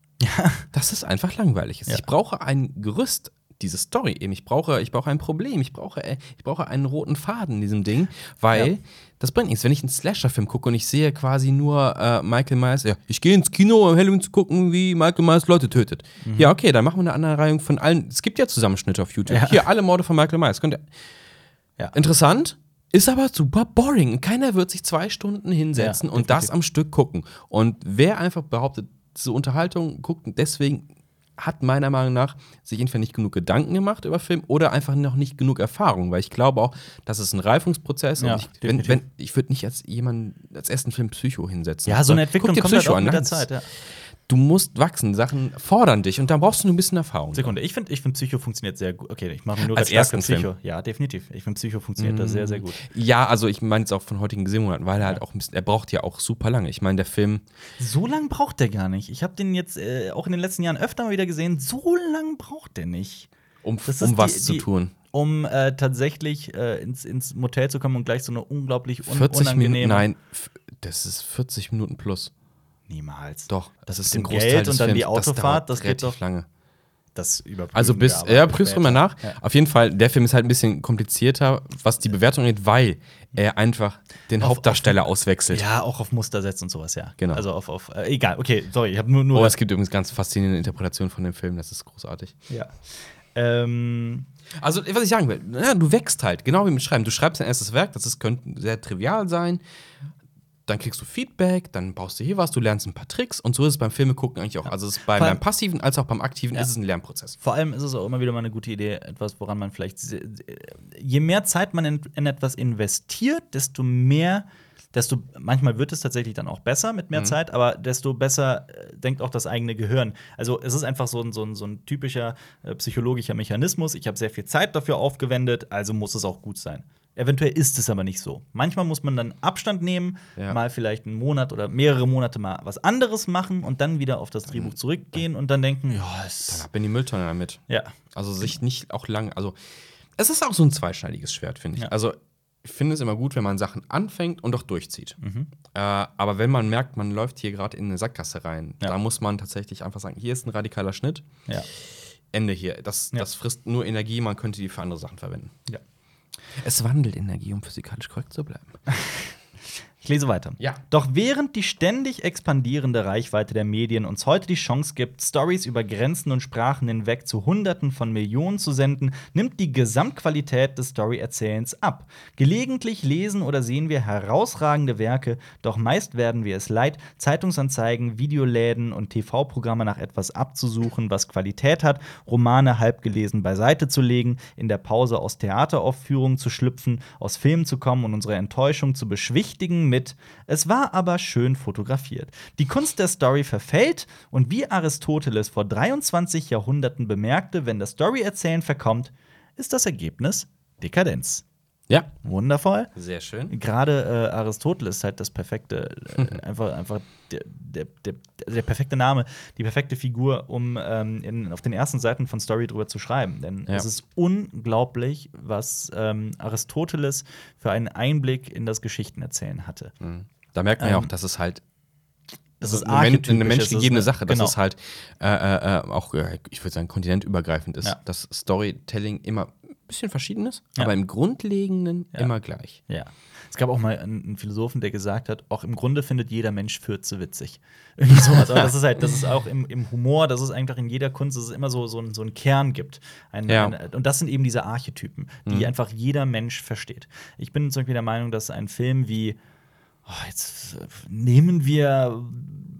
S2: Dass es einfach langweilig ist.
S1: Ja.
S2: Ich brauche ein Gerüst diese Story eben. Ich brauche, ich brauche ein Problem. Ich brauche, äh, ich brauche einen roten Faden in diesem Ding, weil
S1: Ja.
S2: das bringt nichts. Wenn ich einen Slasher-Film gucke und ich sehe quasi nur äh, Michael Myers, ja, ich gehe ins Kino, um Halloween zu gucken, wie Michael Myers Leute tötet. Ja, okay, dann machen wir eine Aneinanderreihung von allen. Es gibt ja Zusammenschnitte auf YouTube.
S1: Ja.
S2: Hier, alle Morde von Michael Myers. Könnt ihr,
S1: Ja.
S2: Interessant, ist aber super boring. Keiner wird sich zwei Stunden hinsetzen
S1: Ja,
S2: und das am Stück gucken. Und wer einfach behauptet, diese Unterhaltung guckt, deswegen hat meiner Meinung nach sich entweder nicht genug Gedanken gemacht über Film oder einfach noch nicht genug Erfahrung, weil ich glaube auch, das ist ein Reifungsprozess.
S1: Ja,
S2: und ich, wenn, wenn, ich würde nicht als jemand als ersten Film Psycho hinsetzen.
S1: Ja, so eine Entwicklung kommt halt
S2: Psycho
S1: auch
S2: an.
S1: mit der Zeit. Ja.
S2: Du musst wachsen, Sachen fordern dich und da brauchst du nur ein bisschen Erfahrung.
S1: Sekunde, ich finde, ich find Psycho funktioniert sehr gut. Okay, ich mache mir nur
S2: Als ersten
S1: Psycho. Ja, definitiv. Ich finde, Psycho funktioniert da sehr, sehr gut.
S2: Ja, also ich meine es auch von heutigen Sehmonaten, weil er halt auch ein bisschen, er braucht ja auch super lange. Ich meine, der Film,
S1: So lang braucht der gar nicht. Ich habe den jetzt äh, auch in den letzten Jahren öfter mal wieder gesehen. So lang braucht der nicht.
S2: um, um was
S1: die-
S2: zu
S1: die-
S2: tun.
S1: Um äh, tatsächlich äh, ins, ins Motel zu kommen und gleich so eine unglaublich un
S2: 40
S1: unangenehme.
S2: Minuten, nein, das ist 40 Minuten plus.
S1: Niemals.
S2: Doch, das ist
S1: mit
S2: ein Großteil
S1: Geld
S2: des
S1: und dann die. Autofahrt,
S2: dauert
S1: das geht doch-
S2: lange.
S1: Das überprüfen
S2: Also bis, ja, prüfst du mal nach.
S1: Ja.
S2: Auf jeden Fall, der Film ist halt ein bisschen komplizierter, was die Bewertung angeht, weil er einfach den
S1: Auf-
S2: Hauptdarsteller auswechselt.
S1: Ja, auch auf Muster setzt und sowas, ja.
S2: Genau.
S1: Also auf, auf äh, egal, okay, sorry, ich habe nur, nur
S2: Oh, es gibt übrigens ganz faszinierende Interpretationen von dem Film, das ist großartig.
S1: ja. Ähm,
S2: Also, was ich sagen will, ja, du wächst halt, genau wie mit Schreiben. Du schreibst dein erstes Werk, das ist, könnte sehr trivial sein. Dann kriegst du Feedback, dann baust du hier was, du lernst ein paar Tricks und so ist es beim Filme gucken eigentlich auch. Also es ist bei,
S1: Vor allem-
S2: beim passiven als auch beim aktiven
S1: Ja.
S2: ist es ein Lernprozess.
S1: Vor allem ist es auch immer wieder mal eine gute Idee, etwas, woran man vielleicht. Je mehr Zeit man in, in etwas investiert, desto mehr, desto manchmal wird es tatsächlich dann auch besser mit mehr Zeit, aber desto besser äh, denkt auch das eigene Gehirn. Also es ist einfach so ein, so ein, so ein typischer äh, psychologischer Mechanismus. Ich habe sehr viel Zeit dafür aufgewendet, also muss es auch gut sein. Eventuell ist es aber nicht so. Manchmal muss man dann Abstand nehmen,
S2: Ja.
S1: mal vielleicht einen Monat oder mehrere Monate mal was anderes machen und dann wieder auf das Drehbuch zurückgehen und dann denken, ja, es
S2: Ab in die Mülltonne damit.
S1: ja.
S2: Also sich nicht auch lang, also es ist auch so ein zweischneidiges Schwert, finde ich.
S1: Ja.
S2: Also ich finde es immer gut, wenn man Sachen anfängt und auch durchzieht.
S1: Mhm.
S2: Äh, aber wenn man merkt, man läuft hier gerade in eine Sackgasse rein,
S1: Ja.
S2: da muss man tatsächlich einfach sagen, hier ist ein radikaler Schnitt,
S1: Ja.
S2: Ende hier. Das, das frisst nur Energie, man könnte die für andere Sachen verwenden.
S1: ja.
S2: Es wandelt Energie, um physikalisch korrekt zu bleiben. [LAUGHS]
S1: Ich lese weiter.
S2: Ja.
S1: Doch während die ständig expandierende Reichweite der Medien uns heute die Chance gibt, Stories über Grenzen und Sprachen hinweg zu Hunderten von Millionen zu senden, nimmt die Gesamtqualität des Story-Erzählens ab. Gelegentlich lesen oder sehen wir herausragende Werke, doch meist werden wir es leid, Zeitungsanzeigen, Videoläden und TV-Programme nach etwas abzusuchen, was Qualität hat, Romane halb gelesen beiseite zu legen, in der Pause aus Theateraufführungen zu schlüpfen, aus Filmen zu kommen und unsere Enttäuschung zu beschwichtigen mit Es war aber schön fotografiert. Die Kunst der Story verfällt und wie Aristoteles vor 23 Jahrhunderten bemerkte, wenn das Story-Erzählen verkommt, ist das Ergebnis Dekadenz.
S2: Ja,
S1: Wundervoll.
S2: sehr schön.
S1: Gerade äh, Aristoteles ist halt das perfekte, [LAUGHS] äh, einfach, einfach der, der, der, der perfekte Name, die perfekte Figur, um ähm, in, auf den ersten Seiten von Story drüber zu schreiben. Denn
S2: Ja.
S1: es ist unglaublich, was ähm, Aristoteles für einen Einblick in das Geschichtenerzählen hatte.
S2: Da merkt man ja
S1: Ähm,
S2: auch, dass es halt
S1: Das ist archetypisch,
S2: eine
S1: ist
S2: menschgegebene
S1: eine-
S2: Sache, dass
S1: genau.
S2: es halt äh, äh, äh, auch, ich würde sagen, kontinentübergreifend ist.
S1: Ja.
S2: Dass Storytelling immer bisschen verschieden ist,
S1: Ja.
S2: aber im Grundlegenden
S1: Ja.
S2: immer gleich.
S1: Ja. Es gab auch mal einen, Philosophen, der gesagt hat, auch im Grunde findet jeder Mensch Fürze witzig. [LAUGHS] Irgendwie sowas. Aber das ist halt, das ist auch im, im Humor, das ist eigentlich in jeder Kunst, dass es immer so, so, ein, so einen Kern gibt. Ein,
S2: Ja.
S1: ein, und das sind eben diese Archetypen, die einfach jeder Mensch versteht. Ich bin zum Beispiel der Meinung, dass ein Film wie oh, jetzt nehmen wir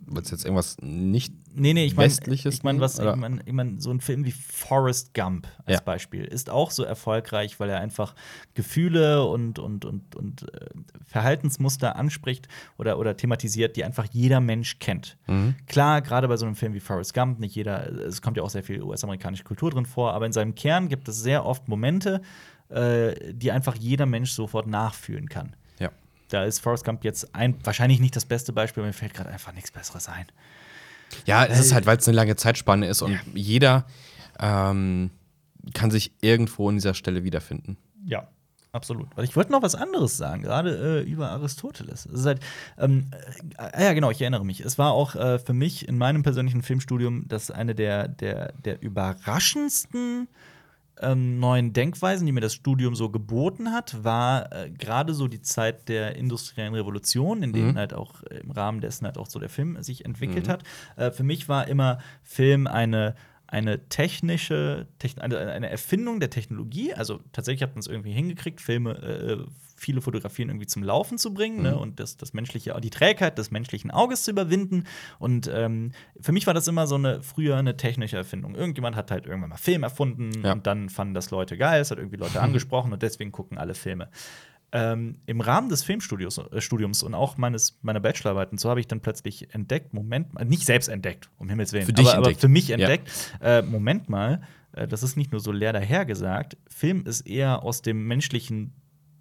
S2: Wird jetzt irgendwas nicht.
S1: Nee, nee, ich
S2: Westliches
S1: ich meine, was, ich meine, ich mein, so ein Film wie Forrest Gump als
S2: Ja.
S1: Beispiel ist auch so erfolgreich, weil er einfach Gefühle und, und, und, und äh, Verhaltensmuster anspricht oder, oder thematisiert, die einfach jeder Mensch kennt.
S2: Mhm.
S1: Klar, gerade bei so einem Film wie Forrest Gump, nicht jeder, es kommt ja auch sehr viel US-amerikanische Kultur drin vor, aber in seinem Kern gibt es sehr oft Momente, äh, die einfach jeder Mensch sofort nachfühlen kann.
S2: Ja.
S1: Da ist Forrest Gump jetzt ein, wahrscheinlich nicht das beste Beispiel, mir fällt gerade einfach nichts Besseres ein.
S2: Ja, es ist halt, weil es eine lange Zeitspanne ist und jeder ähm, kann sich irgendwo an dieser Stelle wiederfinden.
S1: Ja, absolut. Weil ich wollte noch was anderes sagen, gerade äh, über Aristoteles. Es ist halt, ähm, äh, ja, genau, ich erinnere mich. Es war auch äh, für mich in meinem persönlichen Filmstudium das eine der, der, der überraschendsten ähm, neuen Denkweisen, die mir das Studium so geboten hat, war äh, gerade so die Zeit der industriellen Revolution, in denen
S2: Mhm.
S1: halt auch äh, im Rahmen dessen halt auch so der Film sich entwickelt
S2: Mhm.
S1: hat. Äh, für mich war immer Film eine eine technische, techn eine, eine Erfindung der Technologie. Also tatsächlich hat man es irgendwie hingekriegt, Filme, äh, viele Fotografien irgendwie zum Laufen zu bringen ne?
S2: Mhm.
S1: und das, das menschliche, die Trägheit des menschlichen Auges zu überwinden. Und ähm, für mich war das immer so eine früher eine technische Erfindung. Irgendjemand hat halt irgendwann mal Film erfunden
S2: Ja.
S1: und dann fanden das Leute geil, es hat irgendwie Leute [LAUGHS] angesprochen und deswegen gucken alle Filme. Ähm, Im Rahmen des Filmstudiums äh, Studiums und auch meines, meiner Bachelorarbeit und so habe ich dann plötzlich entdeckt, Moment mal, nicht selbst entdeckt, um Himmels Willen,
S2: Für dich
S1: aber, aber für mich
S2: Ja.
S1: entdeckt, äh, Moment mal, äh, das ist nicht nur so leer dahergesagt, Film ist eher aus dem menschlichen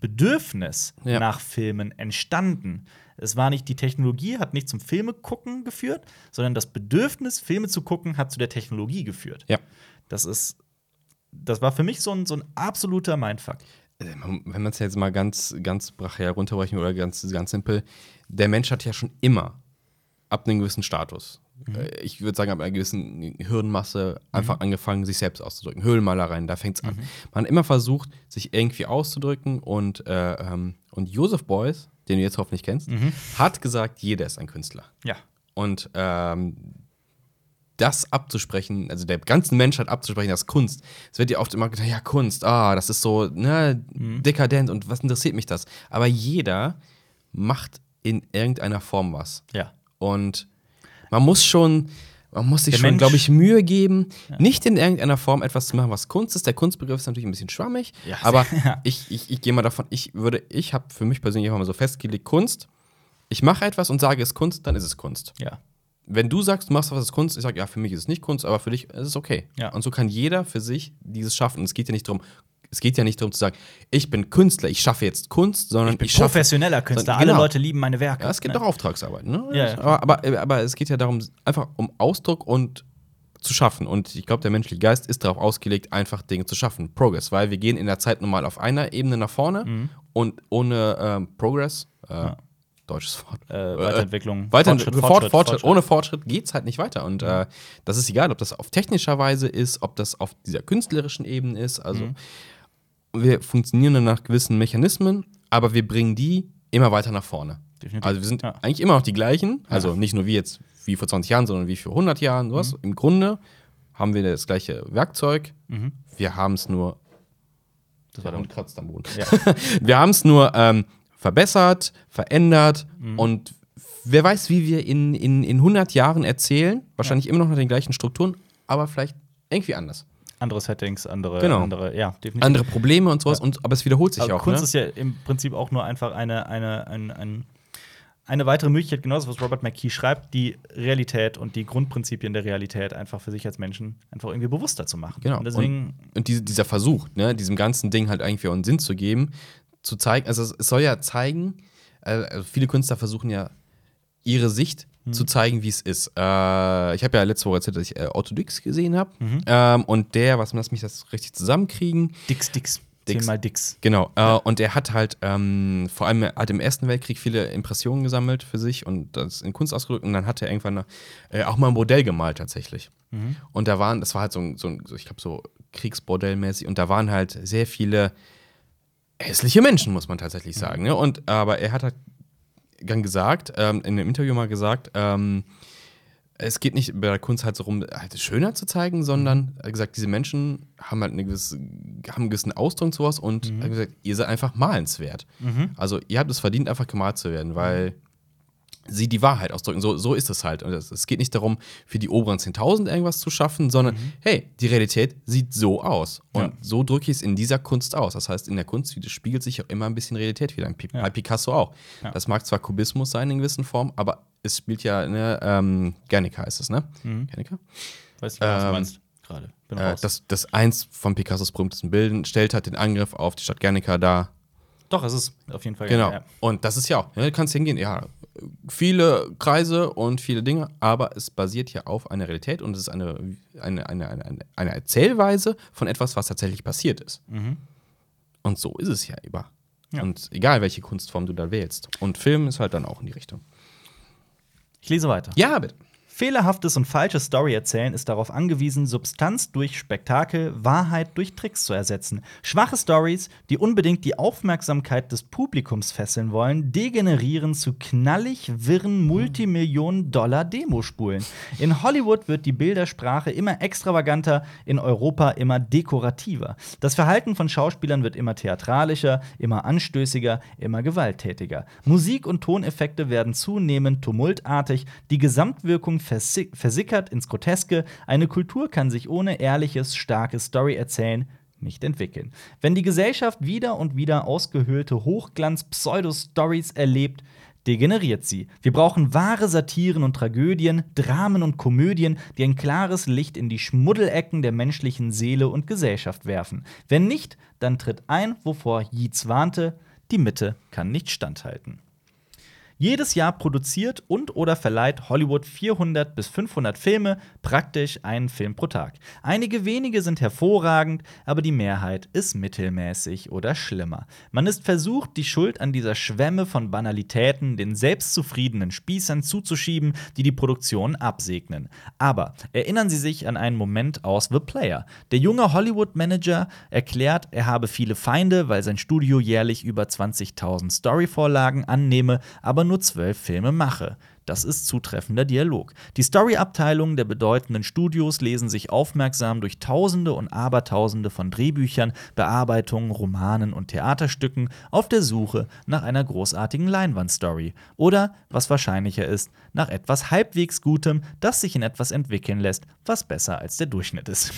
S1: Bedürfnis
S2: Ja.
S1: nach Filmen entstanden. Es war nicht die Technologie, hat nicht zum Filme gucken geführt, sondern das Bedürfnis, Filme zu gucken, hat zu der Technologie geführt.
S2: Ja.
S1: Das ist, das war für mich so ein, so ein absoluter Mindfuck.
S2: Äh, Wenn man es jetzt mal ganz, ganz brachial runterbrechen oder ganz, ganz simpel, der Mensch hat ja schon immer ab einem gewissen Status, äh, ich würde sagen, ab einer gewissen Hirnmasse einfach angefangen, sich selbst auszudrücken. Höhlenmalereien, da fängt es an. Man hat immer versucht, sich irgendwie auszudrücken und, äh, ähm, und Joseph Beuys, den du jetzt hoffentlich kennst, hat gesagt, jeder ist ein Künstler.
S1: Ja.
S2: Und ähm, das abzusprechen, also der ganzen Menschheit abzusprechen, das Kunst. Es wird ja oft immer gesagt, ja, Kunst, ah, das ist so ne, dekadent und was interessiert mich das? Aber jeder macht in irgendeiner Form was.
S1: Ja.
S2: Und man muss schon, man muss sich
S1: Der
S2: schon, glaube ich, Mühe geben, nicht in irgendeiner Form etwas zu machen, was Kunst ist. Der Kunstbegriff ist natürlich ein bisschen schwammig,
S1: Ja.
S2: aber [LAUGHS]
S1: Ja.
S2: ich, ich, ich gehe mal davon, ich würde, ich habe für mich persönlich einfach mal so festgelegt, Kunst, ich mache etwas und sage, es ist Kunst, dann ist es Kunst.
S1: Ja.
S2: Wenn du sagst, du machst was ist Kunst, ich sage, ja, für mich ist es nicht Kunst, aber für dich ist es okay.
S1: Ja.
S2: Und so kann jeder für sich dieses schaffen. Und es geht ja nicht darum, es geht ja nicht darum zu sagen, ich bin Künstler, ich schaffe jetzt Kunst, sondern
S1: Ich bin
S2: schaffe
S1: professioneller Künstler.
S2: Genau.
S1: Alle Leute lieben meine Werke.
S2: ja, es geht
S1: Ne?
S2: doch Auftragsarbeit, ne?
S1: Ja, ja.
S2: aber, aber, aber es geht ja darum, einfach um Ausdruck und zu schaffen. Und ich glaube, der menschliche Geist ist darauf ausgelegt, einfach Dinge zu schaffen. Progress, weil wir gehen in der Zeit normal auf einer Ebene nach vorne
S1: Mhm.
S2: und ohne ähm, Progress, äh, deutsches Wort.
S1: Äh, Weiterentwicklung.
S2: Weiter,
S1: Fortschritt,
S2: Fortschritt, Fortschritt,
S1: Fortschritt.
S2: Ohne Fortschritt geht es halt nicht weiter. Und äh, das ist egal, ob das auf technischer Weise ist, ob das auf dieser künstlerischen Ebene ist. Also
S1: Mhm.
S2: Wir funktionieren dann nach gewissen Mechanismen, aber wir bringen die immer weiter nach vorne.
S1: Definitiv.
S2: Also wir sind
S1: Ja.
S2: eigentlich immer noch die gleichen. Also nicht nur wie jetzt wie vor 20 Jahren, sondern wie vor 100 Jahren. Sowas.
S1: Mhm.
S2: Im Grunde haben wir das gleiche Werkzeug.
S1: Mhm.
S2: Wir haben es nur.
S1: Das war
S2: der Hund kratzt am Boden.
S1: Ja. [LAUGHS]
S2: Wir haben es nur ähm, verbessert, verändert
S1: Mhm.
S2: und wer weiß, wie wir in, in, in 100 Jahren erzählen. Wahrscheinlich immer noch nach den gleichen Strukturen, aber vielleicht irgendwie anders.
S1: Andere Settings, andere,
S2: Genau.
S1: andere, ja, definitiv.
S2: Andere Probleme und sowas, und, aber es wiederholt sich
S1: Aber
S2: auch.
S1: Kunst
S2: ne?
S1: ist ja im Prinzip auch nur einfach eine, eine, ein, ein, eine weitere Möglichkeit, genauso was Robert McKee schreibt, die Realität und die Grundprinzipien der Realität einfach für sich als Menschen einfach irgendwie bewusster zu machen.
S2: Genau.
S1: Und deswegen,
S2: und diese, dieser Versuch, ne, diesem ganzen Ding halt irgendwie auch einen Sinn zu geben, zu zeigen, also es, soll ja zeigen, also viele Künstler versuchen ja ihre Sicht Zu zeigen, wie es ist. Äh, ich habe ja letzte Woche erzählt, dass ich äh, Otto Dix gesehen habe.
S1: Mhm.
S2: Ähm, und der, was lass mich das richtig zusammenkriegen,
S1: Dix, Dix.
S2: Dix.
S1: Zehnmal Dix.
S2: Genau, äh, und er hat halt ähm, vor allem hat im Ersten Weltkrieg viele Impressionen gesammelt für sich und das in Kunst ausgedrückt und dann hat er irgendwann äh, auch mal ein Modell gemalt tatsächlich.
S1: Mhm.
S2: Und da waren, das war halt so ein, so ein ich glaube, so Kriegsbordellmäßig und da waren halt sehr viele hässliche Menschen, muss man tatsächlich sagen. Ne? Und aber er hat halt dann gesagt, ähm, in einem Interview mal gesagt, ähm, es geht nicht bei der Kunst halt so rum, halt schöner zu zeigen, sondern er hat gesagt, diese Menschen haben halt eine gewisse, haben einen gewissen Ausdruck und sowas und er hat gesagt, ihr seid einfach malenswert.
S1: Mhm.
S2: Also ihr habt es verdient, einfach gemalt zu werden, weil sie die Wahrheit ausdrücken. So, so ist es halt. Und es, geht nicht darum, für die oberen 10.000 irgendwas zu schaffen, sondern hey, die Realität sieht so aus. Und
S1: Ja.
S2: so drücke ich es in dieser Kunst aus. Das heißt, in der Kunst spiegelt sich auch immer ein bisschen Realität wieder. Pi-
S1: Ja.
S2: Bei Picasso auch.
S1: Ja.
S2: Das mag zwar Kubismus sein in gewissen Formen, aber es spielt ja, ne, ähm, Guernica heißt es, ne?
S1: Mhm.
S2: Guernica?
S1: Weißt du, was du
S2: Ähm,
S1: meinst? Gerade.
S2: Äh, das, das eins von Picassos berühmtesten Bilden stellt halt den Angriff auf die Stadt Guernica dar.
S1: Doch, es ist auf jeden Fall.
S2: Genau.
S1: Ja.
S2: Und das ist ja auch, ne, du kannst hingehen, ja, viele Kreise und viele Dinge, aber es basiert ja auf einer Realität und es ist eine, eine, eine, eine, eine Erzählweise von etwas, was tatsächlich passiert ist.
S1: Mhm.
S2: Und so ist es ja immer.
S1: Ja.
S2: Und egal, welche Kunstform du da wählst. Und Film ist halt dann auch in die Richtung.
S1: Ich lese weiter.
S2: Ja, bitte.
S1: Fehlerhaftes und falsches Story-Erzählen ist darauf angewiesen, Substanz durch Spektakel, Wahrheit durch Tricks zu ersetzen. Schwache Stories, die unbedingt die Aufmerksamkeit des Publikums fesseln wollen, degenerieren zu knallig wirren Multimillionen-Dollar-Demospulen. In Hollywood wird die Bildersprache immer extravaganter, in Europa immer dekorativer. Das Verhalten von Schauspielern wird immer theatralischer, immer anstößiger, immer gewalttätiger. Musik und Toneffekte werden zunehmend tumultartig, die Gesamtwirkung versickert ins Groteske. Eine Kultur kann sich ohne ehrliches, starkes Story-Erzählen nicht entwickeln. Wenn die Gesellschaft wieder und wieder ausgehöhlte Hochglanz-Pseudo-Stories erlebt, degeneriert sie. Wir brauchen wahre Satiren und Tragödien, Dramen und Komödien, die ein klares Licht in die Schmuddelecken der menschlichen Seele und Gesellschaft werfen. Wenn nicht, dann tritt ein, wovor Yeats warnte: die Mitte kann nicht standhalten. Jedes Jahr produziert und oder verleiht Hollywood 400 bis 500 Filme, praktisch einen Film pro Tag. Einige wenige sind hervorragend, aber die Mehrheit ist mittelmäßig oder schlimmer. Man ist versucht, die Schuld an dieser Schwemme von Banalitäten den selbstzufriedenen Spießern zuzuschieben, die die Produktion absegnen. Aber erinnern Sie sich an einen Moment aus The Player. Der junge Hollywood-Manager erklärt, er habe viele Feinde, weil sein Studio jährlich über 20.000 Storyvorlagen annehme, aber nur zwölf Filme mache. Das ist zutreffender Dialog. Die Story-Abteilungen der bedeutenden Studios lesen sich aufmerksam durch Tausende und Abertausende von Drehbüchern, Bearbeitungen, Romanen und Theaterstücken auf der Suche nach einer großartigen Leinwandstory. Oder, was wahrscheinlicher ist, nach etwas halbwegs Gutem, das sich in etwas entwickeln lässt, was besser als der Durchschnitt ist.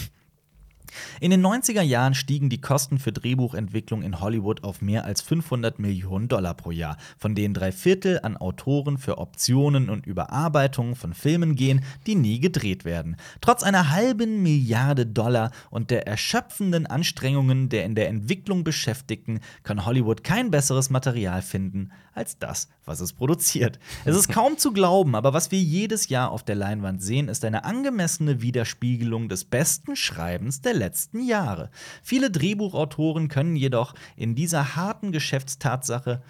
S1: In den 90er Jahren stiegen die Kosten für Drehbuchentwicklung in Hollywood auf mehr als 500 Millionen Dollar pro Jahr, von denen drei Viertel an Autoren für Optionen und Überarbeitungen von Filmen gehen, die nie gedreht werden. Trotz einer halben Milliarde Dollar und der erschöpfenden Anstrengungen der in der Entwicklung Beschäftigten kann Hollywood kein besseres Material finden als das, was es produziert. Es ist kaum zu glauben, aber was wir jedes Jahr auf der Leinwand sehen, ist eine angemessene Widerspiegelung des besten Schreibens der letzten Jahre. Viele Drehbuchautoren können jedoch in dieser harten Geschäftstatsache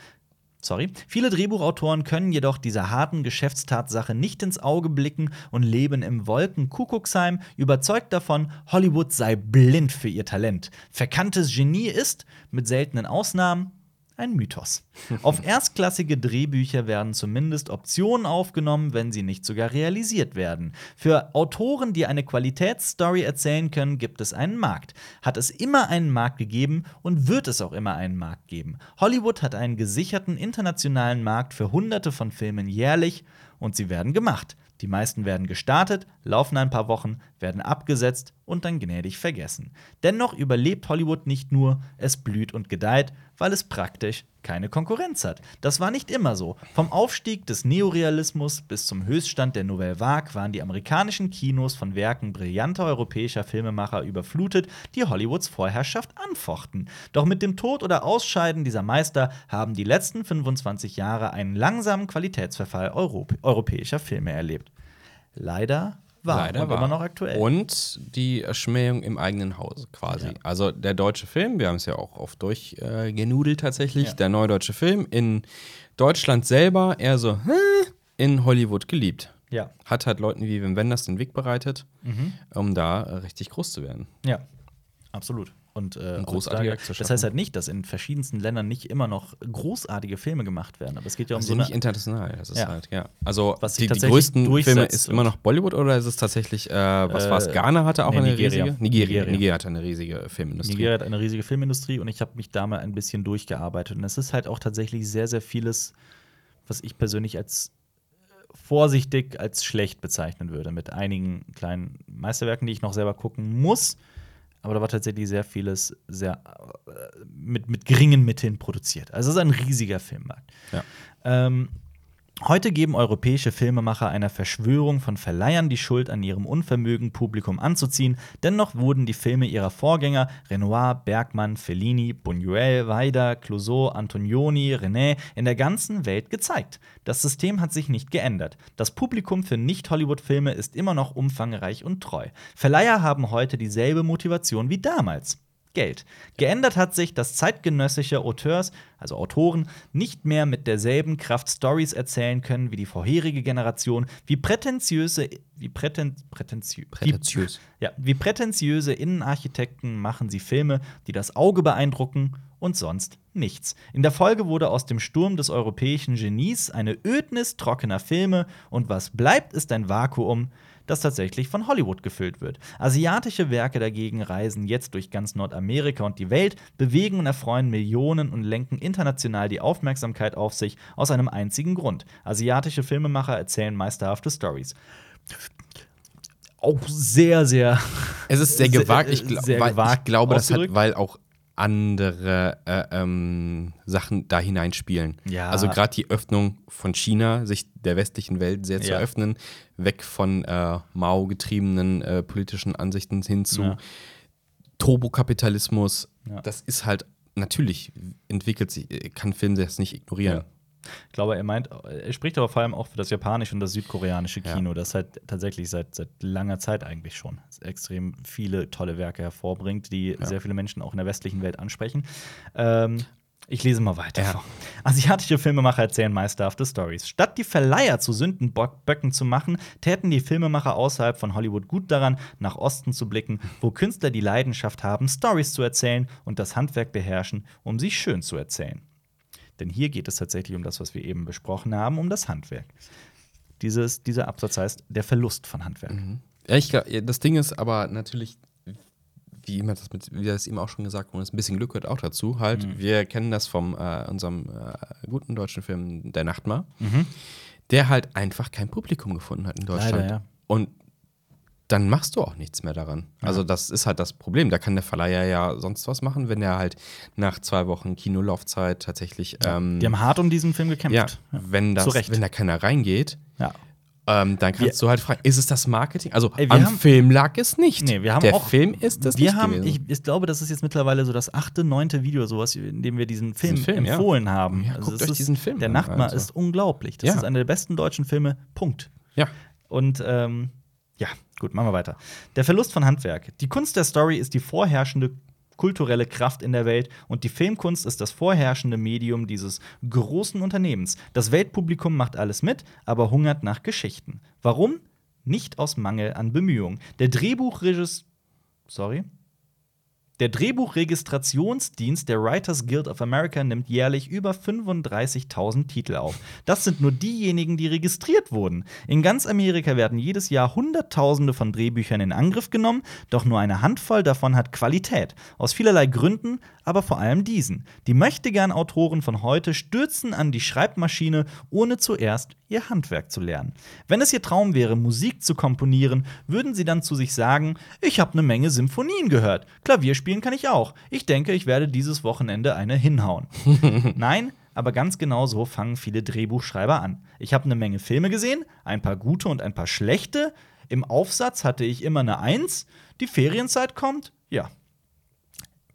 S1: Sorry. Viele Drehbuchautoren können jedoch dieser harten Geschäftstatsache nicht ins Auge blicken und leben im Wolkenkuckucksheim, überzeugt davon, Hollywood sei blind für ihr Talent. Verkanntes Genie ist, mit seltenen Ausnahmen, ein Mythos. [LAUGHS] Auf erstklassige Drehbücher werden zumindest Optionen aufgenommen, wenn sie nicht sogar realisiert werden. Für Autoren, die eine Qualitätsstory erzählen können, gibt es einen Markt. Hat es immer einen Markt gegeben und wird es auch immer einen Markt geben. Hollywood hat einen gesicherten internationalen Markt für hunderte von Filmen jährlich und sie werden gemacht. Die meisten werden gestartet, laufen ein paar Wochen, werden abgesetzt und dann gnädig vergessen. Dennoch überlebt Hollywood nicht nur, es blüht und gedeiht, weil es praktisch keine Konkurrenz hat. Das war nicht immer so. Vom Aufstieg des Neorealismus bis zum Höchststand der Nouvelle Vague waren die amerikanischen Kinos von Werken brillanter europäischer Filmemacher überflutet, die Hollywoods Vorherrschaft anfochten. Doch mit dem Tod oder Ausscheiden dieser Meister haben die letzten 25 Jahre einen langsamen Qualitätsverfall Europ europäischer Filme erlebt. Leider war
S2: Leider
S1: und
S2: war.
S1: immer noch aktuell.
S2: Und die Schmähung im eigenen Hause quasi.
S1: Ja.
S2: Also der deutsche Film, wir haben es ja auch oft durchgenudelt äh, tatsächlich,
S1: Ja.
S2: der neue deutsche Film in Deutschland selber eher so "Hä?" in Hollywood geliebt.
S1: ja.
S2: Hat halt Leuten wie Wim Wenders den Weg bereitet,
S1: Mhm.
S2: um da äh, richtig groß zu werden.
S1: Ja, absolut. Und äh, heutzutage-
S2: Act zu
S1: das heißt halt nicht, dass in verschiedensten Ländern nicht immer noch großartige Filme gemacht werden. Aber es geht ja um
S2: Also
S1: so
S2: nicht international, das ist
S1: Ja.
S2: halt, ja. Also
S1: Was
S2: die, die größten Filme ist
S1: und-
S2: immer noch Bollywood oder ist es tatsächlich, äh, was
S1: Äh,
S2: war es, Ghana hatte auch
S1: nee,
S2: eine
S1: Nigeria.
S2: riesige? Nigeria.
S1: Nigeria.
S2: Hatte eine riesige Filmindustrie.
S1: Nigeria hat eine riesige Filmindustrie und ich habe mich da mal ein bisschen durchgearbeitet. Und es ist halt auch tatsächlich sehr, sehr vieles, was ich persönlich als vorsichtig als schlecht bezeichnen würde, mit einigen kleinen Meisterwerken, die ich noch selber gucken muss. Aber da war tatsächlich sehr vieles sehr äh, mit, mit geringen Mitteln produziert. Also es ist ein riesiger Filmmarkt.
S2: Ja.
S1: Ähm, Heute geben europäische Filmemacher einer Verschwörung von Verleihern die Schuld an ihrem Unvermögen, Publikum anzuziehen. Dennoch wurden die Filme ihrer Vorgänger Renoir, Bergmann, Fellini, Buñuel, Weider, Clouseau, Antonioni, René in der ganzen Welt gezeigt. Das System hat sich nicht geändert. Das Publikum für Nicht-Hollywood-Filme ist immer noch umfangreich und treu. Verleiher haben heute dieselbe Motivation wie damals. Geld. Geändert hat sich, dass zeitgenössische Auteurs, also Autoren, nicht mehr mit derselben Kraft Stories erzählen können wie die vorherige Generation, wie prätentiöse, wie präten, prätentiö,
S2: Prätentiös.
S1: Wie, ja, wie prätentiöse Innenarchitekten machen sie Filme, die das Auge beeindrucken und sonst nichts. In der Folge wurde aus dem Sturm des europäischen Genies eine Ödnis trockener Filme und was bleibt, ist ein Vakuum, das tatsächlich von Hollywood gefüllt wird. Asiatische Werke dagegen reisen jetzt durch ganz Nordamerika und die Welt, bewegen und erfreuen Millionen und lenken international die Aufmerksamkeit auf sich aus einem einzigen Grund. Asiatische Filmemacher erzählen meisterhafte Stories. Auch sehr, sehr.
S2: Es ist sehr gewagt. Ich, gl [LAUGHS]
S1: sehr gewagt
S2: ich glaube, das hat, weil auch andere äh, ähm, Sachen da hineinspielen.
S1: Ja.
S2: Also gerade die Öffnung von China, sich der westlichen Welt sehr zu
S1: Ja.
S2: öffnen, weg von äh, Mao getriebenen äh, politischen Ansichten hin zu
S1: Ja.
S2: Turbokapitalismus. Das ist halt natürlich entwickelt sich, kann Film das nicht ignorieren.
S1: Ich glaube, er meint, er spricht aber vor allem auch für das japanische und das südkoreanische
S2: Ja.
S1: Kino, das halt tatsächlich seit, seit langer Zeit eigentlich schon extrem viele tolle Werke hervorbringt, die sehr viele Menschen auch in der westlichen Welt ansprechen. Ähm, ich lese mal weiter
S2: Ja.
S1: Asiatische Filmemacher erzählen meisterhafte Stories. Statt die Verleiher zu Sündenböcken zu machen, täten die Filmemacher außerhalb von Hollywood gut daran, nach Osten zu blicken, wo Künstler die Leidenschaft haben, Stories zu erzählen und das Handwerk beherrschen, um sie schön zu erzählen. Denn hier geht es tatsächlich um das, was wir eben besprochen haben, um das Handwerk. Dieses, dieser Absatz heißt der Verlust von Handwerk.
S2: Ja, ich das Ding ist aber natürlich, wie immer das mit, wie das eben auch schon gesagt wurde, ein bisschen Glück gehört auch dazu. Halt,
S1: Mhm.
S2: wir kennen das vom äh, unserem äh, guten deutschen Film Der Nachtmar,
S1: Mhm.
S2: der halt einfach kein Publikum gefunden hat in Deutschland.
S1: Leider, ja.
S2: Und dann machst du auch nichts mehr daran. Also das ist halt das Problem. Da kann der Verleiher ja sonst was machen, wenn er halt nach zwei Wochen Kinolaufzeit tatsächlich ähm,
S1: Die haben hart um diesen Film gekämpft.
S2: ja, wenn das, wenn da keiner reingeht,
S1: Ja.
S2: ähm, dann kannst du halt fragen, ist es das Marketing? Also
S1: Ey, wir
S2: am
S1: haben-
S2: Film lag es nicht.
S1: Nee, wir haben
S2: Der
S1: auch-
S2: Film ist das
S1: wir
S2: nicht
S1: haben, ich, ich glaube, das ist jetzt mittlerweile so das achte, neunte Video, sowas, in dem wir diesen Film,
S2: Film, ja.
S1: empfohlen haben.
S2: Ja, guckt
S1: es
S2: euch
S1: ist,
S2: diesen Film
S1: Der
S2: an,
S1: Nachtmar
S2: also.
S1: ist unglaublich. Das
S2: Ja.
S1: ist einer der besten deutschen Filme. Punkt.
S2: ja.
S1: Und ähm, ja, gut, machen wir weiter. Der Verlust von Handwerk. Die Kunst der Story ist die vorherrschende kulturelle Kraft in der Welt und die Filmkunst ist das vorherrschende Medium dieses großen Unternehmens. Das Weltpublikum macht alles mit, aber hungert nach Geschichten. Warum? Nicht aus Mangel an Bemühungen. Der Drehbuchregisseur Sorry. Der Drehbuchregistrationsdienst der Writers Guild of America nimmt jährlich über 35.000 Titel auf. Das sind nur diejenigen, die registriert wurden. In ganz Amerika werden jedes Jahr Hunderttausende von Drehbüchern in Angriff genommen, doch nur eine Handvoll davon hat Qualität. Aus vielerlei Gründen, aber vor allem diesen. Die möchtegern Autoren von heute stürzen an die Schreibmaschine, ohne zuerst ihr Handwerk zu lernen. Wenn es ihr Traum wäre, Musik zu komponieren, würden sie dann zu sich sagen: Ich habe eine Menge Symphonien gehört. Klavier spielen kann ich auch. Ich denke, ich werde dieses Wochenende eine hinhauen. [LAUGHS] Nein, aber ganz genau so fangen viele Drehbuchschreiber an. Ich habe eine Menge Filme gesehen, ein paar gute und ein paar schlechte. Im Aufsatz hatte ich immer eine Eins. Die Ferienzeit kommt, ja.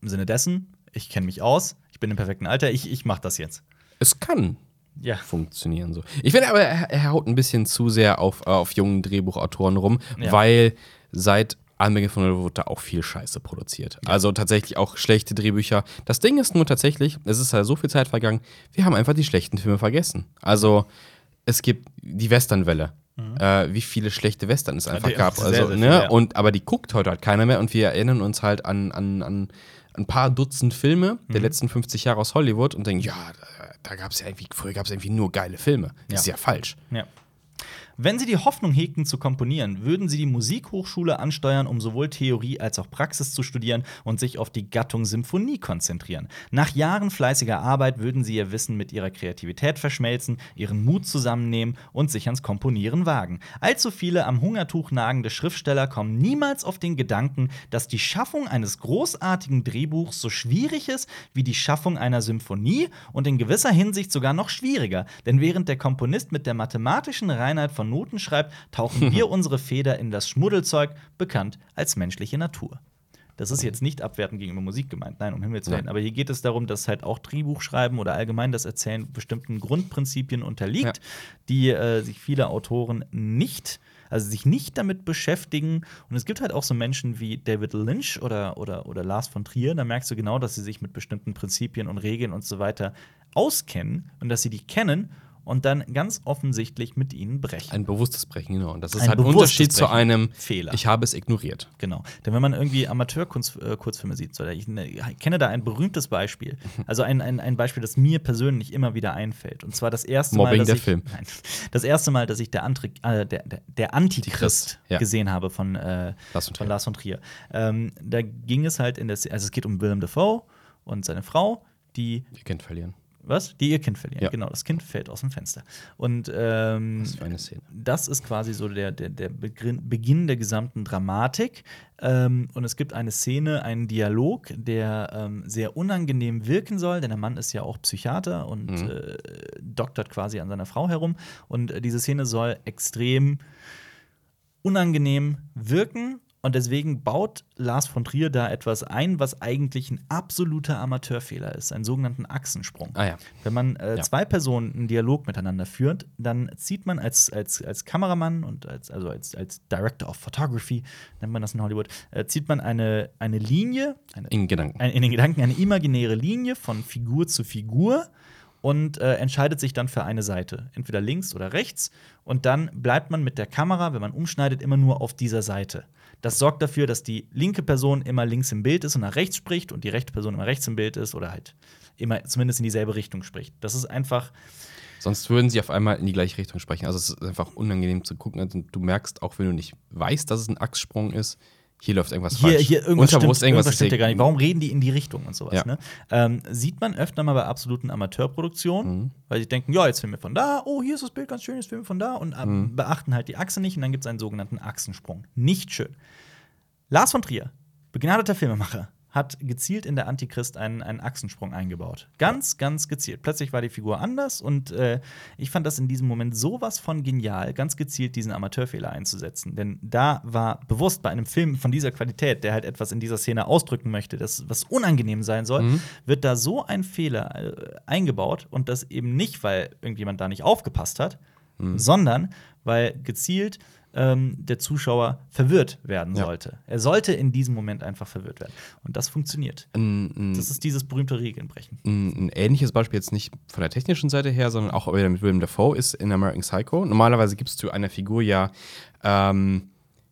S1: Im Sinne dessen, ich kenne mich aus, ich bin im perfekten Alter, ich, ich mache das jetzt.
S2: Es kann
S1: Ja.
S2: funktionieren so. Ich finde aber, er, haut ein bisschen zu sehr auf, auf jungen Drehbuchautoren rum,
S1: Ja.
S2: weil seit Anbeginn von Hollywood wurde da auch viel Scheiße produziert. Also tatsächlich auch schlechte Drehbücher. Das Ding ist nur tatsächlich, es ist halt so viel Zeit vergangen, wir haben einfach die schlechten Filme vergessen. Also es gibt die Westernwelle. Äh, wie viele schlechte Western es einfach
S1: die-
S2: gab.
S1: sehr,
S2: Also,
S1: sehr
S2: ne?
S1: viele, ja.
S2: Und aber die guckt heute halt keiner mehr und wir erinnern uns halt an, an, an ein paar Dutzend Filme der
S1: Mhm.
S2: letzten 50 Jahre aus Hollywood und denken, ja, da, da gab es ja irgendwie, früher gab es irgendwie nur geile Filme. Das ist
S1: Ja.
S2: ja falsch.
S1: Ja. Wenn Sie die Hoffnung hegten zu komponieren, würden Sie die Musikhochschule ansteuern, um sowohl Theorie als auch Praxis zu studieren und sich auf die Gattung Symphonie konzentrieren. Nach Jahren fleißiger Arbeit würden Sie Ihr Wissen mit Ihrer Kreativität verschmelzen, Ihren Mut zusammennehmen und sich ans Komponieren wagen. Allzu viele am Hungertuch nagende Schriftsteller kommen niemals auf den Gedanken, dass die Schaffung eines großartigen Drehbuchs so schwierig ist wie die Schaffung einer Symphonie und in gewisser Hinsicht sogar noch schwieriger. Denn während der Komponist mit der mathematischen Reinheit von Noten schreibt, tauchen wir [LAUGHS] unsere Feder in das Schmuddelzeug, bekannt als menschliche Natur. Das ist jetzt nicht abwertend gegenüber Musik gemeint, nein, um Himmels Willen.
S2: Nein.
S1: Aber hier geht es darum, dass halt auch Drehbuchschreiben oder allgemein das Erzählen bestimmten Grundprinzipien unterliegt,
S2: Ja.
S1: die äh, sich viele Autoren nicht also sich nicht damit beschäftigen. Und es gibt halt auch so Menschen wie David Lynch oder, oder, oder Lars von Trier, da merkst du genau, dass sie sich mit bestimmten Prinzipien und Regeln und so weiter auskennen und dass sie die kennen und dann ganz offensichtlich mit ihnen brechen.
S2: Ein bewusstes Brechen, genau. Und das ist
S1: Ein
S2: halt ein Unterschied zu
S1: Brechen.
S2: einem
S1: Fehler.
S2: Ich habe es ignoriert.
S1: Genau. Denn wenn man irgendwie Amateur-Kurzfilme sieht, so, ich ne, kenne da ein berühmtes Beispiel. [LAUGHS] Also ein, ein, ein Beispiel, das mir persönlich immer wieder einfällt. Und zwar das erste
S2: Mobbing
S1: Mal, dass
S2: der
S1: ich,
S2: Film.
S1: Nein, das erste Mal, dass ich der, Antri äh, der, der, der Antichrist
S2: ja.
S1: gesehen habe von, äh,
S2: Lars von.
S1: Lars von Trier. Ähm, da ging es halt in der, also es geht um Willem Dafoe und seine Frau, die
S2: Ihr Kind verlieren.
S1: Was? Die ihr Kind verlieren.
S2: Ja.
S1: Genau, das Kind fällt aus dem Fenster. Und ähm,
S2: Was für eine Szene.
S1: das ist quasi so der, der, der Beginn, der gesamten Dramatik. Ähm, und es gibt eine Szene, einen Dialog, der ähm, sehr unangenehm wirken soll, denn der Mann ist ja auch Psychiater und
S2: Mhm.
S1: äh, doktert quasi an seiner Frau herum. Und äh, diese Szene soll extrem unangenehm wirken. Und deswegen baut Lars von Trier da etwas ein, was eigentlich ein absoluter Amateurfehler ist, einen sogenannten Achsensprung.
S2: Ah ja.
S1: Wenn man äh,
S2: Ja.
S1: zwei Personen einen Dialog miteinander führt, dann zieht man als, als, als Kameramann und als, also als, als Director of Photography, nennt man das in Hollywood, äh, zieht man eine, eine Linie, eine,
S2: In Gedanken.
S1: ein, in den Gedanken eine imaginäre Linie von Figur zu Figur und äh, entscheidet sich dann für eine Seite, entweder links oder rechts. Und dann bleibt man mit der Kamera, wenn man umschneidet, immer nur auf dieser Seite. Das sorgt dafür, dass die linke Person immer links im Bild ist und nach rechts spricht und die rechte Person immer rechts im Bild ist oder halt immer zumindest in dieselbe Richtung spricht. Das ist einfach
S2: Sonst würden sie auf einmal in die gleiche Richtung sprechen. Also es ist einfach unangenehm zu gucken. Also du merkst, auch wenn du nicht weißt, dass es ein Achssprung ist, hier läuft irgendwas
S1: hier,
S2: falsch.
S1: hier irgendwas
S2: Unterbewusst
S1: stimmt, irgendwas
S2: ist
S1: stimmt ja gar nicht. Warum reden die in die Richtung und sowas?
S2: Ja.
S1: Ne? Ähm, sieht man öfter mal bei absoluten Amateurproduktionen,
S2: Mhm.
S1: weil sie denken, ja, jetzt filmen wir von da, oh, hier ist das Bild ganz schön, jetzt filmen wir von da und äh,
S2: Mhm.
S1: beachten halt die Achse nicht und dann gibt es einen sogenannten Achsensprung. Nicht schön. Lars von Trier, begnadeter Filmemacher, hat gezielt in der Antichrist einen, einen Achsensprung eingebaut. Ganz, ganz gezielt. Plötzlich war die Figur anders und äh, ich fand das in diesem Moment sowas von genial, ganz gezielt diesen Amateurfehler einzusetzen. Denn da war bewusst bei einem Film von dieser Qualität, der halt etwas in dieser Szene ausdrücken möchte, das was unangenehm sein soll,
S2: Mhm.
S1: wird da so ein Fehler äh, eingebaut und das eben nicht, weil irgendjemand da nicht aufgepasst hat,
S2: Mhm.
S1: sondern weil gezielt ähm, der Zuschauer verwirrt werden
S2: Ja.
S1: sollte. Er sollte in diesem Moment einfach verwirrt werden. Und das funktioniert.
S2: Ein, ein,
S1: Das ist dieses berühmte Regelnbrechen.
S2: ein, ein ähnliches Beispiel jetzt nicht von der technischen Seite her, sondern auch wieder mit Willem Dafoe ist in American Psycho. Normalerweise gibst du einer Figur ja ähm,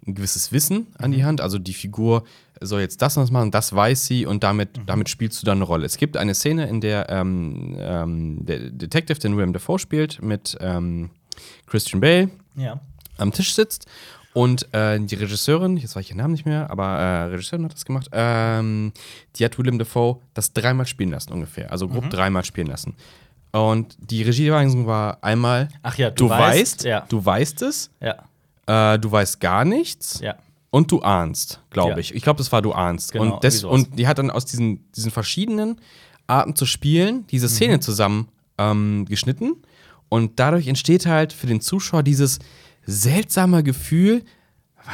S2: ein gewisses Wissen an
S1: Mhm.
S2: die Hand. Also die Figur soll jetzt das und das machen, das weiß sie und damit,
S1: Mhm.
S2: damit spielst du dann eine Rolle. Es gibt eine Szene, in der ähm, ähm, der Detective, den Willem Dafoe spielt, mit ähm, Christian Bale
S1: Ja.
S2: Am Tisch sitzt und äh, die Regisseurin, jetzt weiß ich ihren Namen nicht mehr, aber äh, Regisseurin hat das gemacht, ähm, die hat Willem Dafoe das dreimal spielen lassen ungefähr, also
S1: Mhm.
S2: grob dreimal spielen lassen. Und die Regieweisung war einmal,
S1: Ach ja,
S2: du, weißt,
S1: Ja.
S2: du weißt es,
S1: ja.
S2: äh, du weißt gar nichts
S1: Ja.
S2: und du ahnst, glaube ich. Ich glaube, das war du ahnst.
S1: Genau,
S2: und, das, und die hat dann aus diesen, diesen verschiedenen Arten zu spielen diese Szene
S1: Mhm.
S2: zusammen ähm, geschnitten. Und dadurch entsteht halt für den Zuschauer dieses seltsame Gefühl,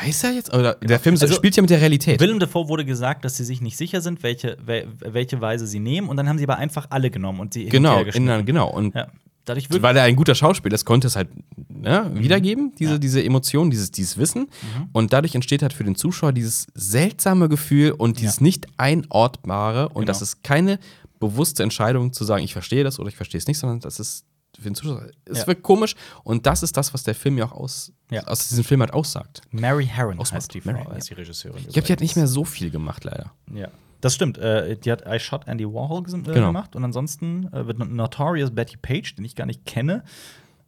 S2: weiß er jetzt? Oder der Film so-
S1: Also,
S2: spielt ja mit der Realität.
S1: Willem Dafoe wurde gesagt, dass sie sich nicht sicher sind, welche, wel, welche Weise sie nehmen. Und dann haben sie aber einfach alle genommen und sie
S2: genau, in, genau. Und
S1: Ja. Dadurch
S2: weil er ein guter Schauspieler ist, konnte es halt ne, wiedergeben, diese,
S1: Ja.
S2: diese Emotion, dieses, dieses Wissen. Und dadurch entsteht halt für den Zuschauer dieses seltsame Gefühl und dieses
S1: Ja.
S2: nicht einortbare. Und
S1: Genau.
S2: das ist keine bewusste Entscheidung zu sagen, ich verstehe das oder ich verstehe es nicht, sondern das ist für den Zuschauer, es
S1: Ja.
S2: wirkt komisch. Und das ist das, was der Film ja auch aus,
S1: Ja.
S2: aus diesem Film halt aussagt.
S1: Mary Herron
S2: Ausmacht.
S1: heißt die
S2: Mary,
S1: Frau,
S2: ja.
S1: heißt die Regisseurin.
S2: Ich glaube, die hat nicht mehr so viel gemacht, leider.
S1: Ja. Das stimmt. Äh, die hat I Shot Andy Warhol äh,
S2: Genau.
S1: gemacht und ansonsten äh, wird Notorious Betty Page, den ich gar nicht kenne.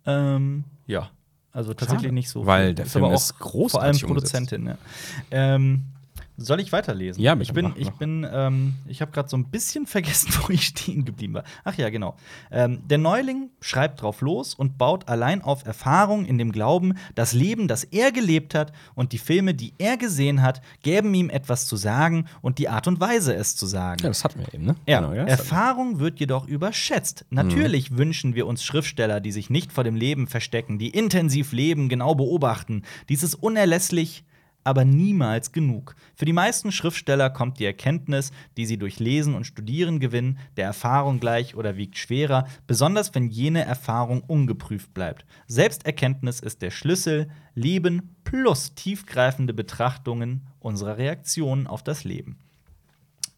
S1: Ähm, ja, also tatsächlich
S2: Schade,
S1: nicht so.
S2: weil
S1: viel.
S2: der
S1: Ist
S2: Film
S1: aber auch
S2: ist
S1: Vor allem
S2: großartig.
S1: Produzentin. Ja. Ähm, soll ich weiterlesen?
S2: Ja, bitte,
S1: ich bin,
S2: mach,
S1: ich bin, ähm, ich habe gerade so ein bisschen [LAUGHS] vergessen, wo ich stehen geblieben war. Ach ja, genau. Ähm, der Neuling schreibt drauf los und baut allein auf Erfahrung in dem Glauben, das Leben, das er gelebt hat und die Filme, die er gesehen hat, gäben ihm etwas zu sagen und die Art und Weise, es zu sagen.
S2: Ja, das hatten wir eben, ne?
S1: Ja,
S2: Genau, ja,
S1: Erfahrung wird jedoch überschätzt. Natürlich wünschen wir uns Schriftsteller, die sich nicht vor dem Leben verstecken, die intensiv leben, genau beobachten. Dies ist unerlässlich, aber niemals genug. Für die meisten Schriftsteller kommt die Erkenntnis, die sie durch Lesen und Studieren gewinnen, der Erfahrung gleich oder wiegt schwerer, besonders wenn jene Erfahrung ungeprüft bleibt. Selbsterkenntnis ist der Schlüssel, Leben plus tiefgreifende Betrachtungen unserer Reaktionen auf das Leben.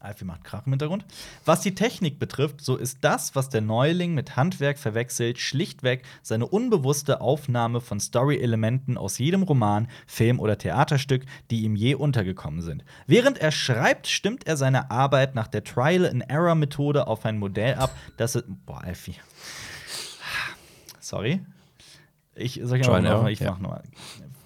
S1: Alfie macht Krach im Hintergrund. Was die Technik betrifft, so ist das, was der Neuling mit Handwerk verwechselt, schlichtweg seine unbewusste Aufnahme von Story-Elementen aus jedem Roman, Film oder Theaterstück, die ihm je untergekommen sind. Während er schreibt, stimmt er seine Arbeit nach der Trial-and-Error-Methode auf ein Modell ab, das es. Boah, Alfie. Sorry. Ich sag
S2: and
S1: mal, ich
S2: ja.
S1: mach nochmal.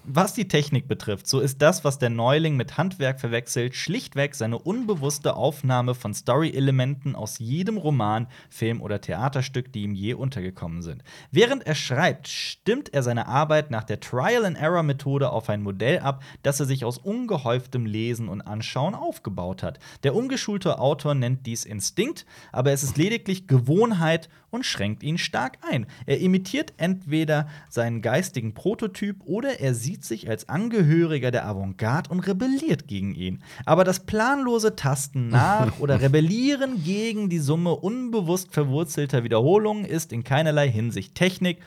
S1: Was die Technik betrifft, so ist das, was der Neuling mit Handwerk verwechselt, schlichtweg seine unbewusste Aufnahme von Story-Elementen aus jedem Roman, Film oder Theaterstück, die ihm je untergekommen sind. Während er schreibt, stimmt er seine Arbeit nach der Trial-and-Error-Methode auf ein Modell ab, das er sich aus ungehäuftem Lesen und Anschauen aufgebaut hat. Der ungeschulte Autor nennt dies Instinkt, aber es ist lediglich Gewohnheit und schränkt ihn stark ein. Er imitiert entweder seinen geistigen Prototyp oder er sieht sich als Angehöriger der Avantgarde und rebelliert gegen ihn. Aber das planlose Tasten nach [LAUGHS] oder Rebellieren gegen die Summe unbewusst verwurzelter Wiederholungen ist in keinerlei Hinsicht Technik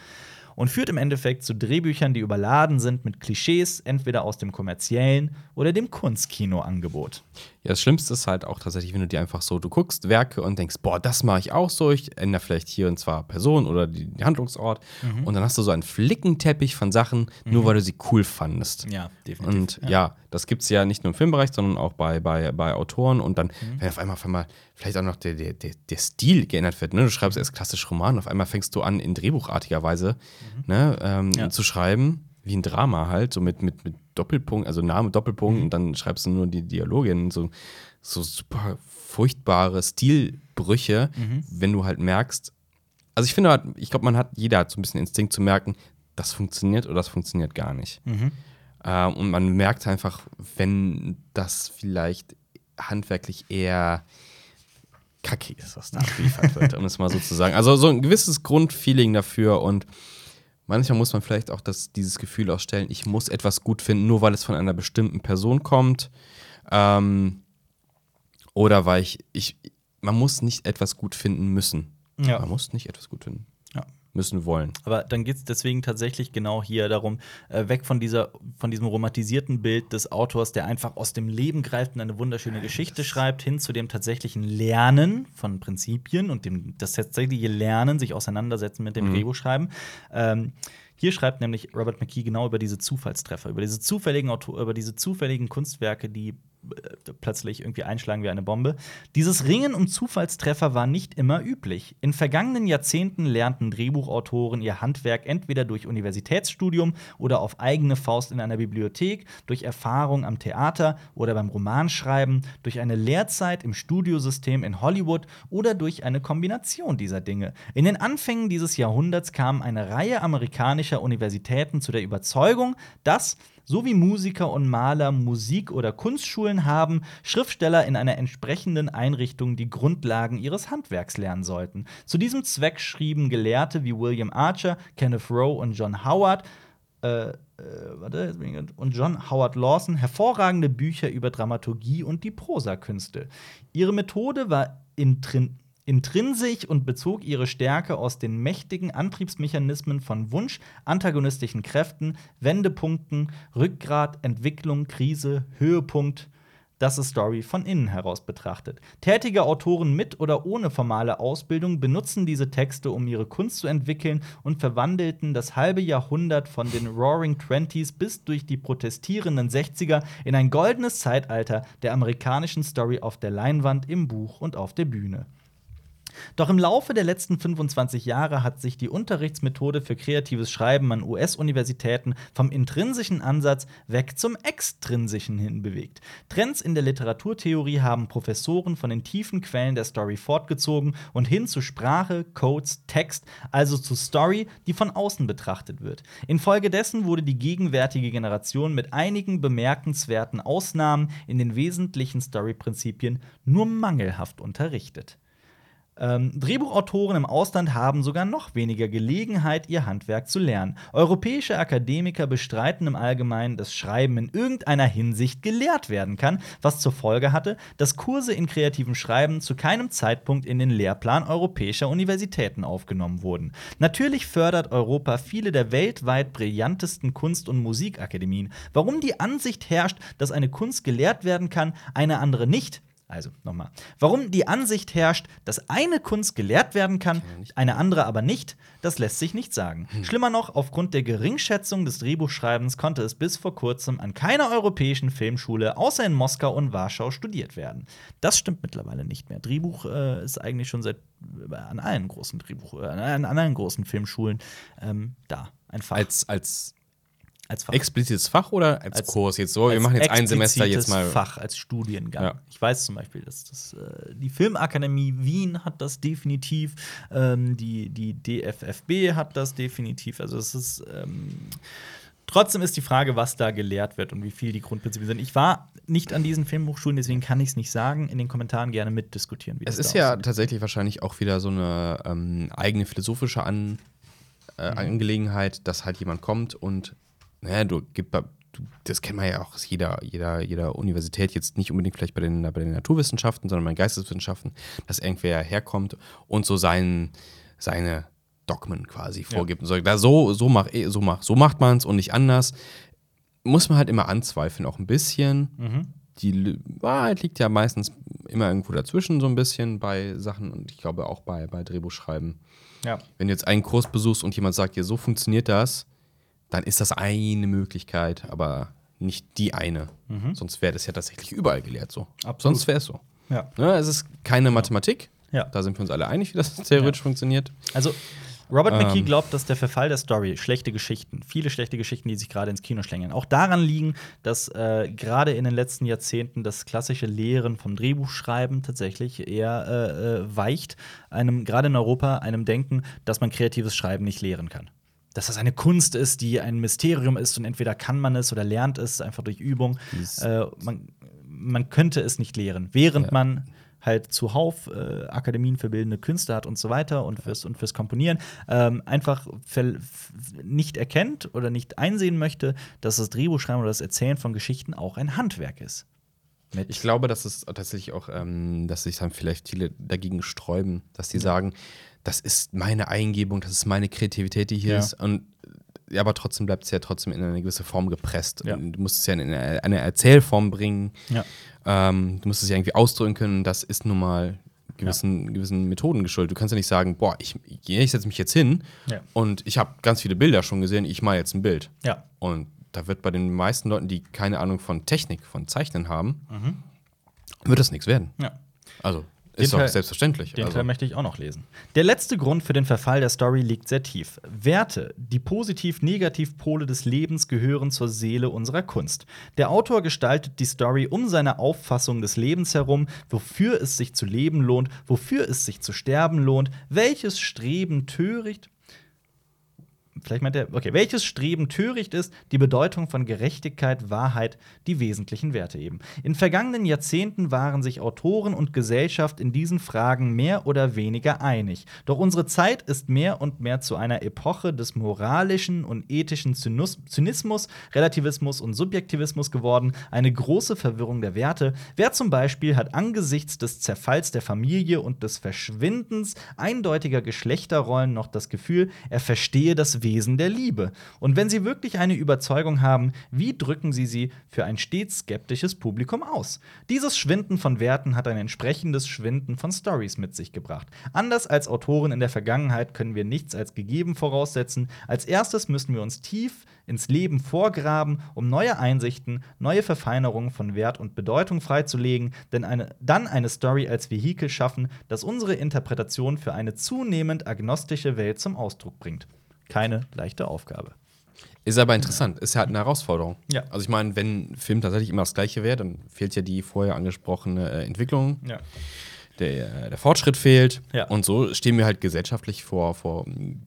S1: und führt im Endeffekt zu Drehbüchern, die überladen sind mit Klischees, entweder aus dem kommerziellen oder dem Kunstkinoangebot.
S2: Ja, das Schlimmste ist halt auch tatsächlich, wenn du dir einfach so, du guckst Werke und denkst, boah, das mache ich auch so. Ich ändere vielleicht hier und zwar Person oder die, die Handlungsort.
S1: Mhm.
S2: Und dann hast du so einen Flickenteppich von Sachen, nur weil du sie cool fandest.
S1: Ja,
S2: Und ja, das gibt es ja nicht nur im Filmbereich, sondern auch bei, bei, bei Autoren. Und dann,
S1: Mhm.
S2: wenn auf einmal, auf einmal vielleicht auch noch der, der, der, der Stil geändert wird. Ne? Du schreibst erst klassisch Roman, auf einmal fängst du an, in drehbuchartiger Weise ne, ähm,
S1: Mhm. Ja.
S2: zu schreiben, wie ein Drama halt, so mit, mit, mit Doppelpunkt, also Name, Doppelpunkt,
S1: Mhm.
S2: und dann schreibst du nur die Dialoge in so, so super furchtbare Stilbrüche,
S1: Mhm.
S2: wenn du halt merkst, also ich finde, halt, ich glaube, man hat, jeder hat so ein bisschen Instinkt zu merken, das funktioniert oder das funktioniert gar nicht.
S1: Mhm.
S2: Ähm, und man merkt einfach, wenn das vielleicht handwerklich eher kackig ist, was da [LAUGHS] abgeliefert wird, um es mal so zu sagen. Also so ein gewisses Grundfeeling dafür und manchmal muss man vielleicht auch das, dieses Gefühl ausstellen, ich muss etwas gut finden, nur weil es von einer bestimmten Person kommt. Ähm, oder weil ich, ich, man muss nicht etwas gut finden müssen.
S1: Ja.
S2: Man muss nicht etwas gut finden. Müssen wollen.
S1: Aber dann geht es deswegen tatsächlich genau hier darum, äh, weg von, dieser, von diesem romantisierten Bild des Autors, der einfach aus dem Leben greift und eine wunderschöne Geschichte schreibt, hin zu dem tatsächlichen Lernen von Prinzipien und dem, das tatsächliche Lernen, sich auseinandersetzen mit dem Drehbuchschreiben. Ähm, hier schreibt nämlich Robert McKee genau über diese Zufallstreffer, über diese zufälligen, Auto über diese zufälligen Kunstwerke, die plötzlich irgendwie einschlagen wie eine Bombe. Dieses Ringen um Zufallstreffer war nicht immer üblich. In vergangenen Jahrzehnten lernten Drehbuchautoren ihr Handwerk entweder durch Universitätsstudium oder auf eigene Faust in einer Bibliothek, durch Erfahrung am Theater oder beim Romanschreiben, durch eine Lehrzeit im Studiosystem in Hollywood oder durch eine Kombination dieser Dinge. In den Anfängen dieses Jahrhunderts kamen eine Reihe amerikanischer Universitäten zu der Überzeugung, dass so wie Musiker und Maler Musik- oder Kunstschulen haben, Schriftsteller in einer entsprechenden Einrichtung die Grundlagen ihres Handwerks lernen sollten. Zu diesem Zweck schrieben Gelehrte wie William Archer, Kenneth Rowe und John Howard äh, äh, und John Howard Lawson hervorragende Bücher über Dramaturgie und die Prosakünste. Ihre Methode war intrin intrinsisch und bezog ihre Stärke aus den mächtigen Antriebsmechanismen von Wunsch, antagonistischen Kräften, Wendepunkten, Rückgrat, Entwicklung, Krise, Höhepunkt. Das ist Story von innen heraus betrachtet. Tätige Autoren mit oder ohne formale Ausbildung benutzen diese Texte, um ihre Kunst zu entwickeln und verwandelten das halbe Jahrhundert von den Roaring Twenties bis durch die protestierenden 60er in ein goldenes Zeitalter der amerikanischen Story auf der Leinwand, im Buch und auf der Bühne. Doch im Laufe der letzten 25 Jahre hat sich die Unterrichtsmethode für kreatives Schreiben an US-Universitäten vom intrinsischen Ansatz weg zum extrinsischen hin bewegt. Trends in der Literaturtheorie haben Professoren von den tiefen Quellen der Story fortgezogen und hin zu Sprache, Codes, Text, also zu Story, die von außen betrachtet wird. Infolgedessen wurde die gegenwärtige Generation mit einigen bemerkenswerten Ausnahmen in den wesentlichen Story-Prinzipien nur mangelhaft unterrichtet. Ähm, Drehbuchautoren im Ausland haben sogar noch weniger Gelegenheit, ihr Handwerk zu lernen. Europäische Akademiker bestreiten im Allgemeinen, dass Schreiben in irgendeiner Hinsicht gelehrt werden kann, was zur Folge hatte, dass Kurse in kreativem Schreiben zu keinem Zeitpunkt in den Lehrplan europäischer Universitäten aufgenommen wurden. Natürlich fördert Europa viele der weltweit brillantesten Kunst- und Musikakademien. Warum die Ansicht herrscht, dass eine Kunst gelehrt werden kann, eine andere nicht, also nochmal. Warum die Ansicht herrscht, dass eine Kunst gelehrt werden kann, eine andere aber nicht, das lässt sich nicht sagen. Schlimmer noch, aufgrund der Geringschätzung des Drehbuchschreibens konnte es bis vor kurzem an keiner europäischen Filmschule außer in Moskau und Warschau studiert werden. Das stimmt mittlerweile nicht mehr. Drehbuch äh, ist eigentlich schon seit äh, an allen großen Drehbuch, äh, an allen großen Filmschulen ähm, da. Ein Fach.
S2: Als, als
S1: als Fach.
S2: explizites Fach oder als,
S1: Als-
S2: Kurs jetzt so? Wir machen jetzt ein Semester jetzt mal.
S1: Fach als Studiengang.
S2: Ja.
S1: Ich weiß zum Beispiel, dass das, äh, die Filmakademie Wien hat das definitiv, ähm, die, die DFFB hat das definitiv. Also es ist ähm, trotzdem ist die Frage, was da gelehrt wird und wie viel die Grundprinzipien sind. Ich war nicht an diesen Filmhochschulen, deswegen kann ich es nicht sagen. In den Kommentaren gerne mitdiskutieren.
S2: Es ist ja
S1: aussieht.
S2: tatsächlich wahrscheinlich auch wieder so eine ähm, eigene philosophische An äh,
S1: Mhm.
S2: Angelegenheit, dass halt jemand kommt und, naja, du gibst, du, das kennt man ja auch aus jeder, jeder, jeder Universität, jetzt nicht unbedingt vielleicht bei den, bei den Naturwissenschaften, sondern bei den Geisteswissenschaften, dass irgendwer herkommt und so sein, seine Dogmen quasi vorgibt und sagt, da so, so, mach, eh- so, mach, so macht man es und nicht anders. Muss man halt immer anzweifeln, auch ein bisschen
S1: Mhm.
S2: die Wahrheit liegt ja meistens immer irgendwo dazwischen, so ein bisschen bei Sachen und ich glaube auch bei, bei Drehbuchschreiben.
S1: Ja.
S2: Wenn du jetzt einen Kurs besuchst und jemand sagt dir, so funktioniert das, dann ist das eine Möglichkeit, aber nicht die eine. Sonst wäre das ja tatsächlich überall gelehrt so.
S1: Mhm. Absolut.
S2: Sonst wäre es so.
S1: Ja.
S2: Ne, es ist keine Mathematik.
S1: Ja.
S2: Da sind wir uns alle einig, wie das [LAUGHS] theoretisch funktioniert.
S1: Also Robert
S2: Ähm.
S1: McKee glaubt, dass der Verfall der Story, schlechte Geschichten, viele schlechte Geschichten, die sich gerade ins Kino schlängeln, auch daran liegen, dass äh, gerade in den letzten Jahrzehnten das klassische Lehren vom Drehbuchschreiben tatsächlich eher äh, äh, weicht, einem gerade in Europa einem Denken, dass man kreatives Schreiben nicht lehren kann. Dass das eine Kunst ist, die ein Mysterium ist und entweder kann man es oder lernt es einfach durch Übung. Äh, man, man könnte es nicht lehren, während
S2: Ja.
S1: man halt zuhauf äh, Akademien für bildende Künste hat und so weiter und fürs, und fürs Komponieren ähm, einfach nicht erkennt oder nicht einsehen möchte, dass das Drehbuchschreiben oder das Erzählen von Geschichten auch ein Handwerk ist. Mit
S2: Ich glaube, dass es tatsächlich auch, ähm, dass sich dann vielleicht viele dagegen sträuben, dass die sagen, das ist meine Eingebung, das ist meine Kreativität, die hier
S1: Ja.
S2: ist. Und ja, aber trotzdem bleibt es ja trotzdem in eine gewisse Form gepresst.
S1: Ja.
S2: Und Du musst es ja in eine, eine Erzählform bringen.
S1: ja.
S2: Ähm, du musst es ja irgendwie ausdrücken können. Das ist nun mal gewissen, gewissen Methoden geschuldet. Du kannst ja nicht sagen, boah, ich, ich setze mich jetzt hin und ich habe ganz viele Bilder schon gesehen, ich mache jetzt ein Bild.
S1: ja.
S2: Und da wird bei den meisten Leuten, die keine Ahnung von Technik, von Zeichnen haben, wird das nichts werden.
S1: ja.
S2: Also, ist doch selbstverständlich.
S1: Den
S2: also,
S1: Teil möchte ich auch noch lesen. Der letzte Grund für den Verfall der Story liegt sehr tief. Werte, die positiv-negativ-Pole des Lebens gehören zur Seele unserer Kunst. Der Autor gestaltet die Story um seine Auffassung des Lebens herum, wofür es sich zu leben lohnt, wofür es sich zu sterben lohnt, welches Streben töricht. Vielleicht meint er, okay, welches Streben töricht ist, die Bedeutung von Gerechtigkeit, Wahrheit, die wesentlichen Werte eben. In vergangenen Jahrzehnten waren sich Autoren und Gesellschaft in diesen Fragen mehr oder weniger einig. Doch unsere Zeit ist mehr und mehr zu einer Epoche des moralischen und ethischen Zynismus, Relativismus und Subjektivismus geworden, eine große Verwirrung der Werte. Wer zum Beispiel hat angesichts des Zerfalls der Familie und des Verschwindens eindeutiger Geschlechterrollen noch das Gefühl, er verstehe das Wesen der Liebe. Und wenn Sie wirklich eine Überzeugung haben, wie drücken Sie sie für ein stets skeptisches Publikum aus? Dieses Schwinden von Werten hat ein entsprechendes Schwinden von Stories mit sich gebracht. Anders als Autoren in der Vergangenheit können wir nichts als gegeben voraussetzen. Als erstes müssen wir uns tief ins Leben vorgraben, um neue Einsichten, neue Verfeinerungen von Wert und Bedeutung freizulegen, denn eine, dann eine Story als Vehikel schaffen, das unsere Interpretation für eine zunehmend agnostische Welt zum Ausdruck bringt. Keine leichte Aufgabe.
S2: Ist aber interessant, ist halt eine Herausforderung.
S1: Ja.
S2: Also ich meine, wenn Film tatsächlich immer das gleiche wäre, dann fehlt ja die vorher angesprochene äh, Entwicklung,
S1: Ja.
S2: der, der Fortschritt fehlt.
S1: Ja.
S2: Und so stehen wir halt gesellschaftlich vor, vor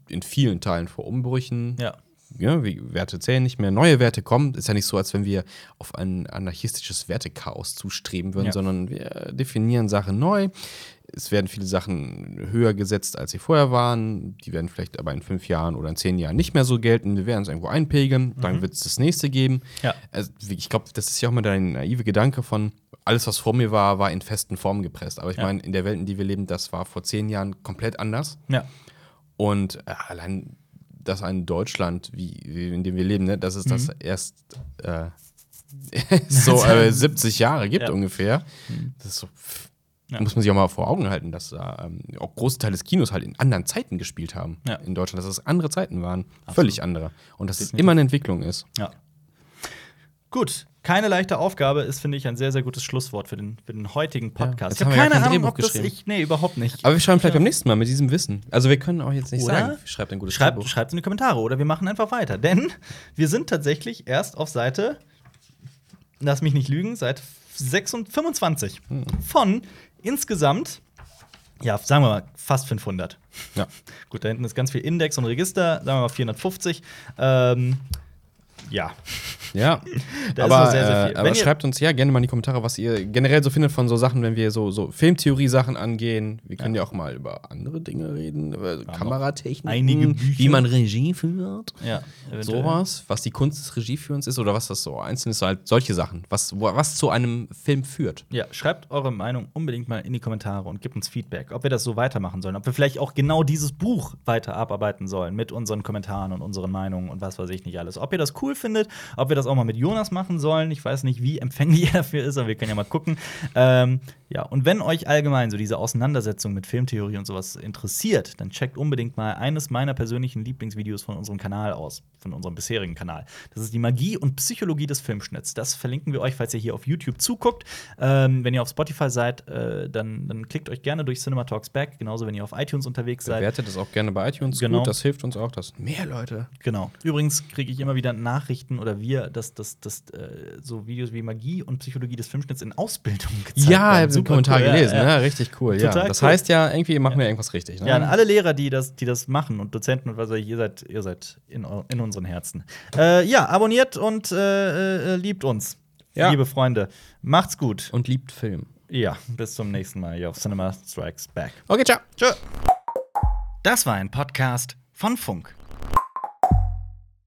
S2: in vielen Teilen vor Umbrüchen.
S1: Ja.
S2: Ja, Werte zählen nicht mehr, neue Werte kommen. Ist ja nicht so, als wenn wir auf ein anarchistisches Wertechaos zustreben würden,
S1: Ja.
S2: sondern wir definieren Sachen neu. Es werden viele Sachen höher gesetzt, als sie vorher waren. Die werden vielleicht aber in fünf Jahren oder in zehn Jahren nicht mehr so gelten. Wir werden es irgendwo einpegeln. Dann wird es das nächste geben.
S1: Mhm. Ja.
S2: Also, ich glaube, das ist ja auch mal dein naive Gedanke von, alles, was vor mir war, war in festen Formen gepresst. Aber ich
S1: Ja.
S2: meine, in der Welt, in der wir leben, das war vor zehn Jahren komplett anders.
S1: Ja.
S2: Und äh, allein das ein Deutschland, wie, wie in dem wir leben, ne, dass es das
S1: Mhm.
S2: erst äh, [LAUGHS] [LAUGHS] so äh, 70 Jahre gibt
S1: Ja. Mhm.
S2: ungefähr. Das ist so,
S1: Ja.
S2: muss man sich auch mal vor Augen halten, dass da ähm, auch große Teile des Kinos halt in anderen Zeiten gespielt haben
S1: Ja.
S2: in Deutschland, dass es andere Zeiten waren, völlig andere. Und dass es
S1: Definitiv.
S2: immer eine Entwicklung ist.
S1: Ja. Gut. Keine leichte Aufgabe ist, finde ich, ein sehr, sehr gutes Schlusswort für den, für den heutigen Podcast.
S2: jetzt
S1: ich habe
S2: ja
S1: keine
S2: kein
S1: Ahnung, ob das ich. Nee, überhaupt nicht.
S2: Aber wir schreiben vielleicht beim nächsten Mal mit diesem Wissen. Also wir können auch jetzt nicht
S1: Oder?
S2: sagen, schreibt ein gutes
S1: Schreibt
S2: Drehbuch.
S1: schreibt's in die Kommentare oder wir machen einfach weiter. Denn [LAUGHS] wir sind tatsächlich erst auf Seite, lass mich nicht lügen, Seite 26, 25
S2: Hm.
S1: von insgesamt, ja, sagen wir mal, fast 500.
S2: Ja. [LAUGHS]
S1: Gut, da hinten ist ganz viel Index und Register, sagen wir mal 450. Ähm, ja,
S2: Ja, [LAUGHS]
S1: Da ist
S2: aber,
S1: sehr, sehr viel.
S2: Äh, aber
S1: Wenn ihr-
S2: schreibt uns ja gerne mal in die Kommentare, was ihr generell so findet von so Sachen, wenn wir so, so Filmtheorie-Sachen angehen. Wir können ja. auch mal über andere Dinge reden, über Kameratechniken,
S1: einige Bücher.
S2: wie man Regie führt.
S1: ja.
S2: Sowas, was die Kunst des Regieführens ist oder was das so einzeln ist, halt solche Sachen, was, was zu einem Film führt.
S1: Ja, schreibt eure Meinung unbedingt mal in die Kommentare und gebt uns Feedback, ob wir das so weitermachen sollen, ob wir vielleicht auch genau dieses Buch weiter abarbeiten sollen mit unseren Kommentaren und unseren Meinungen und was weiß ich nicht alles. Ob ihr das cool findet, ob wir das auch mal mit Jonas machen sollen. Ich weiß nicht, wie empfänglich [LAUGHS] er dafür ist, aber wir können ja mal gucken. Ähm, ja, und wenn euch allgemein so diese Auseinandersetzung mit Filmtheorie und sowas interessiert, dann checkt unbedingt mal eines meiner persönlichen Lieblingsvideos von unserem Kanal aus, von unserem bisherigen Kanal. Das ist die Magie und Psychologie des Filmschnitts. Das verlinken wir euch, falls ihr hier auf YouTube zuguckt. Ähm, wenn ihr auf Spotify seid, äh, dann, dann klickt euch gerne durch Cinema Talks Back. Genauso, wenn ihr auf iTunes unterwegs seid.
S2: Bewertet das auch gerne bei iTunes.
S1: Genau.
S2: Gut, das hilft uns auch, dass mehr Leute.
S1: Genau. Übrigens kriege ich immer wieder Nachrichten oder wir, dass, dass, dass äh, so Videos wie Magie und Psychologie des Filmschnitts in Ausbildung [LAUGHS] gezeigt
S2: Ja, ich
S1: werden.
S2: habe den
S1: Super
S2: Kommentar
S1: cool, ja,
S2: gelesen,
S1: ja.
S2: ja, richtig cool. Ja. Das
S1: cool.
S2: heißt ja, irgendwie machen wir irgendwas richtig. Ne?
S1: Ja, an alle Lehrer, die das, die das machen und Dozenten und was weiß ich, ihr seid, ihr seid in, in unseren Herzen. Äh, ja, abonniert und äh, äh, liebt uns.
S2: Ja.
S1: Liebe Freunde, macht's gut.
S2: Und liebt Film.
S1: Ja, bis zum nächsten Mal hier auf Cinema Strikes Back.
S2: Okay, ciao.
S1: Tschö. Das war ein Podcast von Funk.